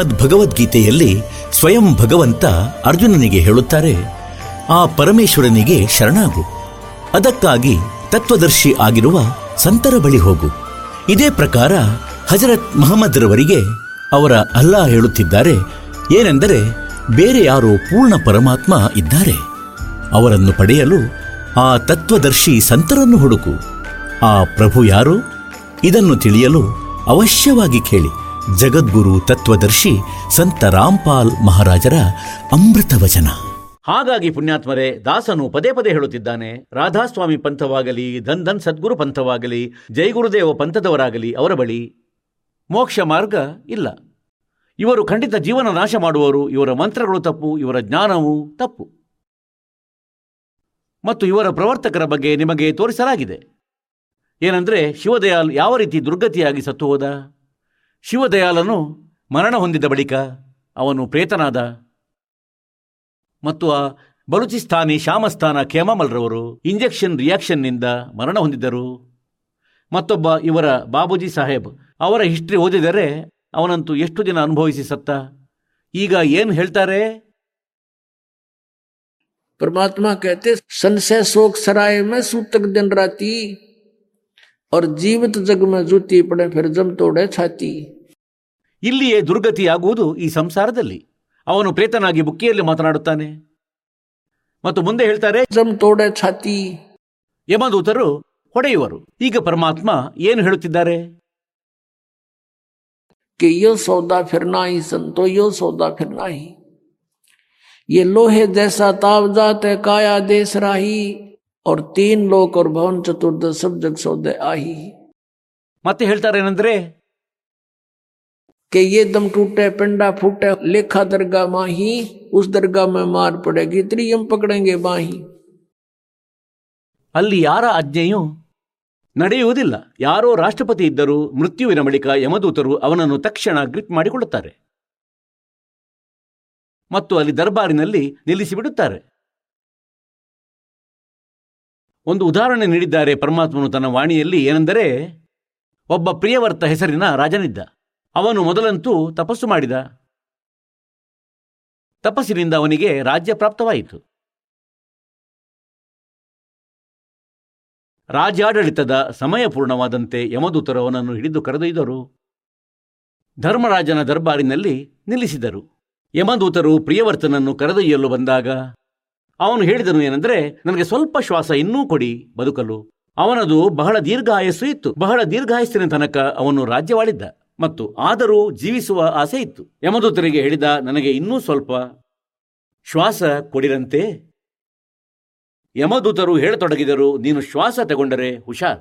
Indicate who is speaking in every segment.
Speaker 1: ಶ್ರೀಮದ್ ಭಗವದ್ಗೀತೆಯಲ್ಲಿ ಸ್ವಯಂ ಭಗವಂತ ಅರ್ಜುನನಿಗೆ ಹೇಳುತ್ತಾರೆ, ಆ ಪರಮೇಶ್ವರನಿಗೆ ಶರಣಾಗು. ಅದಕ್ಕಾಗಿ ತತ್ವದರ್ಶಿ ಆಗಿರುವ ಸಂತರ ಬಳಿ ಹೋಗು. ಇದೇ ಪ್ರಕಾರ ಹಜರತ್ ಮಹಮ್ಮದ್ರವರಿಗೆ ಅವರ ಅಲ್ಲಾ ಹೇಳುತ್ತಿದ್ದಾರೆ, ಏನೆಂದರೆ ಬೇರೆ ಯಾರೋ ಪೂರ್ಣ ಪರಮಾತ್ಮ ಇದ್ದಾರೆ. ಅವರನ್ನು ಪಡೆಯಲು ಆ ತತ್ವದರ್ಶಿ ಸಂತರನ್ನು ಹುಡುಕು. ಆ ಪ್ರಭು ಯಾರು? ಇದನ್ನು ತಿಳಿಯಲು ಅವಶ್ಯವಾಗಿ ಕೇಳಿ. ಜಗದ್ಗುರು ತತ್ವದರ್ಶಿ ಸಂತ ರಾಮ್ಪಾಲ್ ಮಹಾರಾಜರ ಅಮೃತ ವಚನ.
Speaker 2: ಹಾಗಾಗಿ ಪುಣ್ಯಾತ್ಮರೇ, ದಾಸನು ಪದೇ ಪದೇ ಹೇಳುತ್ತಿದ್ದಾನೆ. ರಾಧಾಸ್ವಾಮಿ ಪಂಥವಾಗಲಿ, ಧನ್ ಧನ್ ಸದ್ಗುರು ಪಂಥವಾಗಲಿ ಜೈಗುರುದೇವ ಪಂಥದವರಾಗಲಿ ಅವರ ಬಳಿ ಮೋಕ್ಷ ಮಾರ್ಗ ಇಲ್ಲ. ಇವರು ಖಂಡಿತ ಜೀವನ ನಾಶ ಮಾಡುವರು ಇವರ ಮಂತ್ರಗಳು ತಪ್ಪು, ಇವರ ಜ್ಞಾನವು ತಪ್ಪು. ಮತ್ತು ಇವರ ಪ್ರವರ್ತಕರ ಬಗ್ಗೆ ನಿಮಗೆ ತೋರಿಸಲಾಗಿದೆ. ಏನಂದ್ರೆ, ಶಿವದಯಾಲ್ ಯಾವ ರೀತಿ ದುರ್ಗತಿಯಾಗಿ ಸತ್ತು ಹೋದ? ಶಿವದಯಾಲನು ಮರಣ ಹೊಂದಿದ ಬಳಿಕ ಅವನು ಪ್ರೇತನಾದ ಮತ್ತು ಆ ಬಲೂಚಿಸ್ತಾನಿ ಶ್ಯಾಮಸ್ಥಾನ ಖೇಮಾಮಲ್ರವರು ಇಂಜೆಕ್ಷನ್ ರಿಯಾಕ್ಷನ್ನಿಂದ ಮರಣ ಹೊಂದಿದ್ದರು ಮತ್ತೊಬ್ಬ ಇವರ ಬಾಬೂಜಿ ಸಾಹೇಬ್ ಅವರ ಹಿಸ್ಟ್ರಿ ಓದಿದರೆ ಅವನಂತೂ ಎಷ್ಟು ದಿನ ಅನುಭವಿಸಿ ಸತ್ತ ಈಗ ಏನು ಹೇಳ್ತಾರೆ
Speaker 3: परमात्मा कहते संशय शोक सराय में सूतक दिन राती और जीवित जग में जूती पड़े फिर जम तोड़े छाती
Speaker 2: ಇಲ್ಲಿಯೇ ದುರ್ಗತಿಯಾಗುವುದು ಈ ಸಂಸಾರದಲ್ಲಿ ಅವನು ಪ್ರೇತನಾಗಿ ಬುಕ್ಕಿಯಲ್ಲಿ ಮಾತನಾಡುತ್ತಾನೆ ಮತ್ತು ಮುಂದೆ ಹೇಳ್ತಾರೆ
Speaker 3: जम तोड़े छाती
Speaker 2: ಯಮದೂತರು ಹೊಡೆಯುವರು ಈಗ ಪರಮಾತ್ಮ ಏನು ಹೇಳುತ್ತಿದ್ದಾರೆ
Speaker 3: कि यो सौदा फिरना ही संतो यो सौदा फिरना ही ये लोहे जैसा ताव जात है काया देश राही और तीन लोक और भवन चतुर्द सब जग सौदे आही
Speaker 2: ಮತ್ತೆ ಹೇಳ್ತಾರೆ ಏನಂದ್ರೆ
Speaker 3: कि ये दम टूटे पिंडा फूटे लेखा दरगाह माही उस दरगाह में मार पड़ेगी त्रियम पकड़ेंगे बाही
Speaker 2: ಅಲ್ಲಿ ಯಾರ ಆಜ್ಞೆಯೂ ನಡೆಯುವುದಿಲ್ಲ ಯಾರೋ ರಾಷ್ಟ್ರಪತಿ ಇದ್ದರೂ ಮೃತ್ಯುವಿನ ಬಳಿಕ ಯಮದೂತರು ಅವನನ್ನು ತಕ್ಷಣ ಗ್ರಿಪ್ ಮಾಡಿಕೊಳ್ಳುತ್ತಾರೆ ಮತ್ತು ಅಲ್ಲಿ ದರ್ಬಾರಿನಲ್ಲಿ ನಿಲ್ಲಿಸಿ ಬಿಡುತ್ತಾರೆ ಒಂದು ಉದಾಹರಣೆ ನೀಡಿದ್ದಾರೆ ಪರಮಾತ್ಮನು ತನ್ನ ವಾಣಿಯಲ್ಲಿ ಏನೆಂದರೆ, ಒಬ್ಬ ಪ್ರಿಯವರ್ತ ಹೆಸರಿನ ರಾಜನಿದ್ದ. ಅವನು ಮೊದಲಂತೂ ತಪಸ್ಸು ಮಾಡಿದ. ತಪಸ್ಸಿನಿಂದ ಅವನಿಗೆ ರಾಜ್ಯ ಪ್ರಾಪ್ತವಾಯಿತು. ರಾಜ್ಯಾಡಳಿತದ ಸಮಯ ಪೂರ್ಣವಾದಂತೆ ಯಮದೂತರು ಅವನನ್ನು ಹಿಡಿದು ಕರೆದೊಯ್ದರು. ಧರ್ಮರಾಜನ ದರ್ಬಾರಿನಲ್ಲಿ ನಿಲ್ಲಿಸಿದರು. ಯಮದೂತರು ಪ್ರಿಯವರ್ತನನ್ನು ಕರೆದೊಯ್ಯಲು ಬಂದಾಗ ಅವನು ಹೇಳಿದನು ಏನಂದ್ರೆ, ನನಗೆ ಸ್ವಲ್ಪ ಶ್ವಾಸ ಇನ್ನೂ ಕೊಡಿ, ಬದುಕಲು. ಅವನದು ಬಹಳ ದೀರ್ಘಾಯಸ್ಸು ಇತ್ತು. ಬಹಳ ದೀರ್ಘಾಯಸ್ಸಿನ ತನಕ ಅವನು ರಾಜ್ಯವಾಳಿದ್ದ ಮತ್ತು ಆದರೂ ಜೀವಿಸುವ ಆಸೆ ಇತ್ತು. ಯಮದೂತರಿಗೆ ಹೇಳಿದ, ನನಗೆ ಇನ್ನೂ ಸ್ವಲ್ಪ ಶ್ವಾಸ ಕೊಡಿರಂತೆ. ಯಮದೂತರು ಹೇಳತೊಡಗಿದರು, ನೀನು ಶ್ವಾಸ ತಗೊಂಡರೆ ಹುಷಾರ್.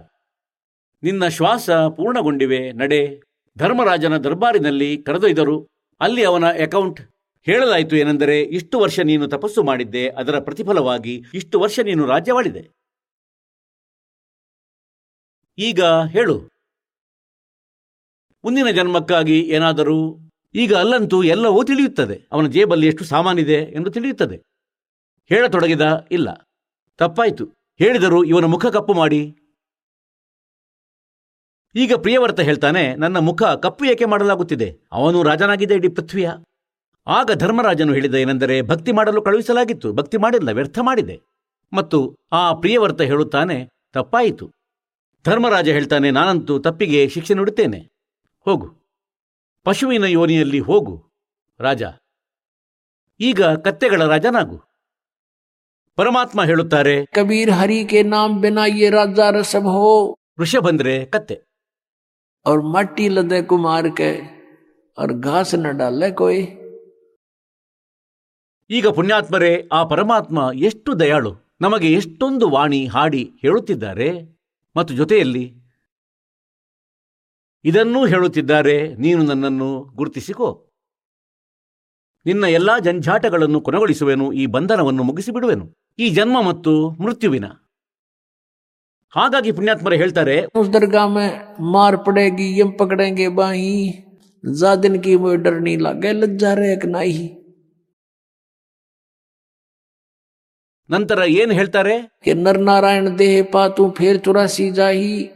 Speaker 2: ನಿನ್ನ ಶ್ವಾಸ ಪೂರ್ಣಗೊಂಡಿವೆ, ನಡೆ. ಧರ್ಮರಾಜನ ದರ್ಬಾರಿನಲ್ಲಿ ಕರೆದೊಯ್ದರು. ಅಲ್ಲಿ ಅವನ ಅಕೌಂಟ್ ಹೇಳಲಾಯಿತು ಏನೆಂದರೆ, ಇಷ್ಟು ವರ್ಷ ನೀನು ತಪಸ್ಸು ಮಾಡಿದ್ದೆ, ಅದರ ಪ್ರತಿಫಲವಾಗಿ ಇಷ್ಟು ವರ್ಷ ನೀನು ರಾಜ್ಯವಾಳಿದೆ ಈಗ ಹೇಳು. ಮುಂದಿನ ಜನ್ಮಕ್ಕಾಗಿ ಏನಾದರೂ, ಈಗ ಅಲ್ಲಂತೂ ಎಲ್ಲವೂ ತಿಳಿಯುತ್ತದೆ. ಅವನ ಜೇಬಲ್ಲಿ ಎಷ್ಟು ಸಾಮಾನಿದೆ ಎಂದು ತಿಳಿಯುತ್ತದೆ. ಹೇಳತೊಡಗಿದ ಇಲ್ಲ. ತಪ್ಪಾಯಿತು. ಹೇಳಿದರು ಇವನ ಮುಖ ಕಪ್ಪು ಮಾಡಿ. ಈಗ ಪ್ರಿಯವರ್ತ ಹೇಳ್ತಾನೆ, ನನ್ನ ಮುಖ ಕಪ್ಪು ಏಕೆ ಮಾಡಲಾಗುತ್ತಿದೆ? ಅವನು ರಾಜನಾಗಿದೆ ಇಡೀ ಪೃಥ್ವಿಯ? ಆಗ ಧರ್ಮರಾಜನು ಹೇಳಿದ ಏನೆಂದರೆ ಭಕ್ತಿ ಮಾಡಲು ಕಳುಹಿಸಲಾಗಿತ್ತು ಭಕ್ತಿ ಮಾಡಿಲ್ಲ ವ್ಯರ್ಥ ಮಾಡಿದೆ. ಮತ್ತು ಆ ಪ್ರಿಯವರ್ತ ಹೇಳುತ್ತಾನೆ ತಪ್ಪಾಯಿತು. ಧರ್ಮರಾಜ ಹೇಳ್ತಾನೆ ನಾನಂತೂ ತಪ್ಪಿಗೆ ಶಿಕ್ಷೆ ನೀಡುತ್ತೇನೆ. ಹೋಗು. ಪಶುವಿನ ಯೋನಿಯಲ್ಲಿ ಹೋಗು ರಾಜ. ಈಗ ಕತ್ತೆಗಳ ರಾಜನಾಗು. ಪರಮಾತ್ಮ ಹೇಳುತ್ತಾರೆ
Speaker 3: ಕಬೀರ್ ಹರಿ ಕೆ ನಾಮ್ ಬಿನಾ ರಾಜ ರಸಭ
Speaker 2: ಹೋ. ವೃಷಭಂದ್ರೆ ಕತ್ತೆ.
Speaker 3: ಅವ್ರ ಮಟ್ಟಿ ಇಲ್ಲದೆ ಕುಮಾರ್ ಕೆ ಅವ್ರ ಘಾಸ ನ ಡಾಲೆ ಕೋಯ್.
Speaker 2: ಈಗ ಪುಣ್ಯಾತ್ಮರೇ, ಆ ಪರಮಾತ್ಮ ಎಷ್ಟು ದಯಾಳು. ನಮಗೆ ಎಷ್ಟೊಂದು ವಾಣಿ ಹಾಡಿ ಹೇಳುತ್ತಿದ್ದಾರೆ. ಮತ್ತು ಜೊತೆಯಲ್ಲಿ, ಇದನ್ನೂ ಹೇಳುತ್ತಿದ್ದಾರೆ, ನೀನು ನನ್ನನ್ನು ಗುರುತಿಸಿಕೋ. ನಿನ್ನ ಎಲ್ಲ ಜಂಜಾಟಗಳನ್ನು ಕೊನೆಗೊಳಿಸುವೆನು, ಈ ಬಂಧನವನ್ನು ಮುಗಿಸಿಬಿಡುವೆನು. ಈ ಜನ್ಮ ಮತ್ತು ಮೃತ್ಯುವಿನ. ಹಾಗಾಗಿ ಪುಣ್ಯಾತ್ಮರ ಹೇಳ್ತಾರೆ
Speaker 3: ಮಾರ್ಪಡೆಗಿ ಮಾರ್ ಬಾಯಿ ಜಾದಿನ ಕಿ ಡರ್ನಿ ಲಾಗೆ ಲಜ್ಜಾ ನಾಯಿ?
Speaker 2: ನಂತರ ಏನ್ ಹೇಳ್ತಾರೆ?
Speaker 3: ನಾರಾಯಣ ದೇಹ ಪಾತು ಫೇರ್ ಚುರಾಸಿ ಜಾಹಿ.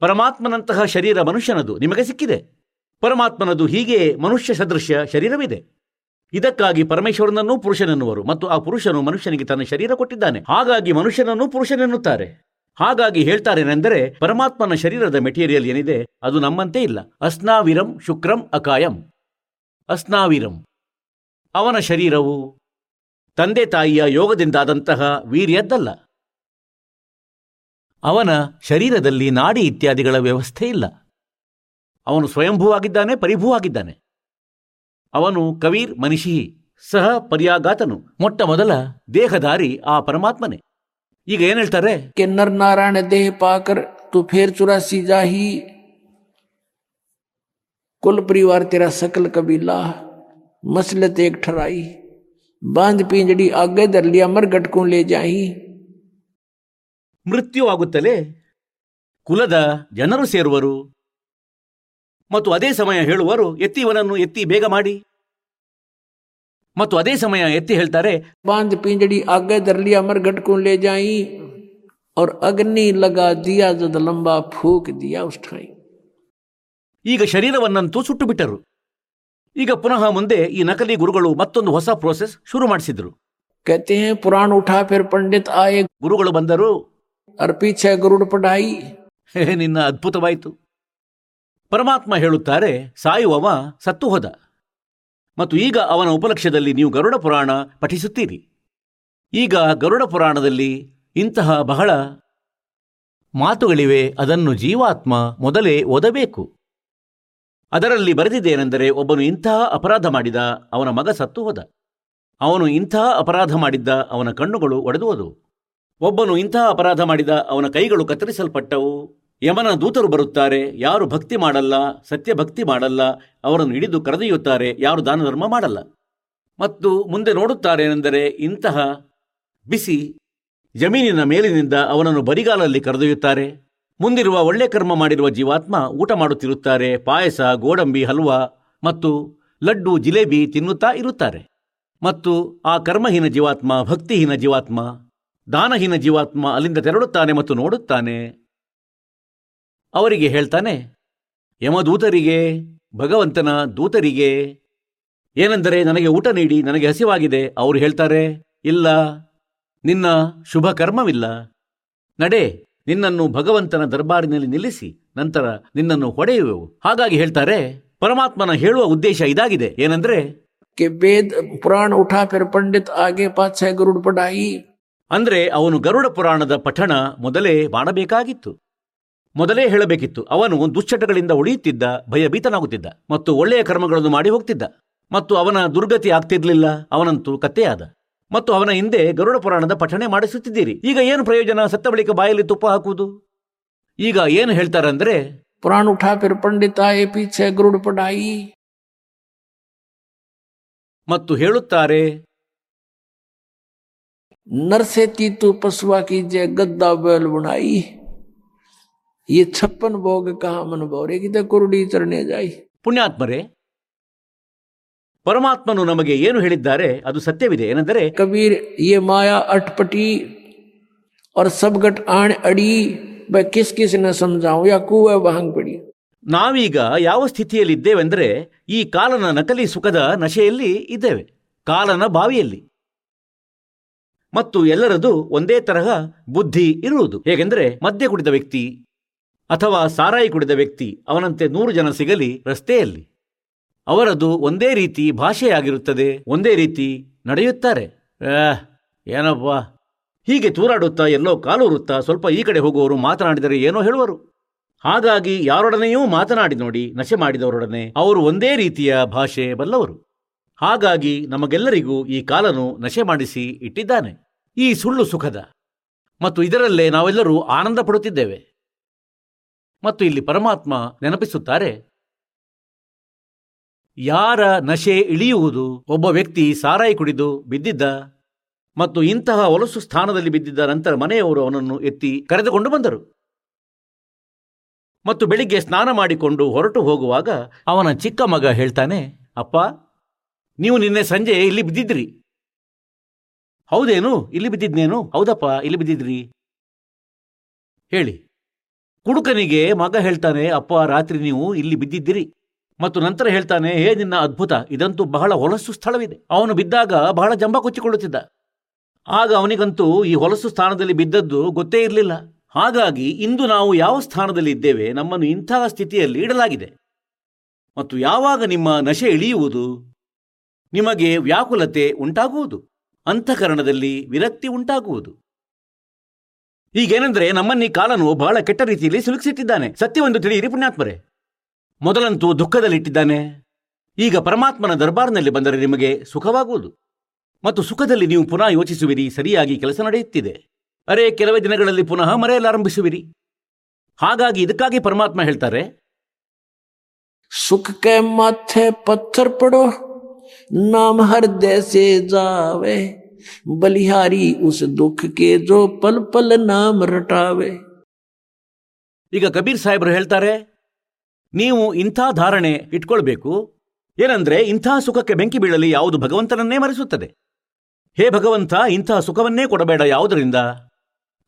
Speaker 2: ಪರಮಾತ್ಮನಂತಹ ಶರೀರ ಮನುಷ್ಯನದು ನಿಮಗೆ ಸಿಕ್ಕಿದೆ? ಪರಮಾತ್ಮನದು ಹೀಗೆ ಮನುಷ್ಯ ಸದೃಶ್ಯ ಶರೀರವಿದೆ. ಇದಕ್ಕಾಗಿ ಪರಮೇಶ್ವರನನ್ನು ಪುರುಷನೆನ್ನುವರು ಮತ್ತು ಆ ಪುರುಷನು ಮನುಷ್ಯನಿಗೆ ತನ್ನ ಶರೀರ ಕೊಟ್ಟಿದ್ದಾನೆ. ಹಾಗಾಗಿ ಮನುಷ್ಯನನ್ನು ಪುರುಷನೆನ್ನುತ್ತಾರೆ. ಹಾಗಾಗಿ ಹೇಳ್ತಾರೇನೆಂದರೆ ಪರಮಾತ್ಮನ ಶರೀರದ ಮೆಟೀರಿಯಲ್ ಏನಿದೆ ಅದು ನಮ್ಮಂತೆ ಇಲ್ಲ. ಅಸ್ನಾವಿರಂ ಶುಕ್ರಂ ಅಕಾಯಂ. ಅಸ್ನಾವಿರಂ. ಅವನ ಶರೀರವು ತಂದೆ ತಾಯಿಯ ಯೋಗದಿಂದಾದಂತಹ ವೀರ್ಯದ್ದಲ್ಲ ಅವನ ಶರೀರದಲ್ಲಿ ನಾಡಿ ಇತ್ಯಾದಿಗಳ ವ್ಯವಸ್ಥೆ ಇಲ್ಲ ಅವನು ಸ್ವಯಂಭೂ ಆಗಿದ್ದಾನೆ ಪರಿಭೂ ಆಗಿದ್ದಾನೆ ಅವನು ಕವೀರ್ ಮನಿಷಿ ಸಹ ಪರ್ಯಾಗಾತನು ಮೊಟ್ಟ ಮೊದಲ ದೇಹಧಾರಿ ಆ ಪರಮಾತ್ಮನೇ ಈಗ ಏನ್ ಹೇಳ್ತಾರೆ
Speaker 3: कि नर नारायण देह पाकर तू फिर चुरासी जाही कुल परिवार तेरा सकल कबीला मसलत एक ठराई ಬಾಂಧ ಪಿಂಜಡಿ ಅಗ್ಗದಲ್ಲಿ ಅಮರ್ಗಟ್ಕೊಂಡು ಲೇ
Speaker 2: ಜಾಯಿ ಮೃತ್ಯುವಾಗುತ್ತಲೇ ಕುಲದ ಜನರು ಸೇರುವರು ಮತ್ತು ಅದೇ ಸಮಯ ಹೇಳುವರು ಎತ್ತಿ ಇವನನ್ನು ಎತ್ತಿ ಬೇಗ ಮಾಡಿ ಮತ್ತು ಅದೇ ಸಮಯ ಎತ್ತಿ ಹೇಳ್ತಾರೆ
Speaker 3: ಬಾಂಧ ಪಿಂಜಡಿ ಅಗ್ಗದರ್ಲಿ ಅಮರ್ ಲೇ ಜಾಯಿ ಅವ್ರ ಅಗ್ನಿ ಲಗಾ ದಿಯಾ ಲಂಬ ಲಂಬಾ ಫೂಕ್ ದಿಯಾ ಉಷ್ಠಾಯಿ
Speaker 2: ಈಗ ಶರೀರವನ್ನಂತೂ ಸುಟ್ಟು ಬಿಟ್ಟರು ಈಗ ಪುನಃ ಮುಂದೆ ಈ ನಕಲಿ ಗುರುಗಳು ಮತ್ತೊಂದು ಹೊಸ ಪ್ರೋಸೆಸ್ ಶುರು ಮಾಡಿಸಿದ್ರು
Speaker 3: कहते हैं पुराण उठा फिर पंडित आए
Speaker 2: ಗುರುಗಳು ಬಂದರು
Speaker 3: और पीछे गरुड़ पढ़ाई
Speaker 2: ಹೇ ನಿನ್ನ ಅದ್ಭುತವಾಯಿತು ಪರಮಾತ್ಮ ಹೇಳುತ್ತಾರೆ ಸಾಯುವವ ಸತ್ತು ಹೋದ ಮತ್ತು ಈಗ ಅವನ ಉಪಲಕ್ಷ್ಯದಲ್ಲಿ ನೀವು ಗರುಡ ಪುರಾಣ ಪಠಿಸುತ್ತೀರಿ ಈಗ ಗರುಡ ಪುರಾಣದಲ್ಲಿ ಇಂತಹ ಬಹಳ ಮಾತುಗಳಿವೆ ಅದನ್ನು ಜೀವಾತ್ಮ ಮೊದಲೇ ಓದಬೇಕು ಅದರಲ್ಲಿ ಬರೆದಿದ್ದೇನೆಂದರೆ ಒಬ್ಬನು ಇಂತಹ ಅಪರಾಧ ಮಾಡಿದ ಅವನ ಮಗ ಸತ್ತು ಹೋದ. ಅವನು ಇಂತಹ ಅಪರಾಧ ಮಾಡಿದ್ದ ಅವನ ಕಣ್ಣುಗಳು ಒಡೆದು ಹೋದವು. ಒಬ್ಬನು ಇಂತಹ ಅಪರಾಧ ಮಾಡಿದ ಅವನ ಕೈಗಳು ಕತ್ತರಿಸಲ್ಪಟ್ಟವು. ಯಮನ ದೂತರು ಬರುತ್ತಾರೆ, ಯಾರು ಭಕ್ತಿ ಮಾಡಲ್ಲ, ಸತ್ಯ ಭಕ್ತಿ ಮಾಡಲ್ಲ, ಅವರನ್ನು ಹಿಡಿದು ಕರೆದೊಯ್ಯುತ್ತಾರೆ, ಯಾರು ದಾನ ಧರ್ಮ ಮಾಡಲ್ಲ. ಮತ್ತು ಮುಂದೆ ನೋಡುತ್ತಾರೇನೆಂದರೆ ಇಂತಹ ಬಿಸಿ ಜಮೀನಿನ ಮೇಲಿನಿಂದ ಅವನನ್ನು ಬರಿಗಾಲಲ್ಲಿ ಕರೆದೊಯ್ಯುತ್ತಾರೆ. ಮುಂದಿರುವ ಒಳ್ಳೆ ಕರ್ಮ ಮಾಡಿರುವ ಜೀವಾತ್ಮ ಊಟ ಮಾಡುತ್ತಿರುತ್ತಾರೆ. ಪಾಯಸ, ಗೋಡಂಬಿ, ಹಲ್ವಾ ಮತ್ತು ಲಡ್ಡು, ಜಿಲೇಬಿ ತಿನ್ನುತ್ತಾ ಇರುತ್ತಾರೆ. ಮತ್ತು ಆ ಕರ್ಮಹೀನ ಜೀವಾತ್ಮ, ಭಕ್ತಿಹೀನ ಜೀವಾತ್ಮ, ದಾನಹೀನ ಜೀವಾತ್ಮ ಅಲ್ಲಿಂದ ತೆರಳುತ್ತಾನೆ ಮತ್ತು ನೋಡುತ್ತಾನೆ. ಅವರಿಗೆ ಹೇಳ್ತಾನೆ, ಯಮದೂತರಿಗೆ, ಭಗವಂತನ ದೂತರಿಗೆ, ಏನೆಂದರೆ ನನಗೆ ಊಟ ನೀಡಿ, ನನಗೆ ಹಸಿವಾಗಿದೆ. ಅವರು ಹೇಳ್ತಾರೆ, ಇಲ್ಲ, ನಿನ್ನ ಶುಭ ಕರ್ಮವಿಲ್ಲ ನಡೆ ನಿನ್ನನ್ನು ಭಗವಂತನ ದರ್ಬಾರಿನಲ್ಲಿ ನಿಲ್ಲಿಸಿ ನಂತರ ನಿನ್ನನ್ನು ಹೊಡೆಯುವೆವು. ಹಾಗಾಗಿ ಹೇಳ್ತಾರೆ ಪರಮಾತ್ಮನ ಹೇಳುವ ಉದ್ದೇಶ ಇದಾಗಿದೆ. ಏನಂದ್ರೆ
Speaker 3: ವೇದ ಪುರಾಣ ಉಠಾ ಪಂಡಿತ್ ಆಗಿ ಪಾಶ್ಚಾಯ ಗರುಡ್ ಪಡಾಯಿ.
Speaker 2: ಅಂದ್ರೆ ಅವನು ಗರುಡ ಪುರಾಣದ ಪಠಣ ಮೊದಲೇ ಮಾಡಬೇಕಾಗಿತ್ತು ಮೊದಲೇ ಹೇಳಬೇಕಿತ್ತು ಅವನು ದುಶ್ಚಟಗಳಿಂದ ಉಳಿಯುತ್ತಿದ್ದ ಭಯಭೀತನಾಗುತ್ತಿದ್ದ ಮತ್ತು ಒಳ್ಳೆಯ ಕರ್ಮಗಳನ್ನು ಮಾಡಿ ಹೋಗ್ತಿದ್ದ. ಮತ್ತು ಅವನ ದುರ್ಗತಿ ಆಗ್ತಿರ್ಲಿಲ್ಲ ಅವನಂತೂ ಕತ್ತೆಯಾದ. ಮತ್ತು ಅವನ ಹಿಂದೆ ಗರುಡ ಪುರಾಣದ ಪಠಣೆ ಮಾಡಿಸುತ್ತಿದ್ದೀರಿ. ಈಗ ಏನು ಪ್ರಯೋಜನ? ಸತ್ತ ಬಳಿಕ ಬಾಯಲ್ಲಿ ತುಪ್ಪ ಹಾಕುವುದು? ಈಗ ಏನು ಹೇಳ್ತಾರಂದ್ರೆ
Speaker 3: ಪುರಾಣ ಠಾಕರ್ ಪಂಡಿತ ಎ ಗರುಡ ಪಡಾಯಿ
Speaker 2: ಮತ್ತು ಹೇಳುತ್ತಾರೆ
Speaker 3: ನರ್ಸೆ ತೀತು ಪಶುವಾ ಜೆ ಗದ್ದಾ ಬೇಲ್ ಬುಣಾಯಿ. ಈ ಛಪ್ಪನ್ ಭೋಗ ಕಾಮನ್ ಭೌರೆ ಕಿತ ಕುರುಡಿ ಚರಣೆ ಜಾಯಿ.
Speaker 2: ಪುಣ್ಯಾತ್ಮರೇ ಪರಮಾತ್ಮನು ನಮಗೆ ಏನು ಹೇಳಿದ್ದಾರೆ ಅದು ಸತ್ಯವಿದೆ ಏನೆಂದರೆ
Speaker 3: कबीर ये माया अटपटी और सब गट आण अड़ी वह किस किस ने समझाऊं या कुआ भांग पड़ी
Speaker 2: ನಾವೀಗ ಯಾವ ಸ್ಥಿತಿಯಲ್ಲಿದ್ದೇವೆಂದರೆ ಈ ಕಾಲನ ನಕಲಿ ಸುಖದ ನಶೆಯಲ್ಲಿ ಇದ್ದೇವೆ ಕಾಲನ ಬಾವಿಯಲ್ಲಿ ಮತ್ತು ಎಲ್ಲರದು ಒಂದೇ ತರಹ ಬುದ್ಧಿ ಇರುವುದು ಹೇಗೆಂದರೆ ಮದ್ಯ ಕುಡಿದ ವ್ಯಕ್ತಿ ಅಥವಾ ಸಾರಾಯಿ ಕುಡಿದ ವ್ಯಕ್ತಿ ಅವನಂತೆ ನೂರು ಜನ ಸಿಗಲಿ ರಸ್ತೆಯಲ್ಲಿ ಅವರದು ಒಂದೇ ರೀತಿ ಭಾಷೆಯಾಗಿರುತ್ತದೆ, ಒಂದೇ ರೀತಿ ನಡೆಯುತ್ತಾರೆ. ಏನಪ್ಪ? ಹೀಗೆ ತೂರಾಡುತ್ತಾ ಎಲ್ಲೋ ಕಾಲೂರುತ್ತಾ ಸ್ವಲ್ಪ ಈ ಕಡೆ ಹೋಗುವವರು ಮಾತನಾಡಿದರೆ ಏನೋ ಹೇಳುವರು. ಹಾಗಾಗಿ ಯಾರೊಡನೆಯೂ ಮಾತನಾಡಿ ನೋಡಿ, ನಶೆ ಮಾಡಿದವರೊಡನೆ ಅವರು ಒಂದೇ ರೀತಿಯ ಭಾಷೆ ಬಲ್ಲವರು. ಹಾಗಾಗಿ ನಮಗೆಲ್ಲರಿಗೂ ಈ ಕಾಲನು ನಶೆ ಮಾಡಿಸಿ ಇಟ್ಟಿದ್ದಾನೆ. ಈ ಸುಳ್ಳು ಸುಖದ. ಮತ್ತು ಇದರಲ್ಲೇ ನಾವೆಲ್ಲರೂ ಆನಂದ ಪಡುತ್ತಿದ್ದೇವೆ ಮತ್ತು ಇಲ್ಲಿ ಪರಮಾತ್ಮ ನೆನಪಿಸುತ್ತಾರೆ ಯಾರ ನಶೆ ಇಳಿಯುವುದು? ಒಬ್ಬ ವ್ಯಕ್ತಿ ಸಾರಾಯಿ ಕುಡಿದು ಬಿದ್ದಿದ್ದ ಮತ್ತು ಇಂತಹ ಹೊಲಸು ಸ್ಥಾನದಲ್ಲಿ ಬಿದ್ದಿದ್ದ ನಂತರ ಮನೆಯವರು ಅವನನ್ನು ಎತ್ತಿ ಕರೆದುಕೊಂಡು ಬಂದರು. ಮತ್ತು ಬೆಳಿಗ್ಗೆ ಸ್ನಾನ ಮಾಡಿಕೊಂಡು ಹೊರಟು ಹೋಗುವಾಗ ಅವನ ಚಿಕ್ಕ ಮಗ ಹೇಳ್ತಾನೆ, ಅಪ್ಪ, ನೀವು ನಿನ್ನೆ ಸಂಜೆ ಇಲ್ಲಿ ಬಿದ್ದಿದ್ರಿ ಹೌದೇನು? ಇಲ್ಲಿ ಬಿದ್ದಿದ್ನೇನು? ಹೌದಪ್ಪ, ಇಲ್ಲಿ ಬಿದ್ದಿದ್ರಿ ಹೇಳಿ. ಕುಡುಕನಿಗೆ ಮಗ ಹೇಳ್ತಾನೆ, ಅಪ್ಪ, ರಾತ್ರಿ ನೀವು ಇಲ್ಲಿ ಬಿದ್ದಿದ್ದಿರಿ. ಮತ್ತು ನಂತರ ಹೇಳ್ತಾನೆ, ಹೇ ನಿನ್ನ ಅದ್ಭುತ, ಇದಂತೂ ಬಹಳ ಹೊಲಸು ಸ್ಥಳವಿದೆ. ಅವನು ಬಿದ್ದಾಗ ಬಹಳ ಜಂಬ ಕೊಚ್ಚಿಕೊಳ್ಳುತ್ತಿದ್ದ. ಆಗ ಅವನಿಗಂತೂ ಈ ಹೊಲಸು ಸ್ಥಾನದಲ್ಲಿ ಬಿದ್ದದ್ದು ಗೊತ್ತೇ ಇರಲಿಲ್ಲ. ಹಾಗಾಗಿ ಇಂದು ನಾವು ಯಾವ ಸ್ಥಾನದಲ್ಲಿ ಇದ್ದೇವೆ ನಮ್ಮನ್ನು ಇಂತಹ ಸ್ಥಿತಿಯಲ್ಲಿ ಇಡಲಾಗಿದೆ. ಮತ್ತು ಯಾವಾಗ ನಿಮ್ಮ ನಶೆ ಇಳಿಯುವುದು? ನಿಮಗೆ ವ್ಯಾಕುಲತೆ ಉಂಟಾಗುವುದು. ಅಂತಃಕರಣದಲ್ಲಿ ವಿರಕ್ತಿ ಉಂಟಾಗುವುದು. ಈಗೇನೆಂದ್ರೆ ನಮ್ಮನ್ನೀ ಕಾಲನು ಬಹಳ ಕೆಟ್ಟ ರೀತಿಯಲ್ಲಿ ಸಿಲುಕಿಸಿಟ್ಟಿದ್ದಾನೆ. ಸತ್ಯವೆಂದು ತಿಳಿಯಿರಿ ಪುಣ್ಯಾತ್ಮರೇ. ಮೊದಲಂತೂ ದುಃಖದಲ್ಲಿಟ್ಟಿದ್ದಾನೆ. ಈಗ ಪರಮಾತ್ಮನ ದರ್ಬಾರ್ನಲ್ಲಿ ಬಂದರೆ ನಿಮಗೆ ಸುಖವಾಗುವುದು. ಮತ್ತು ಸುಖದಲ್ಲಿ ನೀವು ಪುನಃ ಯೋಚಿಸುವಿರಿ ಸರಿಯಾಗಿ ಕೆಲಸ ನಡೆಯುತ್ತಿದೆ. ಅರೆ ಕೆಲವೇ ದಿನಗಳಲ್ಲಿ ಪುನಃ ಮರೆಯಲಾರಂಭಿಸುವಿರಿ ಹಾಗಾಗಿ ಇದಕ್ಕಾಗಿ ಪರಮಾತ್ಮ ಹೇಳ್ತಾರೆ
Speaker 3: ಸುಖಕ್ಕೆ ಮಾಥೆ ಪತ್ಥರ್ ಪಡೋ ನಾಮ ಜಾವೆ ಬಲಿಹಾರಿ ಉಸ್ ದುಃಖಕ್ಕೆ ಜೋ ಪಲ್ ಪಲ್ ನಾಮ ರಟಾವೆ.
Speaker 2: ಈಗ ಕಬೀರ್ ಸಾಹೇಬರು ಹೇಳ್ತಾರೆ ನೀವು ಇಂಥ ಧಾರಣೆ ಇಟ್ಕೊಳ್ಬೇಕು. ಏನಂದ್ರೆ ಇಂಥ ಸುಖಕ್ಕೆ ಬೆಂಕಿ ಬೀಳಲಿ ಯಾವುದು ಭಗವಂತನನ್ನೇ ಮರೆಸುತ್ತದೆ. ಹೇ ಭಗವಂತ, ಇಂಥ ಸುಖವನ್ನೇ ಕೊಡಬೇಡ ಯಾವುದರಿಂದ?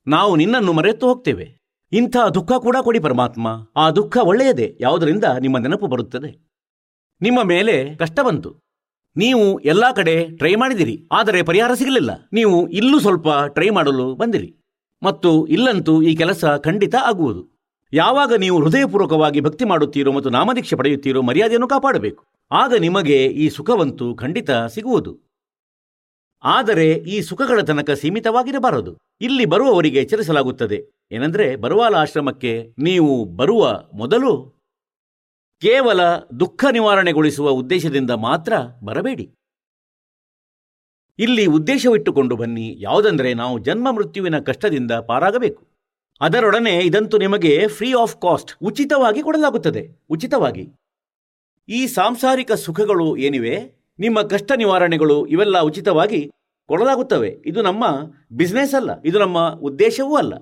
Speaker 2: ನಾವು ನಿನ್ನನ್ನು ಮರೆತು ಹೋಗ್ತೇವೆ. ಇಂಥ ದುಃಖ ಕೂಡ ಕೊಡಿ ಪರಮಾತ್ಮ. ಆ ದುಃಖ ಒಳ್ಳೆಯದೇ, ಯಾವುದರಿಂದ? ನಿಮ್ಮ ನೆನಪು ಬರುತ್ತದೆ. ನಿಮ್ಮ ಮೇಲೆ ಕಷ್ಟ ಬಂತು. ನೀವು ಎಲ್ಲಾ ಕಡೆ ಟ್ರೈ ಮಾಡಿದಿರಿ, ಆದರೆ ಪರಿಹಾರ ಸಿಗಲಿಲ್ಲ. ನೀವು ಇಲ್ಲೂ ಸ್ವಲ್ಪ ಟ್ರೈ ಮಾಡಲು ಬಂದಿರಿ. ಮತ್ತು ಇಲ್ಲಂತೂ ಈ ಕೆಲಸ ಖಂಡಿತ ಆಗುವುದು. ಯಾವಾಗ ನೀವು ಹೃದಯಪೂರ್ವಕವಾಗಿ ಭಕ್ತಿ ಮಾಡುತ್ತೀರೋ ಮತ್ತು ನಾಮದೀಕ್ಷೆ ಪಡೆಯುತ್ತೀರೋ ಮರ್ಯಾದೆಯನ್ನು ಕಾಪಾಡಬೇಕು. ಆಗ ನಿಮಗೆ ಈ ಸುಖವಂತೂ ಖಂಡಿತ ಸಿಗುವುದು. ಆದರೆ ಈ ಸುಖಗಳ ತನಕ ಸೀಮಿತವಾಗಿರಬಾರದು. ಇಲ್ಲಿ ಬರುವವರಿಗೆ ಎಚ್ಚರಿಸಲಾಗುತ್ತದೆ. ಏನಂದ್ರೆ ಬರುವಾಲ ಆಶ್ರಮಕ್ಕೆ ನೀವು ಬರುವ ಮೊದಲು ಕೇವಲ ದುಃಖ ನಿವಾರಣೆಗೊಳಿಸುವ ಉದ್ದೇಶದಿಂದ ಮಾತ್ರ ಬರಬೇಡಿ. ಇಲ್ಲಿ ಉದ್ದೇಶವಿಟ್ಟುಕೊಂಡು ಬನ್ನಿ. ಯಾವುದಂದ್ರೆ ನಾವು ಜನ್ಮ ಮೃತ್ಯುವಿನ ಕಷ್ಟದಿಂದ ಪಾರಾಗಬೇಕು. ಅದರೊಡನೆ ಇದಂತೂ ನಿಮಗೆ ಫ್ರೀ ಆಫ್ ಕಾಸ್ಟ್ ಉಚಿತವಾಗಿ ಕೊಡಲಾಗುತ್ತದೆ. ಉಚಿತವಾಗಿ. ಈ ಸಾಂಸಾರಿಕ ಸುಖಗಳು ಏನಿವೆ? ನಿಮ್ಮ ಕಷ್ಟ ನಿವಾರಣೆಗಳು ಇವೆಲ್ಲ ಉಚಿತವಾಗಿ ಕೊಡಲಾಗುತ್ತವೆ. ಇದು ನಮ್ಮ ಬಿಸ್ನೆಸ್ ಅಲ್ಲ. ಇದು ನಮ್ಮ ಉದ್ದೇಶವೂ ಅಲ್ಲ.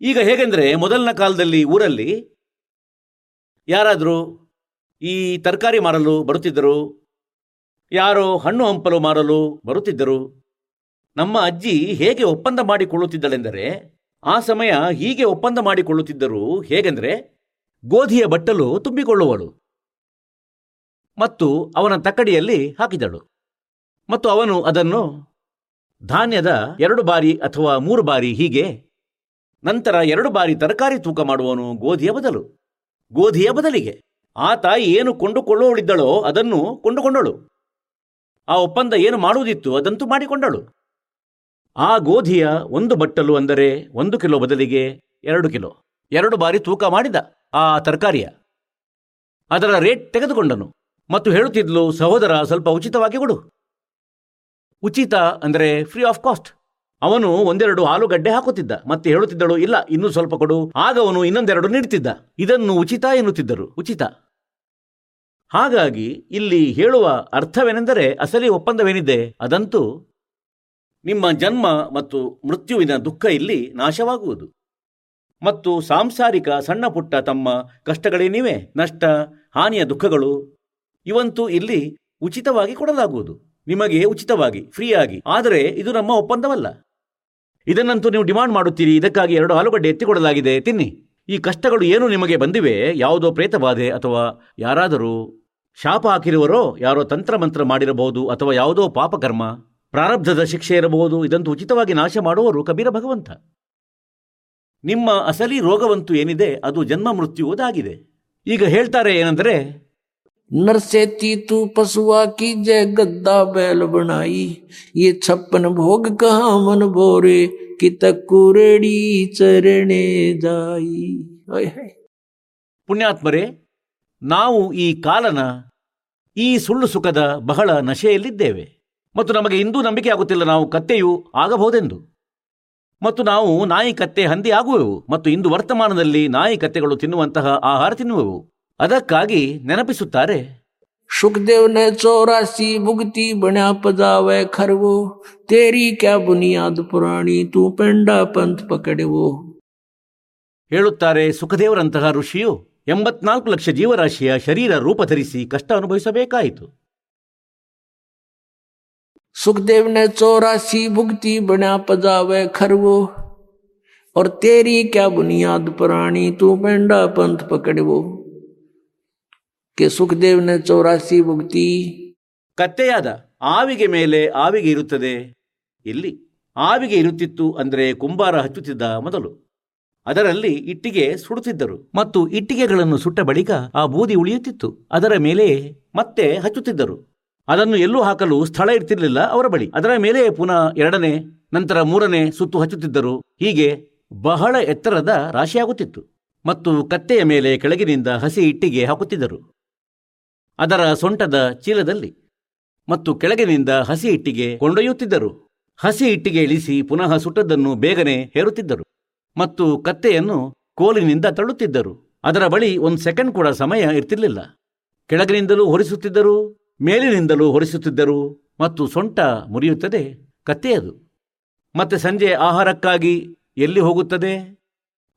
Speaker 2: ಈಗ ಹೇಗೆಂದರೆ ಮೊದಲಿನ ಕಾಲದಲ್ಲಿ ಊರಲ್ಲಿ ಯಾರಾದರೂ ಈ ತರಕಾರಿ ಮಾರಲು ಬರುತ್ತಿದ್ದರು, ಯಾರೋ ಹಣ್ಣು ಹಂಪಲು ಮಾರಲು ಬರುತ್ತಿದ್ದರು, ನಮ್ಮ ಅಜ್ಜಿ ಹೇಗೆ ಒಪ್ಪಂದ ಮಾಡಿಕೊಳ್ಳುತ್ತಿದ್ದಳೆಂದರೆ ಆ ಸಮಯ ಹೀಗೆ ಒಪ್ಪಂದ ಮಾಡಿಕೊಳ್ಳುತ್ತಿದ್ದರು ಹೇಗೆಂದರೆ ಗೋಧಿಯ ಬಟ್ಟಲು ತುಂಬಿಕೊಳ್ಳುವಳು ಮತ್ತು ಅವನ ತಕ್ಕಡಿಯಲ್ಲಿ ಹಾಕಿದಳು. ಮತ್ತು ಅವನು ಅದನ್ನು ಧಾನ್ಯದ ಎರಡು ಬಾರಿ ಅಥವಾ ಮೂರು ಬಾರಿ ಹೀಗೆ ನಂತರ ಎರಡು ಬಾರಿ ತರಕಾರಿ ತೂಕ ಮಾಡುವನು ಗೋಧಿಯ ಬದಲು, ಗೋಧಿಯ ಬದಲಿಗೆ. ಆ ತಾಯಿ ಏನು ಕೊಂಡುಕೊಳ್ಳುವಳಿದ್ದಳೋ ಅದನ್ನು ಕೊಂಡುಕೊಂಡಳು. ಆ ಒಪ್ಪಂದ ಏನು ಮಾಡುವುದಿತ್ತು ಅದಂತೂ ಮಾಡಿಕೊಂಡಳು. ಆ ಗೋಧಿಯ ಒಂದು ಬಟ್ಟಲು ಅಂದರೆ ಒಂದು ಕಿಲೋ ಬದಲಿಗೆ ಎರಡು ಕಿಲೋ. ಎರಡು ಬಾರಿ ತೂಕ ಮಾಡಿದ ಆ ತರಕಾರಿಯ. ಅದರ ರೇಟ್ ತೆಗೆದುಕೊಂಡನು ಮತ್ತು ಹೇಳುತ್ತಿದ್ಲು, ಸಹೋದರ, ಸ್ವಲ್ಪ ಉಚಿತವಾಗಿ ಕೊಡು. ಉಚಿತ ಅಂದರೆ ಫ್ರೀ ಆಫ್ ಕಾಸ್ಟ್ ಅವನು ಒಂದೆರಡು ಆಲೂಗಡ್ಡೆ ಹಾಕುತ್ತಿದ್ದ, ಮತ್ತೆ ಹೇಳುತ್ತಿದ್ದಳು, ಇಲ್ಲ, ಇನ್ನೂ ಸ್ವಲ್ಪ ಕೊಡು. ಆಗ ಅವನು ಇನ್ನೊಂದೆರಡು ನೀಡುತ್ತಿದ್ದ. ಇದನ್ನು ಉಚಿತ ಎನ್ನುತ್ತಿದ್ದರು. ಉಚಿತ. ಹಾಗಾಗಿ ಇಲ್ಲಿ ಹೇಳುವ ಅರ್ಥವೇನೆಂದರೆ, ಅಸಲಿ ಒಪ್ಪಂದವೇನಿದೆ? ಅದಂತೂ ನಿಮ್ಮ ಜನ್ಮ ಮತ್ತು ಮೃತ್ಯುವಿನ ದುಃಖ ಇಲ್ಲಿ ನಾಶವಾಗುವುದು. ಮತ್ತು ಸಾಂಸಾರಿಕ ಸಣ್ಣ ಪುಟ್ಟ ತಮ್ಮ ಕಷ್ಟಗಳೇನಿವೆ ನಷ್ಟ, ಹಾನಿಯ ದುಃಖಗಳು, ಇವಂತೂ ಇಲ್ಲಿ ಉಚಿತವಾಗಿ ಕೊಡಲಾಗುವುದು. ನಿಮಗೆ ಉಚಿತವಾಗಿ, ಫ್ರೀಯಾಗಿ. ಆದರೆ ಇದು ನಮ್ಮ ಒಪ್ಪಂದವಲ್ಲ. ಇದನ್ನಂತೂ ನೀವು ಡಿಮಾಂಡ್ ಮಾಡುತ್ತೀರಿ. ಇದಕ್ಕಾಗಿ ಎರಡು ಆಲೂಗಡ್ಡೆ ಎತ್ತಿಕೊಡಲಾಗಿದೆ. ತಿನ್ನಿ. ಈ ಕಷ್ಟಗಳು ಏನು ನಿಮಗೆ ಬಂದಿವೆ? ಯಾವುದೋ ಪ್ರೇತಬಾಧೆ ಅಥವಾ ಯಾರಾದರೂ ಶಾಪ ಹಾಕಿರುವರೋ, ಯಾರೋ ತಂತ್ರಮಂತ್ರ ಮಾಡಿರಬಹುದು ಅಥವಾ ಯಾವುದೋ ಪಾಪಕರ್ಮ? ಪ್ರಾರಬ್ಧದ ಶಿಕ್ಷೆ ಇರಬಹುದು ಇದಂತೂ ಉಚಿತವಾಗಿ ನಾಶ ಮಾಡುವವರು ಕಬೀರ ಭಗವಂತ ನಿಮ್ಮ ಅಸಲಿ ರೋಗವಂತೂ ಏನಿದೆ ಅದು ಜನ್ಮ ಮೃತ್ಯುವುದಾಗಿದೆ ಈಗ ಹೇಳ್ತಾರೆ ಏನಂದರೆ
Speaker 3: नरसेती तू पशुआ की जय गद्दा बैल बनाई ये छप्पन भोग कहा मन भोरे कि तकुरेड़ी चरणे जाई ओए होए।
Speaker 2: ಪುಣ್ಯಾತ್ಮರೇ ನಾವು ಈ ಕಾಲನ ಈ ಸುಳ್ಳು ಸುಖದ ಬಹಳ ನಶೆಯಲ್ಲಿದ್ದೇವೆ ಮತ್ತು ನಮಗೆ ಇಂದೂ ನಂಬಿಕೆಯಾಗುತ್ತಿಲ್ಲ ನಾವು ಕತ್ತೆಯು ಆಗಬಹುದೆಂದು. ಮತ್ತು ನಾವು ನಾಯಿ ಕತ್ತೆ ಹಂದಿ ಆಗುವೆವು ಮತ್ತು ಇಂದು ವರ್ತಮಾನದಲ್ಲಿ ನಾಯಿ ಕತ್ತೆಗಳು ತಿನ್ನುವಂತಹ ಆಹಾರ ತಿನ್ನುವೆವು. ಅದಕ್ಕಾಗಿ ನೆನಪಿಸುತ್ತಾರೆ
Speaker 3: ಸುಖದೇವನ ಚೌರಾಸಿ ಭುಗತಿ ಬಣ್ಯಾ ಪದಾವೆ ತೇರಿ ಕ್ಯಾ ಬುನಿಯಾದ ಪುರಾಣಿ ತೂ ಪೆಂಡ ಪಂತ್ ಪಕಡೆವು.
Speaker 2: ಹೇಳುತ್ತಾರೆ ಸುಖದೇವರಂತಹ ಋಷಿಯು ಎಂಬತ್ನಾಲ್ಕು ಲಕ್ಷ ಜೀವರಾಶಿಯ ಶರೀರ ರೂಪ ಧರಿಸಿ ಕಷ್ಟ ಅನುಭವಿಸಬೇಕಾಯಿತು.
Speaker 3: सुखदेव ने चौरासी भुगती बना पजावे खरवो और तेरी क्या बुनियाद पुरानी तू पेंडा पंथ पकड़े वो कि सुखदेव ने चौरासी भुगती
Speaker 2: ಕತ್ತೆಯಾದ ಆವಿಗೆ ಮೇಲೆ ಆವಿಗೆ ಇರುತ್ತದೆ ಇಲ್ಲಿ ಆವಿಗೆ ಇರುತ್ತಿತ್ತು ಅಂದರೆ ಕುಂಬಾರ ಹಚ್ಚುತ್ತಿದ್ದ ಮೊದಲು ಅದರಲ್ಲಿ ಇಟ್ಟಿಗೆ ಸುಡುತ್ತಿದ್ದರು ಮತ್ತು ಇಟ್ಟಿಗೆಗಳನ್ನು ಸುಟ್ಟ ಬಳಿಕ ಆ ಬೂದಿ ಉಳಿಯುತ್ತಿತ್ತು ಅದರ ಮೇಲೆ ಮತ್ತೆ ಹಚ್ಚುತ್ತಿದ್ದರು ಅದನ್ನು ಎಲ್ಲೂ ಹಾಕಲು ಸ್ಥಳ ಇರ್ತಿರ್ಲಿಲ್ಲ ಅವರ ಬಳಿ. ಅದರ ಮೇಲೆ ಪುನಃ ಎರಡನೇ, ನಂತರ ಮೂರನೇ ಸುತ್ತು ಹಚ್ಚುತ್ತಿದ್ದರು. ಹೀಗೆ ಬಹಳ ಎತ್ತರದ ರಾಶಿಯಾಗುತ್ತಿತ್ತು ಮತ್ತು ಕತ್ತೆಯ ಮೇಲೆ ಕೆಳಗಿನಿಂದ ಹಸಿ ಇಟ್ಟಿಗೆ ಹಾಕುತ್ತಿದ್ದರು. ಅದರ ಸೊಂಟದ ಚೀಲದಲ್ಲಿ ಮತ್ತು ಕೆಳಗಿನಿಂದ ಹಸಿ ಇಟ್ಟಿಗೆ ಕೊಂಡೊಯ್ಯುತ್ತಿದ್ದರು. ಹಸಿ ಇಟ್ಟಿಗೆ ಇಳಿಸಿ ಪುನಃ ಸುಟ್ಟದ್ದನ್ನು ಬೇಗನೆ ಹೇರುತ್ತಿದ್ದರು ಮತ್ತು ಕತ್ತೆಯನ್ನು ಕೋಲಿನಿಂದ ತಳ್ಳುತ್ತಿದ್ದರು. ಅದರ ಬಳಿ ಒಂದು ಸೆಕೆಂಡ್ ಕೂಡ ಸಮಯ ಇರ್ತಿರಲಿಲ್ಲ. ಕೆಳಗಿನಿಂದಲೂ ಹೊರಿಸುತ್ತಿದ್ದರು ಮೇಲಿನಿಂದಲೂ ಹೊರಿಸುತ್ತಿದ್ದರು ಮತ್ತು ಸೊಂಟ ಮುರಿಯುತ್ತದೆ ಕತ್ತೆಯದು ಮತ್ತೆ ಸಂಜೆ ಆಹಾರಕ್ಕಾಗಿ ಎಲ್ಲಿ ಹೋಗುತ್ತದೆ?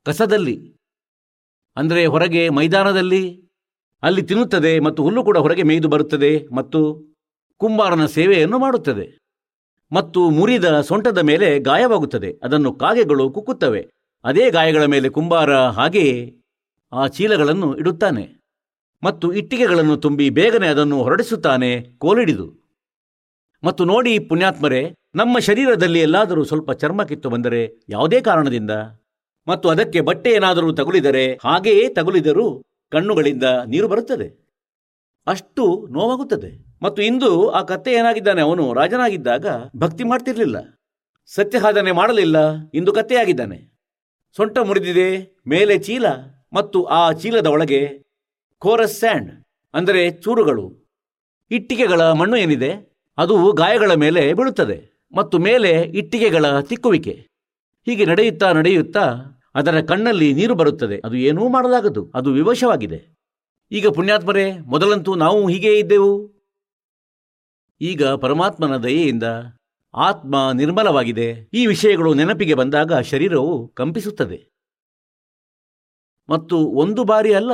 Speaker 2: ಕಸದಲ್ಲಿ. ಅಂದರೆ ಹೊರಗೆ ಮೈದಾನದಲ್ಲಿ? ಅಲ್ಲಿ ತಿನ್ನುತ್ತದೆ ಮತ್ತು ಹುಲ್ಲು ಕೂಡ ಹೊರಗೆ ಮೇಯ್ದು ಬರುತ್ತದೆ ಮತ್ತು ಕುಂಬಾರನ ಸೇವೆಯನ್ನು ಮಾಡುತ್ತದೆ. ಮತ್ತು ಮುರಿದ ಸೊಂಟದ ಮೇಲೆ ಗಾಯವಾಗುತ್ತದೆ. ಅದನ್ನು ಕಾಗೆಗಳು ಕುಕ್ಕುತ್ತವೆ. ಅದೇ ಗಾಯಗಳ ಮೇಲೆ ಕುಂಬಾರ ಹಾಗೆಯೇ ಆ ಚೀಲಗಳನ್ನು ಇಡುತ್ತಾನೆ. ಮತ್ತು ಇಟ್ಟಿಗೆಗಳನ್ನು ತುಂಬಿ ಬೇಗನೆ ಅದನ್ನು ಹೊರಡಿಸುತ್ತಾನೆ, ಕೋಲಿಡಿದು. ಮತ್ತು ನೋಡಿ ಪುಣ್ಯಾತ್ಮರೇ, ನಮ್ಮ ಶರೀರದಲ್ಲಿ ಎಲ್ಲಾದರೂ ಸ್ವಲ್ಪ ಚರ್ಮ ಕಿತ್ತು ಬಂದರೆ ಯಾವುದೇ ಕಾರಣದಿಂದ? ಮತ್ತು ಅದಕ್ಕೆ ಬಟ್ಟೆ ಏನಾದರೂ ತಗುಲಿದರೆ ಹಾಗೆಯೇ ತಗುಲಿದರೂ ಕಣ್ಣುಗಳಿಂದ ನೀರು ಬರುತ್ತದೆ. ಅಷ್ಟು ನೋವಾಗುತ್ತದೆ. ಮತ್ತು ಇಂದು ಆ ಕತ್ತೆ ಏನಾಗಿದ್ದಾನೆ, ಅವನು ರಾಜನಾಗಿದ್ದಾಗ ಭಕ್ತಿ ಮಾಡ್ತಿರ್ಲಿಲ್ಲ. ಸತ್ಯಸಾಧನೆ ಮಾಡಲಿಲ್ಲ, ಇಂದು ಕತ್ತೆಯಾಗಿದ್ದಾನೆ. ಸೊಂಟ ಮುರಿದಿದೆ, ಮೇಲೆ ಚೀಲ, ಮತ್ತು ಆ ಚೀಲದ ಒಳಗೆ ಕೋರಸ್ ಸ್ಯಾಂಡ್, ಅಂದರೆ ಚೂರುಗಳು. ಇಟ್ಟಿಗೆಗಳ ಮಣ್ಣು ಏನಿದೆ, ಅದು ಗಾಯಗಳ ಮೇಲೆ ಬೀಳುತ್ತದೆ ಮತ್ತು ಮೇಲೆ ಇಟ್ಟಿಗೆಗಳ ತಿಕ್ಕುವಿಕೆ. ಹೀಗೆ ನಡೆಯುತ್ತಾ ನಡೆಯುತ್ತಾ ಅದರ ಕಣ್ಣಲ್ಲಿ ನೀರು ಬರುತ್ತದೆ, ಅದು ಏನೂ ಮಾಡಲಾಗದು, ಅದು ವಿವಶವಾಗಿದೆ. ಈಗ ಪುಣ್ಯಾತ್ಮರೇ, ಮೊದಲಂತೂ ನಾವು ಹೀಗೇ ಇದ್ದೆವು. ಈಗ ಪರಮಾತ್ಮನ ದಯೆಯಿಂದ ಆತ್ಮ ನಿರ್ಮಲವಾಗಿದೆ. ಈ ವಿಷಯಗಳು ನೆನಪಿಗೆ ಬಂದಾಗ ಶರೀರವು ಕಂಪಿಸುತ್ತದೆ. ಮತ್ತು ಒಂದು ಬಾರಿ ಅಲ್ಲ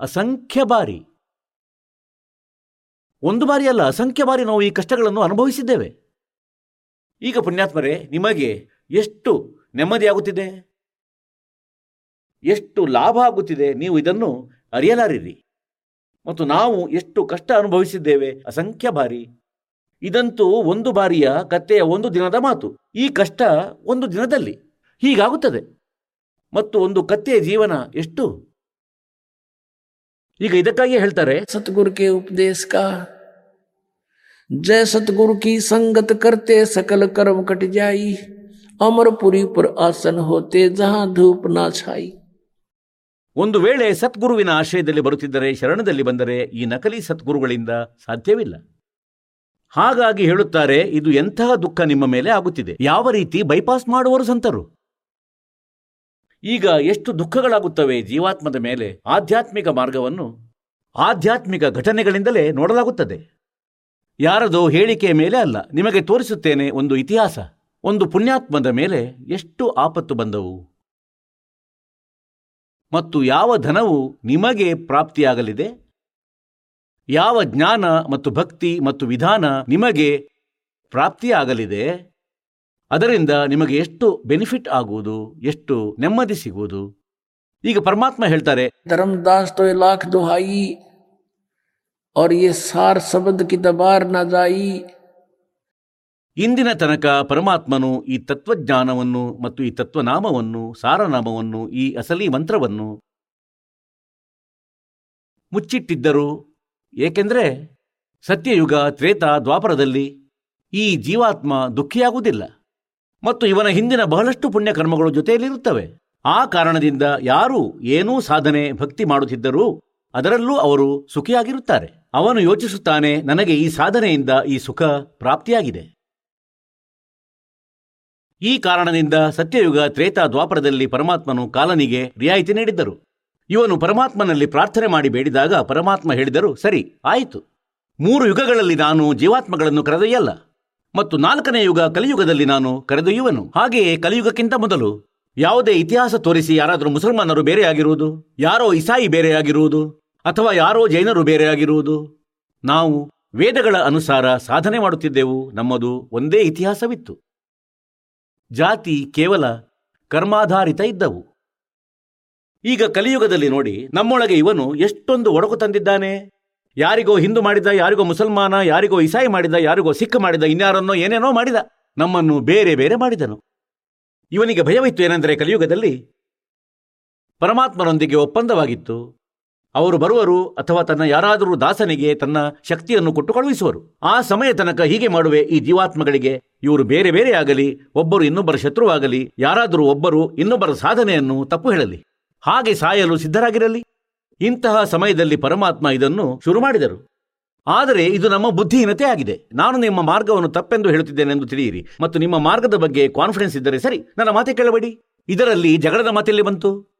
Speaker 2: ಅಸಂಖ್ಯ ಬಾರಿ. ಒಂದು ಬಾರಿ ಅಲ್ಲ, ಅಸಂಖ್ಯ ಬಾರಿ ನಾವು ಈ ಕಷ್ಟಗಳನ್ನು ಅನುಭವಿಸಿದ್ದೇವೆ. ಈಗ ಪುಣ್ಯಾತ್ಮರೇ, ನಿಮಗೆ ಎಷ್ಟು ನೆಮ್ಮದಿಯಾಗುತ್ತಿದೆ? ಎಷ್ಟು ಲಾಭ ಆಗುತ್ತಿದೆ? ನೀವು ಇದನ್ನು ಅರಿಯಲಾರಿರಿ. ಮತ್ತು ನಾವು ಎಷ್ಟು ಕಷ್ಟ ಅನುಭವಿಸಿದ್ದೇವೆ? ಅಸಂಖ್ಯ ಬಾರಿ. ಇದಂತೂ ಒಂದು ಬಾರಿಯ ಕತ್ತೆಯ ಒಂದು ದಿನದ ಮಾತು. ಈ ಕಷ್ಟ ಒಂದು ದಿನದಲ್ಲಿ ಹೀಗಾಗುತ್ತದೆ. ಮತ್ತು ಒಂದು ಕತ್ತೆಯ ಜೀವನ ಎಷ್ಟು? ಈಗ ಇದಕ್ಕಾಗಿ ಹೇಳ್ತಾರೆ
Speaker 3: ಸತ್ಗುರುಕೆ ಉಪದೇಶಕ ಉಪದೇಶ ಕಾ. ಜಯ ಸತ್ಗುರು ಕಿ ಸಂಗತ ಕರ್ತೆ ಸಕಲ ಕರ್ಮ ಕಟ ಜಾಯಿ. ಅಮರಪುರಿ ಪುರ ಆಸನ ಹೋತೆ ಜಹಾ ಧೂಪ ನಾ ಛಾಯಿ.
Speaker 2: ಒಂದು ವೇಳೆ ಸತ್ಗುರುವಿನ ಆಶ್ರಯದಲ್ಲಿ ಬರುತ್ತಿದ್ದರೆ ಶರಣದಲ್ಲಿ ಬಂದರೆ ಈ ನಕಲಿ ಸತ್ಗುರುಗಳಿಂದ ಸಾಧ್ಯವಿಲ್ಲ. ಹಾಗಾಗಿ ಹೇಳುತ್ತಾರೆ ಇದು ಎಂತಹ ದುಃಖ ನಿಮ್ಮ ಮೇಲೆ ಆಗುತ್ತಿದೆ. ಯಾವ ರೀತಿ ಬೈಪಾಸ್ ಮಾಡುವರು ಸಂತರು? ಈಗ ಎಷ್ಟು ದುಃಖಗಳಾಗುತ್ತವೆ ಜೀವಾತ್ಮದ ಮೇಲೆ ಆಧ್ಯಾತ್ಮಿಕ ಮಾರ್ಗವನ್ನು ಆಧ್ಯಾತ್ಮಿಕ ಘಟನೆಗಳಿಂದಲೇ ನೋಡಲಾಗುತ್ತದೆ. ಯಾರದೋ ಹೇಳಿಕೆಯ ಮೇಲೆ ಅಲ್ಲ, ನಿಮಗೆ ತೋರಿಸುತ್ತೇನೆ ಒಂದು ಇತಿಹಾಸ, ಒಂದು ಪುಣ್ಯಾತ್ಮದ ಮೇಲೆ ಎಷ್ಟು ಆಪತ್ತು ಬಂದವು. ಮತ್ತು ಯಾವ ಧನವು ನಿಮಗೆ ಪ್ರಾಪ್ತಿಯಾಗಲಿದೆ? ಯಾವ ಜ್ಞಾನ ಮತ್ತು ಭಕ್ತಿ ಮತ್ತು ವಿಧಾನ ನಿಮಗೆ ಪ್ರಾಪ್ತಿಯಾಗಲಿದೆ? ಅದರಿಂದ ನಿಮಗೆ ಎಷ್ಟು ಬೆನಿಫಿಟ್ ಆಗುವುದು ಎಷ್ಟು ನೆಮ್ಮದಿ ಸಿಗುವುದು ಈಗ ಪರಮಾತ್ಮ ಹೇಳ್ತಾರೆ
Speaker 3: धर्मदास तो ये लाख दुहाई और ये सार शब्द की दबार न जाई
Speaker 2: ಇಂದಿನ ತನಕ ಪರಮಾತ್ಮನು ಈ ತತ್ವಜ್ಞಾನವನ್ನು ಮತ್ತು ಈ ತತ್ವನಾಮವನ್ನು ಸಾರನಾಮವನ್ನು ಈ ಅಸಲಿ ಮಂತ್ರವನ್ನು ಮುಚ್ಚಿಟ್ಟಿದ್ದರು ಏಕೆಂದರೆ ಸತ್ಯಯುಗ ತ್ರೇತ ದ್ವಾಪರದಲ್ಲಿ ಈ ಜೀವಾತ್ಮ ದುಃಖಿಯಾಗುವುದಿಲ್ಲ ಮತ್ತು ಇವನ ಹಿಂದಿನ ಬಹಳಷ್ಟು ಪುಣ್ಯ ಕರ್ಮಗಳು ಜೊತೆಯಲ್ಲಿರುತ್ತವೆ. ಆ ಕಾರಣದಿಂದ ಯಾರು ಏನೂ ಸಾಧನೆ, ಭಕ್ತಿ ಮಾಡುತ್ತಿದ್ದರೂ ಅದರಲ್ಲೂ ಅವರು ಸುಖಿಯಾಗಿರುತ್ತಾರೆ. ಅವನು ಯೋಚಿಸುತ್ತಾನೆ, ನನಗೆ ಈ ಸಾಧನೆಯಿಂದ ಈ ಸುಖ ಪ್ರಾಪ್ತಿಯಾಗಿದೆ. ಈ ಕಾರಣದಿಂದ ಸತ್ಯಯುಗ ತ್ರೇತಾ ದ್ವಾಪರದಲ್ಲಿ ಪರಮಾತ್ಮನು ಕಾಲನಿಗೆ ರಿಯಾಯಿತಿ ನೀಡಿದ್ದರು. ಇವನು ಪರಮಾತ್ಮನಲ್ಲಿ ಪ್ರಾರ್ಥನೆ ಮಾಡಿ ಬೇಡಿದಾಗ ಪರಮಾತ್ಮ ಹೇಳಿದರು, ಸರಿ, ಆಯಿತು. ಮೂರು ಯುಗಗಳಲ್ಲಿ ನಾನು ಜೀವಾತ್ಮಗಳನ್ನು ಕರೆದೊಯ್ಯಲ್ಲ. ಮತ್ತು ನಾಲ್ಕನೇ ಯುಗ ಕಲಿಯುಗದಲ್ಲಿ ನಾನು ಕರೆದೊಯ್ಯುವನು. ಹಾಗೆಯೇ ಕಲಿಯುಗಕ್ಕಿಂತ ಮೊದಲು ಯಾವುದೇ ಇತಿಹಾಸ ತೋರಿಸಿ ಯಾರಾದರೂ ಮುಸಲ್ಮಾನರು ಬೇರೆಯಾಗಿರುವುದು, ಯಾರೋ ಇಸಾಯಿ ಬೇರೆಯಾಗಿರುವುದು, ಅಥವಾ ಯಾರೋ ಜೈನರು ಬೇರೆಯಾಗಿರುವುದು. ನಾವು ವೇದಗಳ ಅನುಸಾರ ಸಾಧನೆ ಮಾಡುತ್ತಿದ್ದೆವು, ನಮ್ಮದು ಒಂದೇ ಇತಿಹಾಸವಿತ್ತು. ಜಾತಿ ಕೇವಲ ಕರ್ಮಾಧಾರಿತ ಇದ್ದವು. ಈಗ ಕಲಿಯುಗದಲ್ಲಿ ನೋಡಿ, ನಮ್ಮೊಳಗೆ ಇವನು ಎಷ್ಟೊಂದು ಒಡಕು ತಂದಿದ್ದಾನೆ? ಯಾರಿಗೋ ಹಿಂದೂ ಮಾಡಿದ ಯಾರಿಗೋ ಮುಸಲ್ಮಾನ, ಯಾರಿಗೋ ಇಸಾಯಿ ಮಾಡಿದ ಯಾರಿಗೋ ಸಿಖ್ ಮಾಡಿದ ಇನ್ಯಾರನ್ನೋ ಏನೇನೋ ಮಾಡಿದ, ನಮ್ಮನ್ನು ಬೇರೆ ಬೇರೆ ಮಾಡಿದನು. ಇವನಿಗೆ ಭಯವಿತ್ತು ಏನೆಂದರೆ ಕಲಿಯುಗದಲ್ಲಿ ಪರಮಾತ್ಮನೊಂದಿಗೆ ಒಪ್ಪಂದವಾಗಿತ್ತು. ಅವರು ಬರುವರು ಅಥವಾ ತನ್ನ ಯಾರಾದರೂ ದಾಸನಿಗೆ ತನ್ನ ಶಕ್ತಿಯನ್ನು ಕೊಟ್ಟು ಕಳುಹಿಸುವರು ಆ ಸಮಯ ತನಕ ಹೀಗೆ ಮಾಡುವೆ, ಈ ಜೀವಾತ್ಮಗಳಿಗೆ ಇವರು ಬೇರೆ ಬೇರೆ ಆಗಲಿ, ಒಬ್ಬರು ಇನ್ನೊಬ್ಬರ ಶತ್ರುವಾಗಲಿ, ಯಾರಾದರೂ ಒಬ್ಬರು ಇನ್ನೊಬ್ಬರ ಸಾಧನೆಯನ್ನು ತಪ್ಪು ಹೇಳಲಿ. ಹಾಗೆ ಸಾಯಲು ಸಿದ್ಧರಾಗಿರಲಿ. ಇಂತಹ ಸಮಯದಲ್ಲಿ ಪರಮಾತ್ಮ ಇದನ್ನು ಶುರು ಮಾಡಿದರು. ಆದರೆ ಇದು ನಮ್ಮ ಬುದ್ಧಿಹೀನತೆ ಆಗಿದೆ ನಾನು ನಿಮ್ಮ ಮಾರ್ಗವನ್ನು ತಪ್ಪೆಂದು ಹೇಳುತ್ತಿದ್ದೇನೆಂದು ತಿಳಿಯಿರಿ. ಮತ್ತು ನಿಮ್ಮ ಮಾರ್ಗದ ಬಗ್ಗೆ ಕಾನ್ಫಿಡೆನ್ಸ್ ಇದ್ದರೆ ಸರಿ. ನನ್ನ ಮಾತೆ ಕೇಳಬೇಡಿ. ಇದರಲ್ಲಿ ಜಗಳದ ಮಾತೆಲ್ಲಿ ಬಂತು?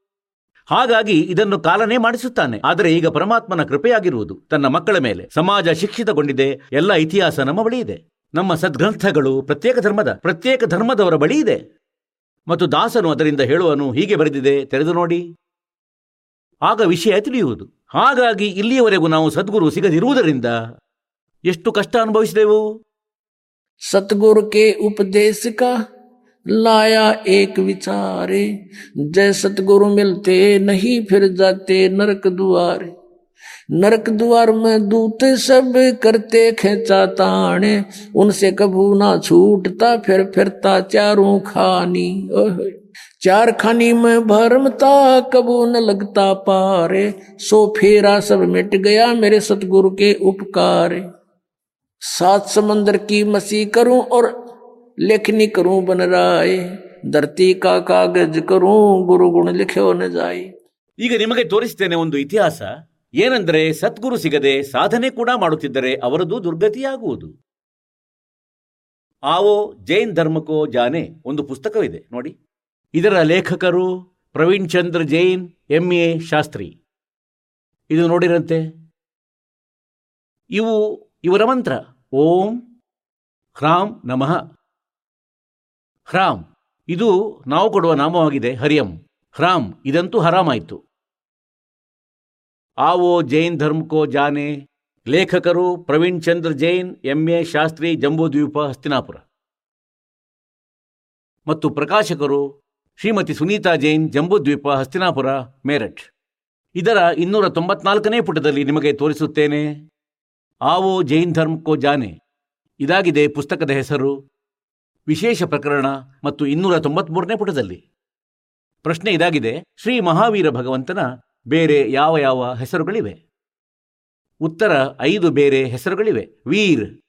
Speaker 2: ಹಾಗಾಗಿ ಇದನ್ನು ಕಾಲನೇ ಮಾಡಿಸುತ್ತಾನೆ. ಆದರೆ ಈಗ ಪರಮಾತ್ಮನ ಕೃಪೆಯಾಗಿರುವುದು ತನ್ನ ಮಕ್ಕಳ ಮೇಲೆ. ಸಮಾಜ ಶಿಕ್ಷಿತಗೊಂಡಿದೆ. ಎಲ್ಲ ಇತಿಹಾಸ ನಮ್ಮ ಬಳಿ ಇದೆ. ನಮ್ಮ ಸದ್ಗ್ರಂಥಗಳು ಪ್ರತ್ಯೇಕ ಧರ್ಮದ, ಪ್ರತ್ಯೇಕ ಧರ್ಮದವರ ಬಳಿ ಇದೆ. ಮತ್ತು ದಾಸನು ಅದರಿಂದ ಹೇಳುವನು ಹೀಗೆ ಬರೆದಿದೆ, ತೆರೆದು ನೋಡಿ. ಆಗ ವಿಷಯ ತಿಳಿಯುವುದು ಹಾಗಾಗಿ ಇಲ್ಲಿಯವರೆಗೂ ನಾವು ಸದ್ಗುರು ಸಿಗದಿರುವುದರಿಂದ ಎಷ್ಟು ಕಷ್ಟ ಅನುಭವಿಸಿದೆವು
Speaker 3: सतगुरु के उपदेश का लाया एक विचारे जय सतगुरु मिलते नहीं फिर जाते नरक दुआरे नरक द्वार में दूते सब करते खेचा ताने उनसे कभू ना छूटता फिर फिरता चारों खानी ओहे चार खानी में भरमता कबू न लगता पारे सो फेरा सब मिट गया मेरे सतगुरु के उपकारे सात समंदर की मसी करूं और लेखनी करूं बन राय धरती का कागज करूं गुरु गुण लिखे न जाए
Speaker 2: ಈಗ ನಿಮಗೆ ತೋರಿಸ್ತೇನೆ ಒಂದು ಇತಿಹಾಸ ಏನೆಂದರೆ ಸದ್ಗುರು ಸಿಗದೆ ಸಾಧನೆ ಕೂಡ ಮಾಡುತ್ತಿದ್ದರೆ ಅವರದು ದುರ್ಗತಿಯಾಗುವುದು ಆವೋ ಜೈನ್ ಧರ್ಮಕೋ ಜಾನೆ ಒಂದು ಪುಸ್ತಕವಿದೆ ನೋಡಿ ಇದರ ಲೇಖಕರು ಪ್ರವೀಣ್ ಚಂದ್ರ ಜೈನ್, ಎಂ ಎ ಶಾಸ್ತ್ರಿ. ಇದು ನೋಡಿರಂತೆ? ಇವು ಇವರ ಮಂತ್ರ. ಓಂ ಹ್ರಾಂ ನಮಃ. ಹ್ರಾಂ, ಇದು ನಾವು ಕೊಡುವ ನಾಮವಾಗಿದೆ, ಹರಿಯಂ. ಹ್ರಾಂ, ಇದಂತೂ ಹರಾಮಾಯಿತು. ಆವೋ ಜೈನ್ ಧರ್ಮ ಕೋ ಜಾನೆ. ಲೇಖಕರು ಪ್ರವೀಣ್ ಚಂದ್ರ ಜೈನ್, ಎಂ ಎ ಶಾಸ್ತ್ರಿ, ಜಂಬೂದ್ವೀಪ, ಹಸ್ತಿನಾಪುರ. ಮತ್ತು ಪ್ರಕಾಶಕರು ಶ್ರೀಮತಿ ಸುನೀತಾ ಜೈನ್ ಜಂಬುದ್ವೀಪ ಹಸ್ತಿನಾಪುರ, ಮೇರಠ್. ಇದರ ಇನ್ನೂರ ತೊಂಬತ್ನಾಲ್ಕನೇ ಪುಟದಲ್ಲಿ ನಿಮಗೆ ತೋರಿಸುತ್ತೇನೆ. ಆವೋ ಜೈನ್ ಧರ್ಮ್ ಕೋ ಜಾನೆ. ಇದಾಗಿದೆ ಪುಸ್ತಕದ ಹೆಸರು. ವಿಶೇಷ ಪ್ರಕರಣ ಮತ್ತು ಇನ್ನೂರ ತೊಂಬತ್ಮೂರನೇ ಪುಟದಲ್ಲಿ. ಪ್ರಶ್ನೆ ಇದಾಗಿದೆ, ಶ್ರೀ ಮಹಾವೀರ ಭಗವಂತನ ಬೇರೆ ಯಾವ ಯಾವ ಹೆಸರುಗಳಿವೆ? ಉತ್ತರ, ಐದು ಬೇರೆ ಹೆಸರುಗಳಿವೆ. ವೀರ್,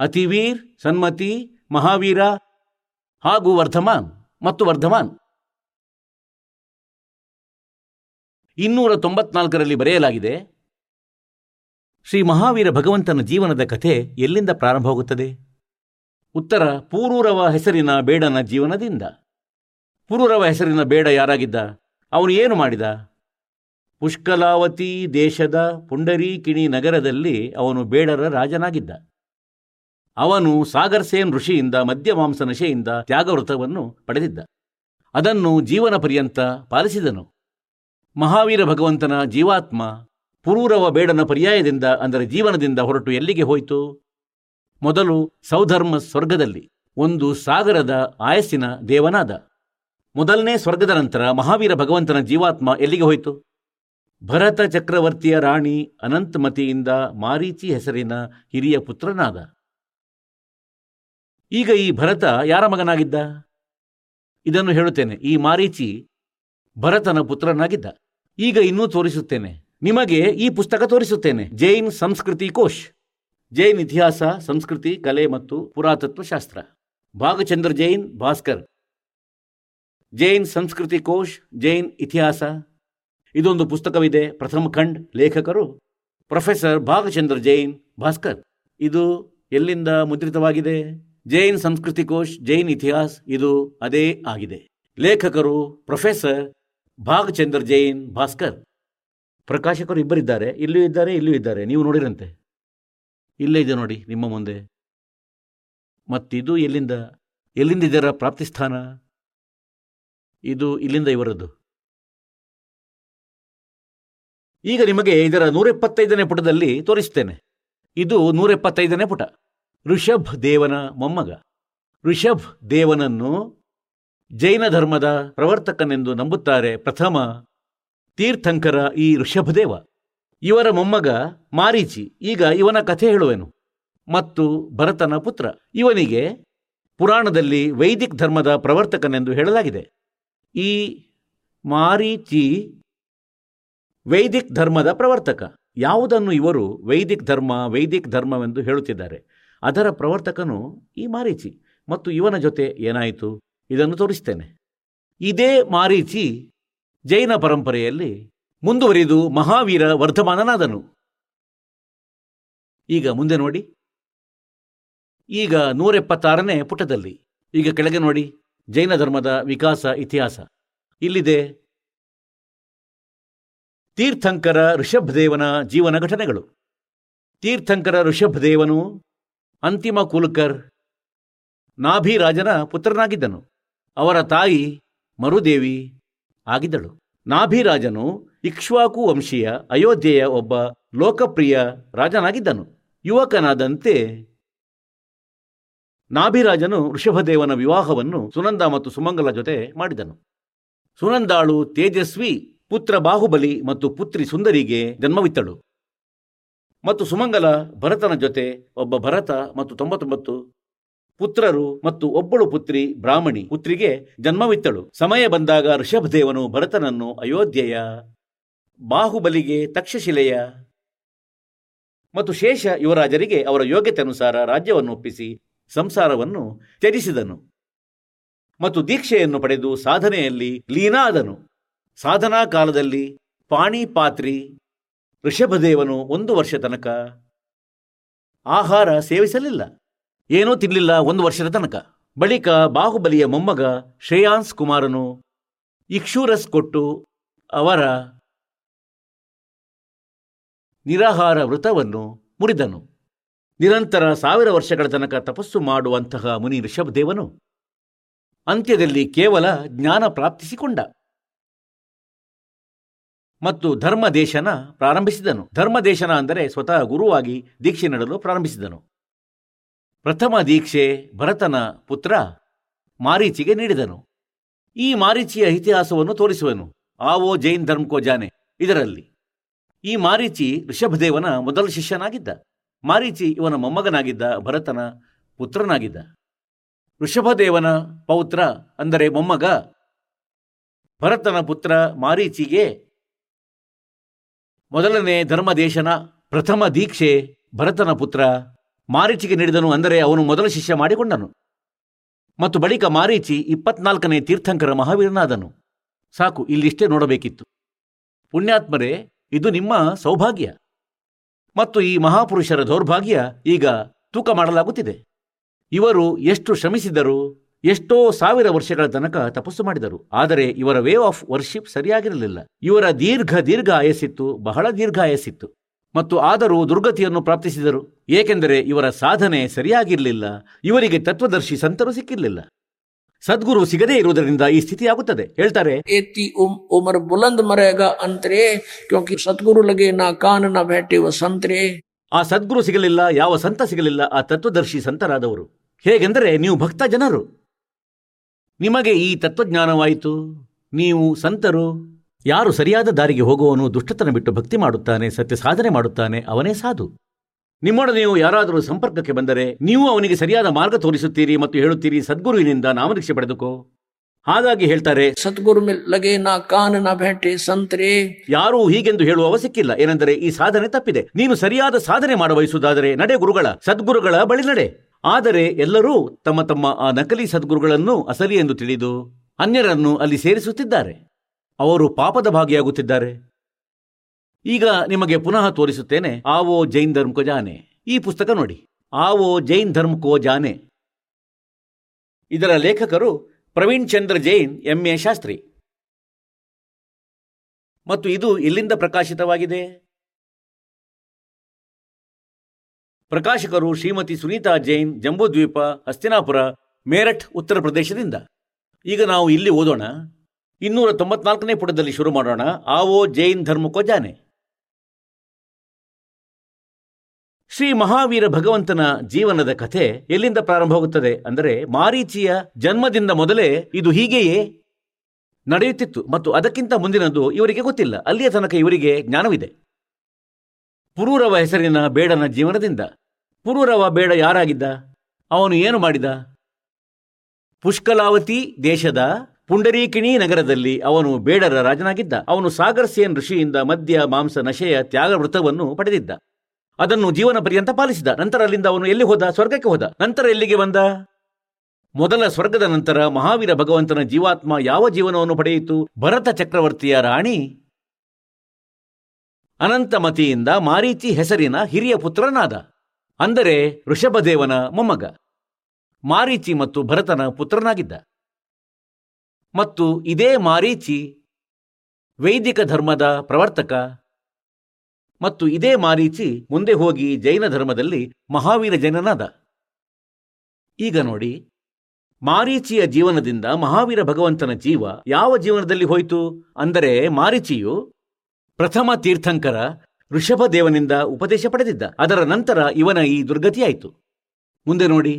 Speaker 2: ಅತಿವೀರ್, ಸನ್ಮತಿ, ಮಹಾವೀರ ಹಾಗೂ ವರ್ಧಮಾನ್ ಮತ್ತು ವರ್ಧಮಾನ್. ಇನ್ನೂರ ತೊಂಬತ್ನಾಲ್ಕರಲ್ಲಿ ಬರೆಯಲಾಗಿದೆ, ಶ್ರೀ ಮಹಾವೀರ ಭಗವಂತನ ಜೀವನದ ಕಥೆ ಎಲ್ಲಿಂದ ಪ್ರಾರಂಭವಾಗುತ್ತದೆ? ಉತ್ತರ, ಪೂರೂರವ ಹೆಸರಿನ ಬೇಡನ ಜೀವನದಿಂದ. ಪೂರೂರವ ಹೆಸರಿನ ಬೇಡ ಯಾರಾಗಿದ್ದ? ಅವನು ಏನು ಮಾಡಿದ? ಪುಷ್ಕಲಾವತಿ ದೇಶದ ಪುಂಡರೀಕಿಣಿ ನಗರದಲ್ಲಿ ಅವನು ಬೇಡರ ರಾಜನಾಗಿದ್ದ. ಅವನು ಸಾಗರ್ಸೇನ್ ಋಷಿಯಿಂದ ಮದ್ಯಮಾಂಸ ನಶೆಯಿಂದ ತ್ಯಾಗವೃತವನ್ನು ಪಡೆದಿದ್ದ. ಅದನ್ನು ಜೀವನ ಪರ್ಯಂತ ಪಾಲಿಸಿದನು. ಮಹಾವೀರ ಭಗವಂತನ ಜೀವಾತ್ಮ ಪುರೂರವ ಬೇಡನ ಪರ್ಯಾಯದಿಂದ, ಅಂದರೆ ಜೀವನದಿಂದ ಹೊರಟು ಎಲ್ಲಿಗೆ ಹೋಯಿತು? ಮೊದಲು ಸೌಧರ್ಮ ಸ್ವರ್ಗದಲ್ಲಿ, ಒಂದು ಸಾಗರದ ಆಯಸ್ಸಿನ ದೇವನಾದ. ಮೊದಲನೇ ಸ್ವರ್ಗದ ನಂತರ ಮಹಾವೀರ ಭಗವಂತನ ಜೀವಾತ್ಮ ಎಲ್ಲಿಗೆ ಹೋಯಿತು? ಭರತ ಚಕ್ರವರ್ತಿಯ ರಾಣಿ ಅನಂತಮತಿಯಿಂದ ಮಾರೀಚಿ ಹೆಸರಿನ ಹಿರಿಯ ಪುತ್ರನಾದ. ಈಗ ಈ ಭರತ ಯಾರ ಮಗನಾಗಿದ್ದ? ಇದನ್ನು ಹೇಳುತ್ತೇನೆ. ಈ ಮಾರೀಚಿ ಭರತನ ಪುತ್ರನಾಗಿದ್ದ. ಈಗ ಇನ್ನೂ ತೋರಿಸುತ್ತೇನೆ. ನಿಮಗೆ ಈ ಪುಸ್ತಕ ತೋರಿಸುತ್ತೇನೆ. ಜೈನ್ ಸಂಸ್ಕೃತಿ ಕೋಶ್. ಜೈನ್ ಇತಿಹಾಸ, ಸಂಸ್ಕೃತಿ, ಕಲೆ ಮತ್ತು ಪುರಾತತ್ವ ಶಾಸ್ತ್ರ. ಭಾಗಚಂದ್ರ ಜೈನ್ ಭಾಸ್ಕರ್. ಜೈನ್ ಸಂಸ್ಕೃತಿ ಕೋಶ್, ಜೈನ್ ಇತಿಹಾಸ. ಇದೊಂದು ಪುಸ್ತಕವಿದೆ. ಪ್ರಥಮ ಖಂಡ್ ಲೇಖಕರು. ಪ್ರೊಫೆಸರ್ ಭಾಗಚಂದ್ರ ಜೈನ್ ಭಾಸ್ಕರ್. ಇದು ಎಲ್ಲಿಂದ ಮುದ್ರಿತವಾಗಿದೆ? ಜೈನ್ ಸಂಸ್ಕೃತಿ ಕೋಶ್, ಜೈನ್ ಇತಿಹಾಸ್, ಇದು ಅದೇ ಆಗಿದೆ. ಲೇಖಕರು ಪ್ರೊಫೆಸರ್ ಭಾಗಚಂದ್ರ ಜೈನ್ ಭಾಸ್ಕರ್. ಪ್ರಕಾಶಕರು ಇಬ್ಬರಿದ್ದಾರೆ ಇಲ್ಲೂ ಇದ್ದಾರೆ ಇಲ್ಲೂ ಇದ್ದಾರೆ. ನೀವು ನೋಡಿರಂತೆ. ಇಲ್ಲೇ ಇದೆ ನೋಡಿ, ನಿಮ್ಮ ಮುಂದೆ. ಮತ್ತಿದು ಎಲ್ಲಿಂದ? ಎಲ್ಲಿಂದ ಇದರ ಪ್ರಾಪ್ತಿಸ್ಥಾನ ಇದು ಇಲ್ಲಿಂದ ಇವರದ್ದು. ಈಗ ನಿಮಗೆ ಇದರ ನೂರೆಪ್ಪತ್ತೈದನೇ ಪುಟದಲ್ಲಿ ತೋರಿಸ್ತೇನೆ. ಇದು ನೂರೆಪ್ಪತ್ತೈದನೇ ಪುಟ. ಋಷಭ್ ದೇವನ ಮೊಮ್ಮಗ. ಋಷಭ್ ದೇವನನ್ನು ಜೈನ ಧರ್ಮದ ಪ್ರವರ್ತಕನೆಂದು ನಂಬುತ್ತಾರೆ ಪ್ರಥಮ ತೀರ್ಥಂಕರ ಈ ಋಷಭದೇವ. ಇವರ ಮೊಮ್ಮಗ ಮಾರೀಚಿ, ಈಗ ಇವನ ಕಥೆ ಹೇಳುವೆನು. ಮತ್ತು ಭರತನ ಪುತ್ರ, ಇವನಿಗೆ ಪುರಾಣದಲ್ಲಿ ವೈದಿಕ್ ಧರ್ಮದ ಪ್ರವರ್ತಕನೆಂದು ಹೇಳಲಾಗಿದೆ. ಈ ಮಾರೀಚಿ ವೈದಿಕ್ ಧರ್ಮದ ಪ್ರವರ್ತಕ. ಯಾವುದನ್ನು ಇವರು ವೈದಿಕ್ ಧರ್ಮ, ವೈದಿಕ್ ಧರ್ಮವೆಂದು ಹೇಳುತ್ತಿದ್ದಾರೆ. ಅದರ ಪ್ರವರ್ತಕನು ಈ ಮಾರೀಚಿ. ಮತ್ತು ಇವನ ಜೊತೆ ಏನಾಯಿತು? ಇದನ್ನು ತೋರಿಸ್ತೇನೆ. ಇದೇ ಮಾರೀಚಿ ಜೈನ ಪರಂಪರೆಯಲ್ಲಿ ಮುಂದುವರಿದು ಮಹಾವೀರ ವರ್ಧಮಾನನಾದನು ಈಗ ಮುಂದೆ ನೋಡಿ. ಈಗ ನೂರೆಪ್ಪತ್ತಾರನೇ ಪುಟದಲ್ಲಿ. ಈಗ ಕೆಳಗೆ ನೋಡಿ. ಜೈನ ಧರ್ಮದ ವಿಕಾಸ ಇತಿಹಾಸ. ಇಲ್ಲಿದೆ. ತೀರ್ಥಂಕರ ಋಷಭದೇವನ ಜೀವನ ಘಟನೆಗಳು. ತೀರ್ಥಂಕರ ಋಷಭದೇವನು ಅಂತಿಮ ಕುಲಕರ್ ನಾಭಿರಾಜನ ಪುತ್ರನಾಗಿದ್ದನು. ಅವರ ತಾಯಿ ಮರುದೇವಿ ಆಗಿದ್ದಳು. ನಾಭಿರಾಜನು ಇಕ್ಷ್ವಾಕು ವಂಶೀಯ ಅಯೋಧ್ಯೆಯ ಒಬ್ಬ ಲೋಕಪ್ರಿಯ ರಾಜನಾಗಿದ್ದನು. ಯುವಕನಾದಂತೆ ನಾಭಿರಾಜನು ಋಷಭದೇವನ ವಿವಾಹವನ್ನು ಸುನಂದ ಮತ್ತು ಸುಮಂಗಲ ಜೊತೆ ಮಾಡಿದನು. ಸುನಂದಾಳು ತೇಜಸ್ವಿ, ಪುತ್ರ ಬಾಹುಬಲಿ ಮತ್ತು ಪುತ್ರಿ ಸುಂದರಿಗೆ ಜನ್ಮವಿತ್ತಳು. ಮತ್ತು ಸುಮಂಗಲ ಭರತನ ಜೊತೆ ಒಬ್ಬ ಭರತ ಮತ್ತು ತೊಂಬತ್ತೊಂಬತ್ತು ಪುತ್ರರು ಮತ್ತು ಒಬ್ಬಳು ಪುತ್ರಿ ಬ್ರಾಹ್ಮಣಿ. ಪುತ್ರಿಗೆ ಜನ್ಮವಿತ್ತಳು. ಸಮಯ ಬಂದಾಗ ಋಷಭದೇವನು ಭರತನನ್ನು ಅಯೋಧ್ಯೆಯ ಬಾಹುಬಲಿಗೆ ತಕ್ಷಶಿಲೆಯ ಮತ್ತು ಶೇಷ ಯುವರಾಜರಿಗೆ ಅವರ ಯೋಗ್ಯತೆ ಅನುಸಾರ ರಾಜ್ಯವನ್ನು ಒಪ್ಪಿಸಿ ಸಂಸಾರವನ್ನು ತ್ಯಜಿಸಿದನು. ಮತ್ತು ದೀಕ್ಷೆಯನ್ನು ಪಡೆದು ಸಾಧನೆಯಲ್ಲಿ ಲೀನಾದನು. ಸಾಧನಾ ಕಾಲದಲ್ಲಿ ಪಾಣಿಪಾತ್ರಿ ಋಷಭದೇವನು ಒಂದು ವರ್ಷ ತನಕ ಆಹಾರ ಸೇವಿಸಲಿಲ್ಲ. ಏನೂ ತಿನ್ನಲಿಲ್ಲ ಒಂದು ವರ್ಷದ ತನಕ. ಬಳಿಕ ಬಾಹುಬಲಿಯ ಮೊಮ್ಮಗ ಶ್ರೇಯಾಂಸ್ ಕುಮಾರನು ಇಕ್ಷೂರಸ್ ಕೊಟ್ಟು ಅವರ ನಿರಾಹಾರ ವೃತವನ್ನು ಮುರಿದನು. ನಿರಂತರ ಸಾವಿರ ವರ್ಷಗಳ ತನಕ ತಪಸ್ಸು ಮಾಡುವಂತಹ ಮುನಿ ಋಷಭದೇವನು ಅಂತ್ಯದಲ್ಲಿ ಕೇವಲ ಜ್ಞಾನ ಪ್ರಾಪ್ತಿಸಿಕೊಂಡ. ಮತ್ತು ಧರ್ಮದೇಶನ ಪ್ರಾರಂಭಿಸಿದನು. ಧರ್ಮದೇಶನ ಅಂದರೆ ಸ್ವತಃ ಗುರುವಾಗಿ ದೀಕ್ಷೆ ನೀಡಲು ಪ್ರಾರಂಭಿಸಿದನು. ಪ್ರಥಮ ದೀಕ್ಷೆ ಭರತನ ಪುತ್ರ ಮಾರೀಚಿಗೆ ನೀಡಿದನು. ಈ ಮಾರೀಚಿಯ ಇತಿಹಾಸವನ್ನು ತೋರಿಸುವನು. ಆವೋ ಜೈನ್ ಧರ್ಮಕೋ ಜಾನೆ. ಇದರಲ್ಲಿ ಈ ಮಾರೀಚಿ ಋಷಭದೇವನ ಮೊದಲ ಶಿಷ್ಯನಾಗಿದ್ದ. ಮಾರೀಚಿ ಇವನ ಮೊಮ್ಮಗನಾಗಿದ್ದ ಭರತನ ಪುತ್ರನಾಗಿದ್ದ. ಋಷಭದೇವನ ಪೌತ್ರ ಅಂದರೆ ಮೊಮ್ಮಗ ಭರತನ ಪುತ್ರ ಮಾರೀಚಿಗೆ ಮೊದಲನೇ ಧರ್ಮದೇಶನ ಪ್ರಥಮ ದೀಕ್ಷೆ ಭರತನ ಪುತ್ರ ಮಾರೀಚಿಗೆ ನೀಡಿದನು ಅಂದರೆ ಅವನು ಮೊದಲ ಶಿಷ್ಯ ಮಾಡಿಕೊಂಡನು. ಮತ್ತು ಬಳಿಕ ಮಾರೀಚಿ ಇಪ್ಪತ್ನಾಲ್ಕನೇ ತೀರ್ಥಂಕರ ಮಹಾವೀರನಾದನು. ಸಾಕು, ಇಲ್ಲಿಷ್ಟೇ ನೋಡಬೇಕಿತ್ತು. ಪುಣ್ಯಾತ್ಮರೇ, ಇದು ನಿಮ್ಮ ಸೌಭಾಗ್ಯ. ಮತ್ತು ಈ ಮಹಾಪುರುಷರ ದೌರ್ಭಾಗ್ಯ ಈಗ ತೂಕ ಮಾಡಲಾಗುತ್ತಿದೆ. ಇವರು ಎಷ್ಟು ಶ್ರಮಿಸಿದರು ಎಷ್ಟೋ ಸಾವಿರ ವರ್ಷಗಳ ತನಕ ತಪಸ್ಸು ಮಾಡಿದರು. ಆದರೆ ಇವರ ವೇ ಆಫ್ ವರ್ಷಿಪ್ ಸರಿಯಾಗಿರಲಿಲ್ಲ. ಇವರ ದೀರ್ಘ ದೀರ್ಘ ಆಯಸ್ಸಿತ್ತು ಬಹಳ ದೀರ್ಘ ಆಯಸ್ಸಿತ್ತು ಮತ್ತು ಆದರೂ ದುರ್ಗತಿಯನ್ನು ಪ್ರಾಪ್ತಿಸಿದರು. ಏಕೆಂದರೆ ಇವರ ಸಾಧನೆ ಸರಿಯಾಗಿರಲಿಲ್ಲ. ಇವರಿಗೆ ತತ್ವದರ್ಶಿ ಸಂತರು ಸಿಕ್ಕಿರಲಿಲ್ಲ. ಸದ್ಗುರು ಸಿಗದೇ ಇರುವುದರಿಂದ ಈ
Speaker 3: ಸ್ಥಿತಿ ಆಗುತ್ತದೆ ಹೇಳ್ತಾರೆ ಎತ್ತಿ ಉಮರ್ ಬುಲಂದ್ ಮರೆಗ ಅಂತರೇ ಸದ್ಗುರು ಲಗೆ ನಾ ಕಾನ ನಾ ಸಂತರೇ.
Speaker 2: ಆ ಸದ್ಗುರು ಸಿಗಲಿಲ್ಲ ಯಾವ ಸಂತ ಸಿಗಲಿಲ್ಲ ಆ ತತ್ವದರ್ಶಿ ಸಂತರಾದವರು. ಹೇಗೆಂದರೆ ನೀವು ಭಕ್ತ ಜನರು. ನಿಮಗೆ ಈ ತತ್ವಜ್ಞಾನವಾಯಿತು. ನೀವು ಸಂತರು. ಯಾರು ಸರಿಯಾದ ದಾರಿಗೆ ಹೋಗುವವನು ದುಷ್ಟತನ ಬಿಟ್ಟು ಭಕ್ತಿ ಮಾಡುತ್ತಾನೆ ಸತ್ಯ ಸಾಧನೆ ಮಾಡುತ್ತಾನೆ ಅವನೇ ಸಾಧು. ನಿಮ್ಮೊಡ ನೀವು ಯಾರಾದರೂ ಸಂಪರ್ಕಕ್ಕೆ ಬಂದರೆ ನೀವು ಅವನಿಗೆ ಸರಿಯಾದ ಮಾರ್ಗ ತೋರಿಸುತ್ತೀರಿ ಮತ್ತು ಹೇಳುತ್ತೀರಿ ಸದ್ಗುರುವಿನಿಂದ ನಾಮದೀಕ್ಷೆ ಪಡೆದುಕೋ. ಹಾಗಾಗಿ ಹೇಳ್ತಾರೆ
Speaker 3: ಸದ್ಗುರು ನಾ ಕಾನ್ ನಾ ಭೇಟೆ ಸಂತ್ರೆ.
Speaker 2: ಯಾರೂ ಹೀಗೆಂದು ಹೇಳುವ ಅವಶ್ಯಕ್ಕಿಲ್ಲ ಏನೆಂದರೆ ಈ ಸಾಧನೆ ತಪ್ಪಿದೆ. ನೀನು ಸರಿಯಾದ ಸಾಧನೆ ಮಾಡ ಬಯಸುವುದಾದರೆ ನಡೆ ಗುರುಗಳ ಸದ್ಗುರುಗಳ ಬಳಿ ನಡೆ. ಆದರೆ ಎಲ್ಲರೂ ತಮ್ಮ ತಮ್ಮ ಆ ನಕಲಿ ಸದ್ಗುರುಗಳನ್ನು ಅಸಲಿ ಎಂದು ತಿಳಿದು ಅನ್ಯರನ್ನು ಅಲ್ಲಿ ಸೇರಿಸುತ್ತಿದ್ದಾರೆ. ಅವರು ಪಾಪದ ಭಾಗಿಯಾಗುತ್ತಿದ್ದಾರೆ. ಈಗ ನಿಮಗೆ ಪುನಃ ತೋರಿಸುತ್ತೇನೆ, ಆವೋ ಜೈನ್ ಧರ್ಮ ಕೋ ಜಾನೆ. ಈ ಪುಸ್ತಕ ನೋಡಿ. ಆವೋ ಜೈನ್ ಧರ್ಮ ಕೋ ಜಾನೆ. ಇದರ ಲೇಖಕರು ಪ್ರವೀಣ್ ಚಂದ್ರ ಜೈನ್ ಎಂಎ ಶಾಸ್ತ್ರಿ. ಮತ್ತು ಇದು ಎಲ್ಲಿಂದ ಪ್ರಕಾಶಿತವಾಗಿದೆ. ಪ್ರಕಾಶಕರು ಶ್ರೀಮತಿ ಸುನೀತಾ ಜೈನ್, ಜಂಬೂದ್ವೀಪ, ಹಸ್ತಿನಾಪುರ, ಮೇರಠ್, ಉತ್ತರ ಪ್ರದೇಶದಿಂದ. ಈಗ ನಾವು ಇಲ್ಲಿ ಓದೋಣ. ಇನ್ನೂರ ತೊಂಬತ್ನಾಲ್ಕನೇ ಪುಟದಲ್ಲಿ ಶುರು ಮಾಡೋಣ. ಆವೋ ಜೈನ್ ಧರ್ಮಕೋ ಜಾನೆ. ಶ್ರೀ ಮಹಾವೀರ ಭಗವಂತನ ಜೀವನದ ಕಥೆ ಎಲ್ಲಿಂದ ಪ್ರಾರಂಭವಾಗುತ್ತದೆ ಅಂದರೆ ಮಾರೀಚಿಯ ಜನ್ಮದಿಂದ ಮೊದಲೇ ಇದು ಹೀಗೆಯೇ ನಡೆಯುತ್ತಿತ್ತು ಮತ್ತು ಅದಕ್ಕಿಂತ ಮುಂದಿನದು ಇವರಿಗೆ ಗೊತ್ತಿಲ್ಲ. ಅಲ್ಲಿಯ ತನಕ ಇವರಿಗೆ ಜ್ಞಾನವಿದೆ. ಪುರೂರವ ಹೆಸರಿನ ಬೇಡನ ಜೀವನದಿಂದ. ಪುರೂರವ ಬೇಡ ಯಾರಾಗಿದ್ದ? ಅವನು ಏನು ಮಾಡಿದ? ಪುಷ್ಕಲಾವತಿ ದೇಶದ ಪುಂಡರೀಕಿಣಿ ನಗರದಲ್ಲಿ ಅವನು ಬೇಡರ ರಾಜನಾಗಿದ್ದ. ಅವನು ಸಾಗರ್ಸೇನ್ ಋಷಿಯಿಂದ ಮದ್ಯ, ಮಾಂಸ, ನಶೆಯ, ತ್ಯಾಗ ವೃತವನ್ನು ಪಡೆದಿದ್ದ. ಅದನ್ನು ಜೀವನ ಪರ್ಯಂತ ಪಾಲಿಸಿದ. ನಂತರ ಅಲ್ಲಿಂದ ಅವನು ಎಲ್ಲಿ ಹೋದ? ಸ್ವರ್ಗಕ್ಕೆ ಹೋದ. ನಂತರ ಎಲ್ಲಿಗೆ ಬಂದ? ಮೊದಲ ಸ್ವರ್ಗದ ನಂತರ ಮಹಾವೀರ ಭಗವಂತನ ಜೀವಾತ್ಮ ಯಾವ ಜೀವನವನ್ನು ಪಡೆಯಿತು? ಭರತ ಚಕ್ರವರ್ತಿಯ ರಾಣಿ ಅನಂತಮತಿಯಿಂದ ಮಾರೀಚಿ ಹೆಸರಿನ ಹಿರಿಯ ಪುತ್ರನಾದ. ಅಂದರೆ ಋಷಭದೇವನ ಮೊಮ್ಮಗ. ಮಾರೀಚಿ ಮತ್ತು ಭರತನ ಪುತ್ರನಾಗಿದ್ದ. ಮತ್ತು ಇದೇ ಮಾರೀಚಿ ವೈದಿಕ ಧರ್ಮದ ಪ್ರವರ್ತಕ ಮತ್ತು ಇದೇ ಮಾರೀಚಿ ಮುಂದೆ ಹೋಗಿ ಜೈನ ಧರ್ಮದಲ್ಲಿ ಮಹಾವೀರ ಜೈನನಾದ. ಈಗ ನೋಡಿ, ಮಾರೀಚಿಯ ಜೀವನದಿಂದ ಮಹಾವೀರ ಭಗವಂತನ ಜೀವ ಯಾವ ಜೀವನದಲ್ಲಿ ಹೋಯಿತು? ಅಂದರೆ ಮಾರೀಚಿಯು ಪ್ರಥಮ ತೀರ್ಥಂಕರ ಋಷಭದೇವನಿಂದ ಉಪದೇಶ ಪಡೆದಿದ್ದ. ಅದರ ನಂತರ ಇವನ ಈ ದುರ್ಗತಿಯಾಯಿತು. ಮುಂದೆ ನೋಡಿ,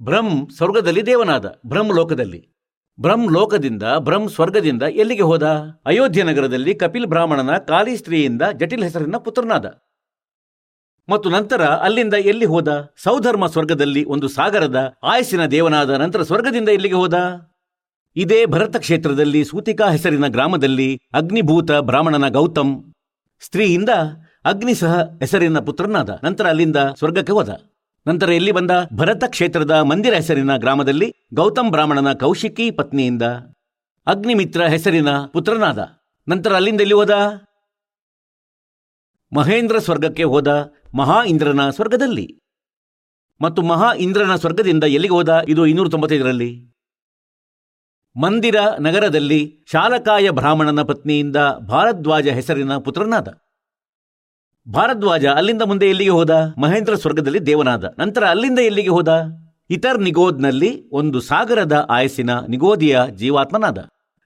Speaker 2: ಬ್ರಹ್ಮ್ ಸ್ವರ್ಗದಲ್ಲಿ ದೇವನಾದ. ಬ್ರಹ್ಮ ಲೋಕದಲ್ಲಿ. ಬ್ರಹ್ಮ್ ಲೋಕದಿಂದ ಬ್ರಹ್ಮ ಸ್ವರ್ಗದಿಂದ ಎಲ್ಲಿಗೆ ಹೋದ? ಅಯೋಧ್ಯ ನಗರದಲ್ಲಿ ಕಪಿಲ್ ಬ್ರಾಹ್ಮಣನ ಕಾಲಿ ಸ್ತ್ರೀಯಿಂದ ಜಟಿಲ್ ಹೆಸರಿನ ಪುತ್ರನಾದ. ಮತ್ತು ನಂತರ ಅಲ್ಲಿಂದ ಎಲ್ಲಿ ಹೋದ? ಸೌಧರ್ಮ ಸ್ವರ್ಗದಲ್ಲಿ ಒಂದು ಸಾಗರದ ಆಯಸ್ಸಿನ ದೇವನಾದ ನಂತರ ಸ್ವರ್ಗದಿಂದ ಎಲ್ಲಿಗೆ ಹೋದ? ಇದೇ ಭರತ ಕ್ಷೇತ್ರದಲ್ಲಿ ಸೂತಿಕಾ ಹೆಸರಿನ ಗ್ರಾಮದಲ್ಲಿ ಅಗ್ನಿಭೂತ ಬ್ರಾಹ್ಮಣನ ಗೌತಮ್ ಸ್ತ್ರೀಯಿಂದ ಅಗ್ನಿಸಹ ಹೆಸರಿನ ಪುತ್ರನಾದ. ನಂತರ ಅಲ್ಲಿಂದ ಸ್ವರ್ಗಕ್ಕೆ ಹೋದ. ನಂತರ ಎಲ್ಲಿ ಬಂದ ಭರತ ಕ್ಷೇತ್ರದ ಮಂದಿರ ಹೆಸರಿನ ಗ್ರಾಮದಲ್ಲಿ ಗೌತಮ್ ಬ್ರಾಹ್ಮಣನ ಕೌಶಿಕಿ ಪತ್ನಿಯಿಂದ ಅಗ್ನಿಮಿತ್ರ ಹೆಸರಿನ ಪುತ್ರನಾದ. ನಂತರ ಅಲ್ಲಿಂದ ಎಲ್ಲಿ ಹೋದ? ಮಹೇಂದ್ರ ಸ್ವರ್ಗಕ್ಕೆ ಹೋದ ಮಹಾ ಇಂದ್ರನ ಸ್ವರ್ಗದಲ್ಲಿ. ಮತ್ತು ಮಹಾ ಇಂದ್ರನ ಸ್ವರ್ಗದಿಂದ ಎಲ್ಲಿಗೆ ಹೋದ? ಇದು ಇನ್ನೂರ ತೊಂಬತ್ತೈದರಲ್ಲಿ. ಮಂದಿರ ನಗರದಲ್ಲಿ ಶಾಲಕಾಯ ಬ್ರಾಹ್ಮಣನ ಪತ್ನಿಯಿಂದ ಭಾರದ್ವಾಜ ಹೆಸರಿನ ಪುತ್ರನಾದ. ಭಾರದ್ವಾಜ ಅಲ್ಲಿಂದ ಮುಂದೆ ಎಲ್ಲಿಗೆ ಹೋದ? ಮಹೇಂದ್ರ ಸ್ವರ್ಗದಲ್ಲಿ ದೇವನಾದ. ನಂತರ ಅಲ್ಲಿಂದ ಎಲ್ಲಿಗೆ ಹೋದ? ಇತರ್ ನಿಗೋದ್ನಲ್ಲಿ ಒಂದು ಸಾಗರದ ಆಯಸ್ಸಿನ ನಿಗೋದಿಯ ಜೀವಾತ್ಮನಾದ.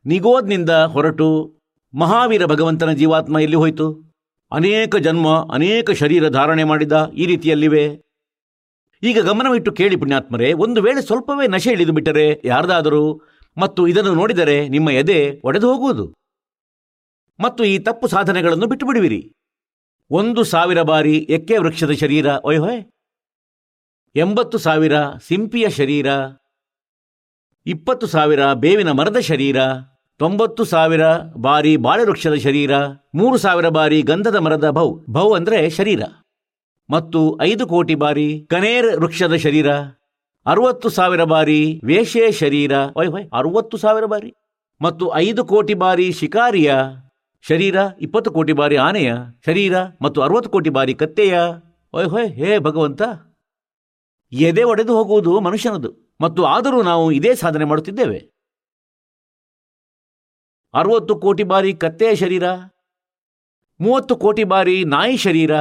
Speaker 2: ನಿಗೋದ್ನಿಂದ ಹೊರಟು ಮಹಾವೀರ ಭಗವಂತನ ಜೀವಾತ್ಮ ಎಲ್ಲಿ ಹೋಯಿತು? ಅನೇಕ ಜನ್ಮ, ಅನೇಕ ಶರೀರ ಧಾರಣೆ ಮಾಡಿದ ಈ ರೀತಿಯಲ್ಲಿವೆ. ಈಗ ಗಮನವಿಟ್ಟು ಕೇಳಿ ಪುಣ್ಯಾತ್ಮರೇ, ಒಂದು ವೇಳೆ ಸ್ವಲ್ಪವೇ ನಶೆ ಇಳಿದು ಬಿಟ್ಟರೆ ಯಾರ್ದಾದರೂ ಮತ್ತು ಇದನ್ನು ನೋಡಿದರೆ ನಿಮ್ಮ ಎದೆ ಒಡೆದು ಹೋಗುವುದು. ಮತ್ತು ಈ ತಪ್ಪು ಸಾಧನೆಗಳನ್ನು ಬಿಟ್ಟು ಬಿಡುವಿರಿ. ಒಂದು ಸಾವಿರ ಬಾರಿ ಎಕ್ಕೆ ವೃಕ್ಷದ ಶರೀರ ಒಯ್ಹೊಯ್ ಎಂಬತ್ತು ಸಾವಿರ ಸಿಂಪಿಯ ಶರೀರ, ಇಪ್ಪತ್ತು ಸಾವಿರ ಬೇವಿನ ಮರದ ಶರೀರ, ತೊಂಬತ್ತು ಸಾವಿರ ಬಾರಿ ಬಾಳೆ ವೃಕ್ಷದ ಶರೀರ, ಮೂರು ಸಾವಿರ ಬಾರಿ ಗಂಧದ ಮರದ ಭೌ ಭೌ ಅಂದ್ರೆ ಶರೀರ. ಮತ್ತು ಐದು ಕೋಟಿ ಬಾರಿ ಕನೇರ್ ವೃಕ್ಷದ ಶರೀರ, ಅರವತ್ತು ಸಾವಿರ ಬಾರಿ ವೇಷೆ ಶರೀರ ಒಯ್ ಹೊಯ್. ಅರವತ್ತು ಸಾವಿರ ಬಾರಿ. ಮತ್ತು ಐದು ಕೋಟಿ ಬಾರಿ ಶಿಕಾರಿಯ ಶರೀರ ಇಪ್ಪತ್ತು ಕೋಟಿ ಬಾರಿ ಆನೆಯ, ಶರೀರ ಮತ್ತು ಅರವತ್ತು ಕೋಟಿ ಬಾರಿ ಕತ್ತೆಯ. ಓಯ್ ಹೊಯ್, ಹೇ ಭಗವಂತ. ಎದೆ ಒಡೆದು ಹೋಗುವುದು ಮನುಷ್ಯನದು, ಮತ್ತು ಆದರೂ ನಾವು ಇದೇ ಸಾಧನೆ ಮಾಡುತ್ತಿದ್ದೇವೆ. ಅರವತ್ತು ಕೋಟಿ ಬಾರಿ ಕತ್ತೆಯ ಶರೀರ, ಮೂವತ್ತು ಕೋಟಿ ಬಾರಿ ನಾಯಿ ಶರೀರ.